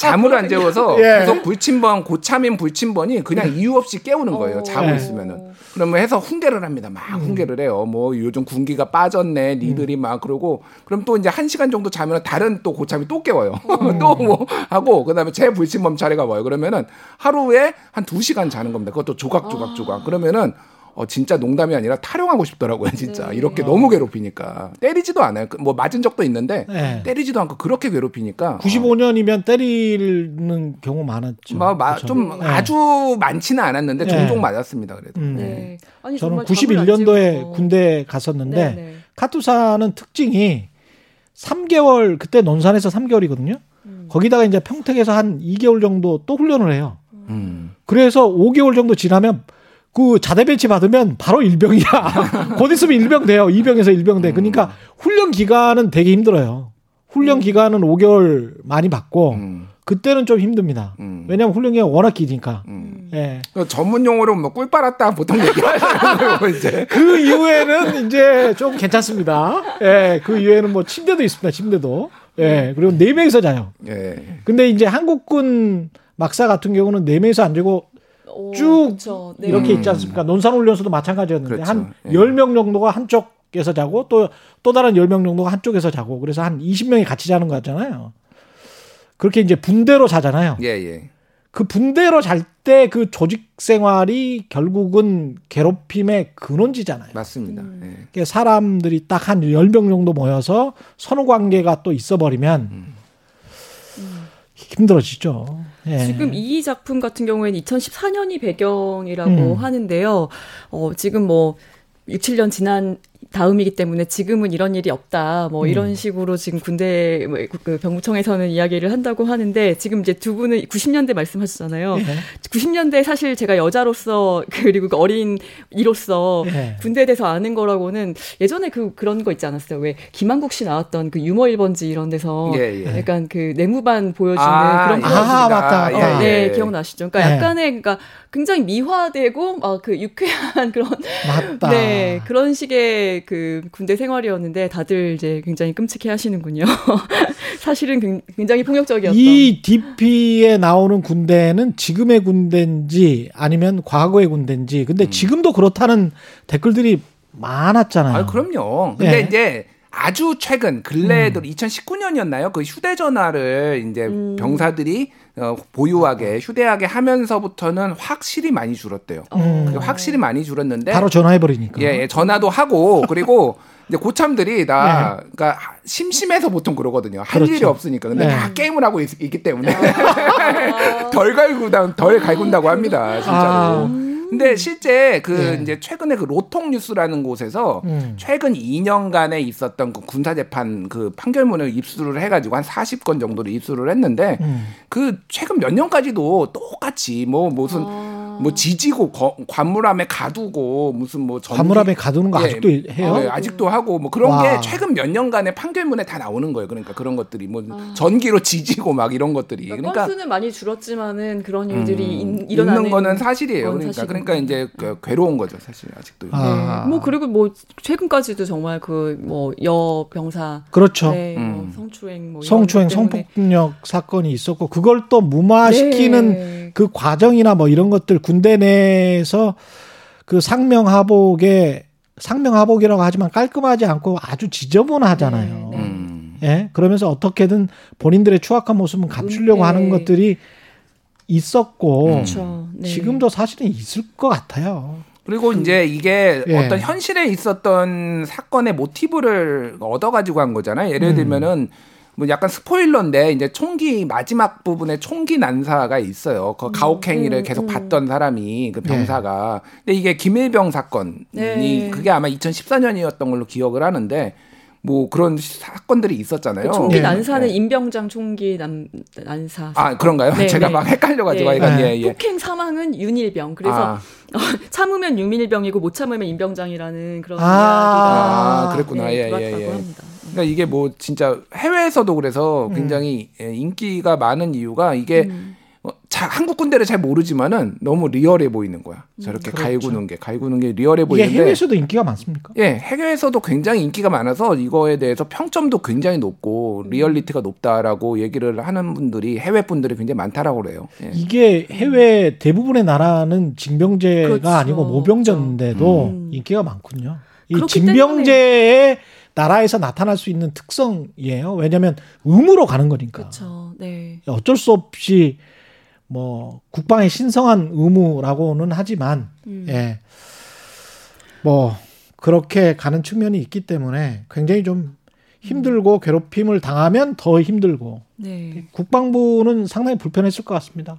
M: 잠을 안 재워서
B: 예.
M: 계속 불침번 고참인 불침번이 그냥 이유 없이 깨우는 거예요. 자고
B: 예.
M: 있으면은. 그러면 해서 훈계를 합니다. 막 훈계를 해요. 뭐 요즘 군기가 빠졌네. 니들이 막 그러고 그럼 또 이제 한 시간 정도 자면 다른 또 고참이 또 깨워요. 또 뭐 하고 그다음에 제 불침범 차례가 와요. 그 러면은 하루에 한 두 시간 자는 겁니다. 그것도 조각 조각 조각. 그러면은 어 진짜 농담이 아니라 타령하고 싶더라고요, 진짜. 이렇게 너무 괴롭히니까. 때리지도 않아요. 그뭐 맞은 적도 있는데
B: 네.
M: 때리지도 않고 그렇게 괴롭히니까
B: 95년이면 때리는 경우 많았죠.
M: 뭐, 마,
B: 그렇죠.
M: 좀
B: 네.
M: 아주 많지는 않았는데
B: 네.
M: 종종 맞았습니다. 그래도.
B: 음.
N: 네. 아니,
B: 저는
N: 정말 잠을 안
B: 91년도에
N: 재우고.
B: 군대 갔었는데
N: 네, 네.
B: 카투사는 특징이 3개월 그때 논산에서 3개월이거든요.
N: 음.
B: 거기다가 이제 평택에서 한 2개월 정도 또 훈련을 해요.
M: 음.
B: 그래서 5개월 정도 지나면 그 자대 배치 받으면 바로 일병이야. 곧 있으면 일병 돼요. 2병에서 일병 돼. 그러니까 훈련 기간은 되게 힘들어요. 훈련 기간은 5개월 많이 받고 그때는 좀 힘듭니다. 왜냐하면 훈련 기간 워낙 기니까. 예.
M: 그 전문 용어로 뭐 꿀 빨았다 보통 얘기하잖아요. 이제
B: 그 이후에는 이제 좀 괜찮습니다. 예, 그 이후에는 뭐 침대도 있습니다. 침대도. 예, 그리고 네 명이서 자요.
M: 예.
B: 근데 이제 한국군 막사 같은 경우는 네 명이서 안 자고 쭉
N: 그쵸. 네.
B: 이렇게
M: 음.
B: 있지 않습니까? 논산훈련소도 마찬가지였는데
M: 그렇죠.
B: 한
M: 예.
B: 10명 정도가 한쪽에서 자고 또, 또 다른 10명 정도가 한쪽에서 자고 그래서 한 20명이 같이 자는 거잖아요. 그렇게 이제 분대로 자잖아요.
M: 예, 예.
B: 그 분대로 잘 때 그 조직 생활이 결국은 괴롭힘의 근원지잖아요.
M: 맞습니다.
N: 음.
M: 예.
B: 그러니까 사람들이 딱한 10명 정도 모여서 선후 관계가 또 있어 버리면 힘들어지죠. 예.
N: 지금 이 작품 같은 경우에는 2014년이 배경이라고
B: 음.
N: 하는데요. 어, 지금 뭐 6, 7년 지난 다음이기 때문에 지금은 이런 일이 없다. 뭐
B: 음.
N: 이런 식으로 지금 군대 뭐그 병무청에서는 이야기를 한다고 하는데 지금 이제 두 분은 90년대 말씀하셨잖아요.
B: 예.
N: 90년대 사실 제가 여자로서 그리고 그 어린 이로서
B: 예.
N: 군대에 대해서 아는 거라고는 예전에 그 그런 거 있지 않았어요. 왜 김한국 씨 나왔던 그 유머 1번지 이런 데서
M: 예, 예.
N: 약간 그 내무반 보여주는
M: 아,
N: 그런
M: 예.
N: 거
B: 아, 맞다.
N: 어,
B: 예,
N: 네,
M: 예.
N: 기억나시죠? 그러니까
B: 예.
N: 약간의 그러니까 굉장히 미화되고 막 그 유쾌한 그런
B: 맞다.
N: 네 그런 식의 그 군대 생활이었는데 다들 이제 굉장히 끔찍해 하시는군요. 사실은 굉- 굉장히 폭력적이었던.
B: 이 DP에 나오는 군대는 지금의 군대인지 아니면 과거의 군대인지 근데 지금도 그렇다는 댓글들이 많았잖아요.
M: 아, 그럼요. 근데
B: 예.
M: 이제 아주 최근 근래에도 2019년이었나요? 그 휴대전화를 이제
N: 음.
M: 병사들이 어, 보유하게 휴대하게 하면서부터는 확실히 많이 줄었대요.
B: 음.
M: 확실히 많이 줄었는데
B: 바로 전화해버리니까.
M: 예, 예, 전화도 하고 그리고 이제 고참들이 다
B: 예.
M: 그러니까 심심해서 보통 그러거든요. 할
B: 그렇죠.
M: 일이 없으니까. 근데
B: 예.
M: 다 게임을 하고 있, 기 때문에 덜 갈구다 덜 갈군다고 합니다. 진짜로.
B: 아.
M: 근데 실제 그
B: 네.
M: 이제 최근에 그 로통 뉴스라는 곳에서
B: 음.
M: 최근 2년간에 있었던 그 군사 재판 그 판결문을 입수를 해가지고 한 40건 정도를 입수를 했는데
B: 음.
M: 그 최근 몇 년까지도 똑같이 뭐 무슨 뭐 지지고 거- 관물함에 가두고 무슨 뭐 전기-
B: 관물함에 가두는 거
M: 예,
B: 아직도 해요?
M: 네, 아직도 하고 뭐 그런
B: 와.
M: 게 최근 몇 년간의 판결문에 다 나오는 거예요. 그러니까 그런 것들이 뭐 전기로 지지고 막 이런 것들이
N: 그러니까
M: 그러니까
N: 건수는 많이 줄었지만은 그런
M: 음,
N: 일들이 일- 일어나는
M: 있는 거는 사실이에요.
N: 건
M: 그러니까. 그러니까 이제 그 괴로운 거죠, 사실 아직도.
B: 아.
N: 네. 뭐 그리고 뭐 최근까지도 정말 그 뭐 여병사
B: 그렇죠.
N: 네, 뭐
M: 음.
N: 성추행 뭐
B: 성추행,
N: 것 때문에
B: 성폭력 사건이 있었고 그걸 또 무마시키는
N: 네.
B: 그 과정이나 뭐 이런 것들 군대 내에서 그 상명하복에 상명하복이라고 하지만 깔끔하지 않고 아주 지저분하잖아요.
N: 네,
M: 음.
B: 예, 그러면서 어떻게든 본인들의 추악한 모습은 감추려고
N: 네.
B: 하는 것들이 있었고
N: 그렇죠. 네.
B: 지금도 사실은 있을 것 같아요.
M: 그리고 이제 이게
B: 예.
M: 어떤 현실에 있었던 사건의 모티브를 얻어가지고 한 거잖아요. 예를
B: 음.
M: 들면은 뭐 약간 스포일러인데 이제 총기 마지막 부분에 총기 난사가 있어요. 그 가혹행위를
N: 음,
M: 계속
N: 음.
M: 봤던 사람이 그 병사가. 근데 이게 김일병 사건이
N: 네.
M: 그게 아마 2014년이었던 걸로 기억을 하는데 뭐 그런 사건들이 있었잖아요.
N: 그 총기
B: 네.
N: 난사는
M: 네.
N: 임병장 총기 난, 난사.
M: 아 그런가요?
N: 네,
M: 제가
N: 네.
M: 막 헷갈려가지고
N: 네.
B: 네.
M: 예, 예.
N: 폭행 사망은 윤일병. 그래서
M: 아.
N: 어, 참으면 윤일병이고 못 참으면 임병장이라는 그런
B: 아.
M: 아,
N: 이야기가
M: 그랬구나.
N: 네,
M: 예, 예, 예.
N: 합니다.
M: 그러니까 이게 뭐 진짜 해외에서도 그래서
B: 음.
M: 굉장히 예, 인기가 많은 이유가 이게
N: 음.
M: 어, 자, 한국 군대를 잘 모르지만은 너무 리얼해 보이는 거야. 저렇게
B: 그렇죠.
M: 갈구는 게 갈구는 게 리얼해
B: 이게
M: 보이는데
B: 해외에서도 인기가 많습니까?
M: 예, 해외에서도 굉장히 인기가 많아서 이거에 대해서 평점도 굉장히 높고
B: 음.
M: 리얼리티가 높다라고 얘기를 하는 분들이 해외 분들이 굉장히 많다라고 그래요. 예.
B: 이게 해외 대부분의 나라는 징병제가
N: 그렇죠.
B: 아니고 모병제인데도
N: 음.
B: 인기가 많군요. 이 징병제의 나라에서 나타날 수 있는 특성이에요. 왜냐하면 의무로 가는 거니까.
N: 그렇죠. 네.
B: 어쩔 수 없이 뭐 국방의 신성한 의무라고는 하지만
N: 음.
B: 예. 뭐 그렇게 가는 측면이 있기 때문에 굉장히 좀 힘들고 괴롭힘을 당하면 더 힘들고
N: 네.
B: 국방부는 상당히 불편했을 것 같습니다.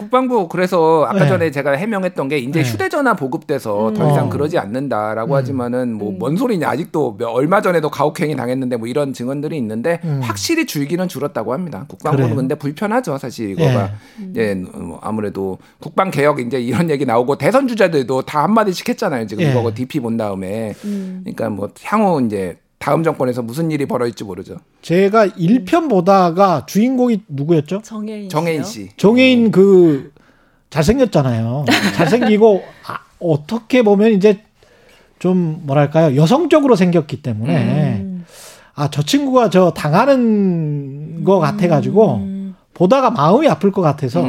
M: 국방부 그래서 아까
B: 네.
M: 전에 제가 해명했던 게 이제
B: 네.
M: 휴대전화 보급돼서
B: 음.
M: 더 이상
B: 어.
M: 그러지 않는다라고
B: 음.
M: 하지만은 뭐뭔 소리냐 아직도 몇- 얼마 전에도 가혹행위 당했는데 뭐 이런 증언들이 있는데
B: 음.
M: 확실히 줄기는 줄었다고 합니다. 국방부는
B: 그래요?
M: 근데 불편하죠 사실 이거가
B: 예.
M: 이제 뭐 아무래도 국방 개혁 이제 이런 얘기 나오고 대선 주자들도 다 한마디씩 했잖아요 지금
B: 예.
M: 이거 DP 본 다음에 그러니까 뭐 향후 이제 다음 정권에서 무슨 일이 벌어질지 모르죠.
B: 제가 1편 보다가 주인공이 누구였죠?
N: 정혜인
M: 정혜인 씨.
B: 정혜인 그 잘생겼잖아요. 잘생기고 아, 어떻게 보면 이제 좀 뭐랄까요 여성적으로 생겼기 때문에 아저 친구가 저 당하는 거 같아가지고 보다가 마음이 아플 것 같아서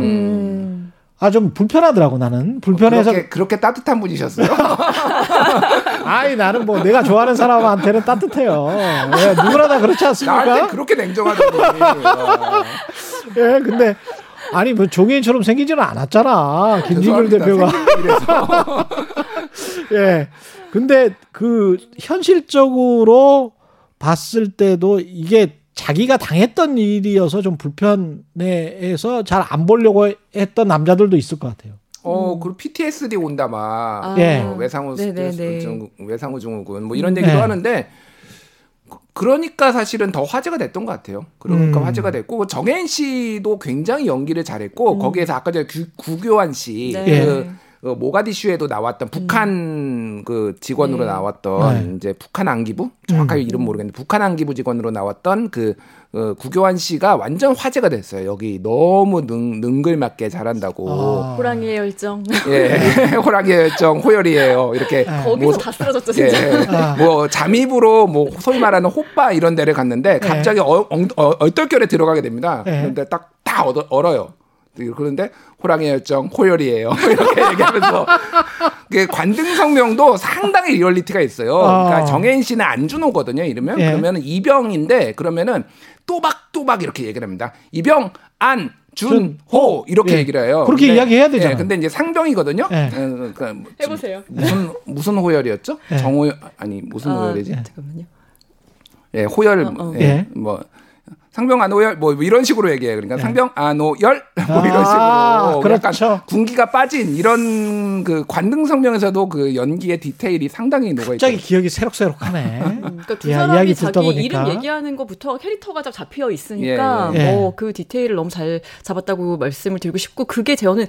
B: 아 좀 불편하더라고 나는 불편해서
M: 그렇게, 그렇게 따뜻한 분이셨어요?
B: 아이 나는 뭐 내가 좋아하는 사람한테는 따뜻해요. 예, 누구나 다 그렇지 않습니까?
M: 나한테 그렇게 냉정하더니. 와.
B: 예, 근데 아니 뭐 종인처럼 생기지는 않았잖아.
M: 죄송합니다.
B: 대표가. 예. 근데 그 현실적으로 봤을 때도 이게 자기가 당했던 일이어서 좀 불편해해서 잘 안 보려고 했던 남자들도 있을 것 같아요.
M: 어, 그리고 PTSD 온다 막.
B: 아. 예.
M: 어, 외상후
N: 네네네.
M: 스트레스 증, 외상후 증후군 뭐 이런 얘기도
B: 네.
M: 하는데 그- 그러니까 사실은 더 화제가 됐던 것 같아요. 그러니까
B: 음.
M: 화제가 됐고 정혜인 씨도 굉장히 연기를 잘했고 거기에서 아까 전에 구, 구교환 씨
N: 네.
M: 그 어, 모가디슈에도 나왔던 북한 그 직원으로
N: 네.
M: 나왔던
B: 네.
M: 이제 북한 안기부 정확하게 이름 모르겠는데 북한 안기부 직원으로 나왔던 그 어, 구교환 씨가 완전 화제가 됐어요. 여기 너무 능, 능글맞게 잘한다고.
B: 아.
N: 호랑이의 열정.
M: 예, 호랑이 열정 호열이에요. 이렇게
N: 거기서
M: 뭐,
N: 다 쓰러졌죠
M: 예,
N: 진짜.
B: 아.
M: 뭐 잠입으로 뭐 소위 말하는 호빠 이런 데를 갔는데 갑자기 어, 엉- 어, 얼떨결에 들어가게 됩니다.
B: 예.
M: 그런데 딱 다 얼어요. 그런데 호랑이 열정 호열이에요. 이렇게 얘기하면서 그 관등 성명도 상당히 리얼리티가 있어요. 그러니까
B: 아.
M: 정해인 씨는 안준호거든요. 이러면
B: 예.
M: 그러면은 이병인데 그러면은 또박또박 이렇게 얘기를 합니다. 이병 안 준호 이렇게
B: 예.
M: 얘기를 해요.
B: 그렇게
M: 근데-
B: 이야기해야 되잖아요.
M: 예, 근데 이제 상병이거든요.
B: 예.
M: 어, 그러니까 뭐
N: 해보세요.
M: 무슨 무슨 호열이었죠?
B: 예.
M: 정호 아니 무슨
N: 아,
M: 호열이지?
N: 잠깐만요.
M: 예, 호열
N: 어, 어.
M: 예,
B: 예.
M: 뭐 상병 안호열 뭐 이런 식으로 얘기해요. 그러니까 상병 안호열 뭐 이런
B: 아,
M: 식으로
B: 그렇죠.
M: 약간 군기가 빠진 이런 그 관등 성명에서도 그 연기의 디테일이 상당히 녹아 있죠.
B: 갑자기 기억이 새록새록하네.
N: 그러니까 두
B: 야,
N: 사람이 자기
B: 보니까.
N: 이름 얘기하는 것부터 캐릭터가 다 잡혀 있으니까
B: 예, 예.
N: 뭐그 디테일을 너무 잘 잡았다고 말씀을 드리고 싶고 그게 저는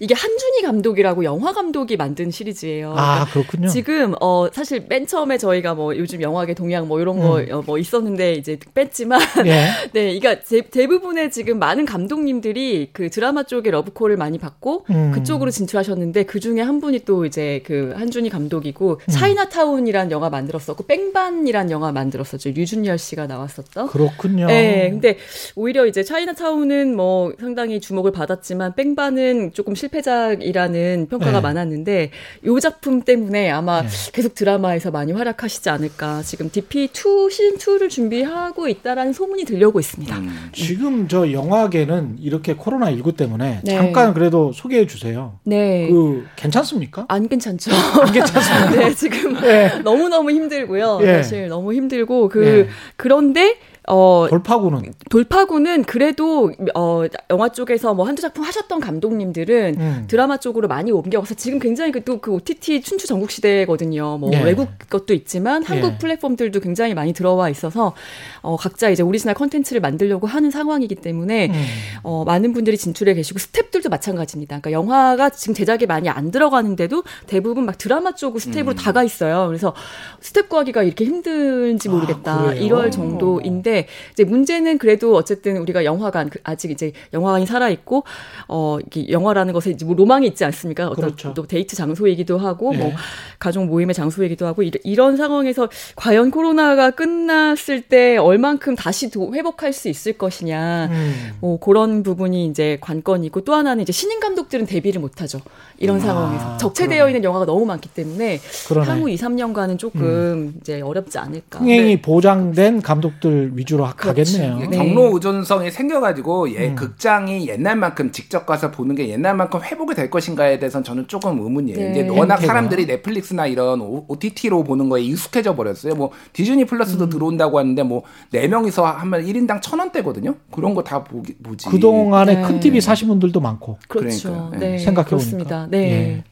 N: 이게 한준희 감독이라고 영화 감독이 만든 시리즈예요.
B: 아, 그렇군요.
N: 지금 어 사실 맨 처음에 저희가 뭐 요즘 영화계 동향 뭐 이런 거
B: 음.
N: 뭐 있었는데 이제 뺐지만
B: 예.
N: 네, 그러니까 제- 대부분의 지금 많은 감독님들이 그 드라마 쪽에 러브콜을 많이 받고
B: 음.
N: 그쪽으로 진출하셨는데 그 중에 한 분이 또 이제 그 한준희 감독이고
B: 음.
N: 차이나타운이란 영화 만들었었고 뺑반이란 영화 만들었었죠 류준열 씨가 나왔었던.
B: 그렇군요.
N: 네, 근데 오히려 이제 차이나타운은 뭐 상당히 주목을 받았지만 뺑반은 조금 실패작이라는 평가가
B: 네.
N: 많았는데 요 작품 때문에 아마
B: 네.
N: 계속 드라마에서 많이 활약하시지 않을까. 지금 DP2 시즌 2를 준비하고 있다라는 소문이 들려 오고 있습니다.
M: 음.
B: 지금 저 영화계는 이렇게 코로나 19 때문에
N: 네.
B: 잠깐 그래도 소개해 주세요.
N: 네.
B: 그 괜찮습니까?
N: 안 괜찮죠.
B: 안 괜찮습니다.
N: 네, 지금
B: 예.
N: 너무 너무 힘들고요.
B: 예.
N: 사실 너무 힘들고 그
B: 예.
N: 그런데 어
B: 돌파구는
N: 돌파구는 그래도 어 영화 쪽에서 뭐 한두 작품 하셨던 감독님들은
B: 음.
N: 드라마 쪽으로 많이 옮겨가서 지금 굉장히 또 그 OTT 춘추 전국 시대거든요. 뭐
B: 예.
N: 외국 것도 있지만 한국
B: 예.
N: 플랫폼들도 굉장히 많이 들어와 있어서 어 각자 이제 오리지널 컨텐츠를 만들려고 하는 상황이기 때문에
B: 음.
N: 어 많은 분들이 진출해 계시고 스탭들도 마찬가지입니다. 그러니까 영화가 지금 제작에 많이 안 들어가는데도 대부분 막 드라마 쪽으로 스텝으로
M: 음.
N: 다 가 있어요. 그래서 스텝 구하기가 이렇게 힘든지 모르겠다.
B: 아?
N: 이럴 정도인데 이제 문제는 그래도 어쨌든 우리가 영화관 그 아직 이제 영화관이 살아 있고 어 영화라는 것에 이제 뭐 로망이 있지 않습니까? 어떤
B: 그렇죠.
N: 또 데이트 장소이기도 하고
B: 네.
N: 뭐 가족 모임의 장소이기도 하고 이런, 상황에서 과연 코로나가 끝났을 때 얼만큼 다시 도, 회복할 수 있을 것이냐.
B: 음.
N: 뭐 그런 부분이 이제 관건이고 또 하나는 이제 신인 감독들은 데뷔를 못 하죠. 이런
B: 아,
N: 상황에서 적체되어
B: 그러네.
N: 있는 영화가 너무 많기 때문에
B: 그러네. 음.
N: 향후 2, 3년간은 조금 이제 어렵지 않을까.
B: 흥행이
N: 네.
B: 보장된 감독들 위 주로 가겠네요.
M: 이게 경로 의존성이 생겨가지고 예, 극장이 옛날만큼 직접 가서 보는 게 옛날만큼 회복이 될 것인가에 대해서는 저는 조금 의문이에요.
N: 네.
M: 이제 워낙
B: 행태가.
M: 사람들이 넷플릭스나 이런 OTT로 보는 거에 익숙해져 버렸어요. 뭐 디즈니 플러스도 들어온다고 하는데 뭐 네 명이서 하면 1인당 천 원대거든요. 그런 거 다 보기 보지.
B: 그 동안에
N: 네.
B: 큰 TV 사신 분들도 많고.
N: 그렇죠. 네.
B: 생각해
N: 그렇습니다.
B: 보니까.
N: 네.
B: 예.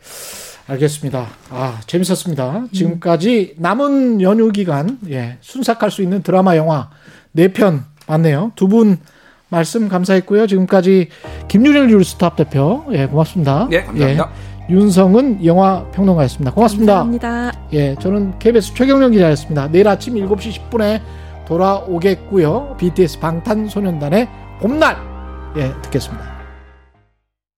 B: 알겠습니다. 아, 재밌었습니다. 지금까지 남은 연휴 기간, 예, 순삭할 수 있는 드라마, 영화 네편 봤네요. 두 분 말씀 감사했고요. 지금까지 김윤일 뉴스탑 대표, 예, 고맙습니다.
M: 예, 감사합니다.
B: 예, 윤성은 영화 평론가였습니다. 고맙습니다.
N: 감사합니다.
B: 예, 저는 KBS 최경영 기자였습니다. 내일 아침 7시 10분에 돌아오겠고요. BTS 방탄소년단의 봄날, 예, 듣겠습니다.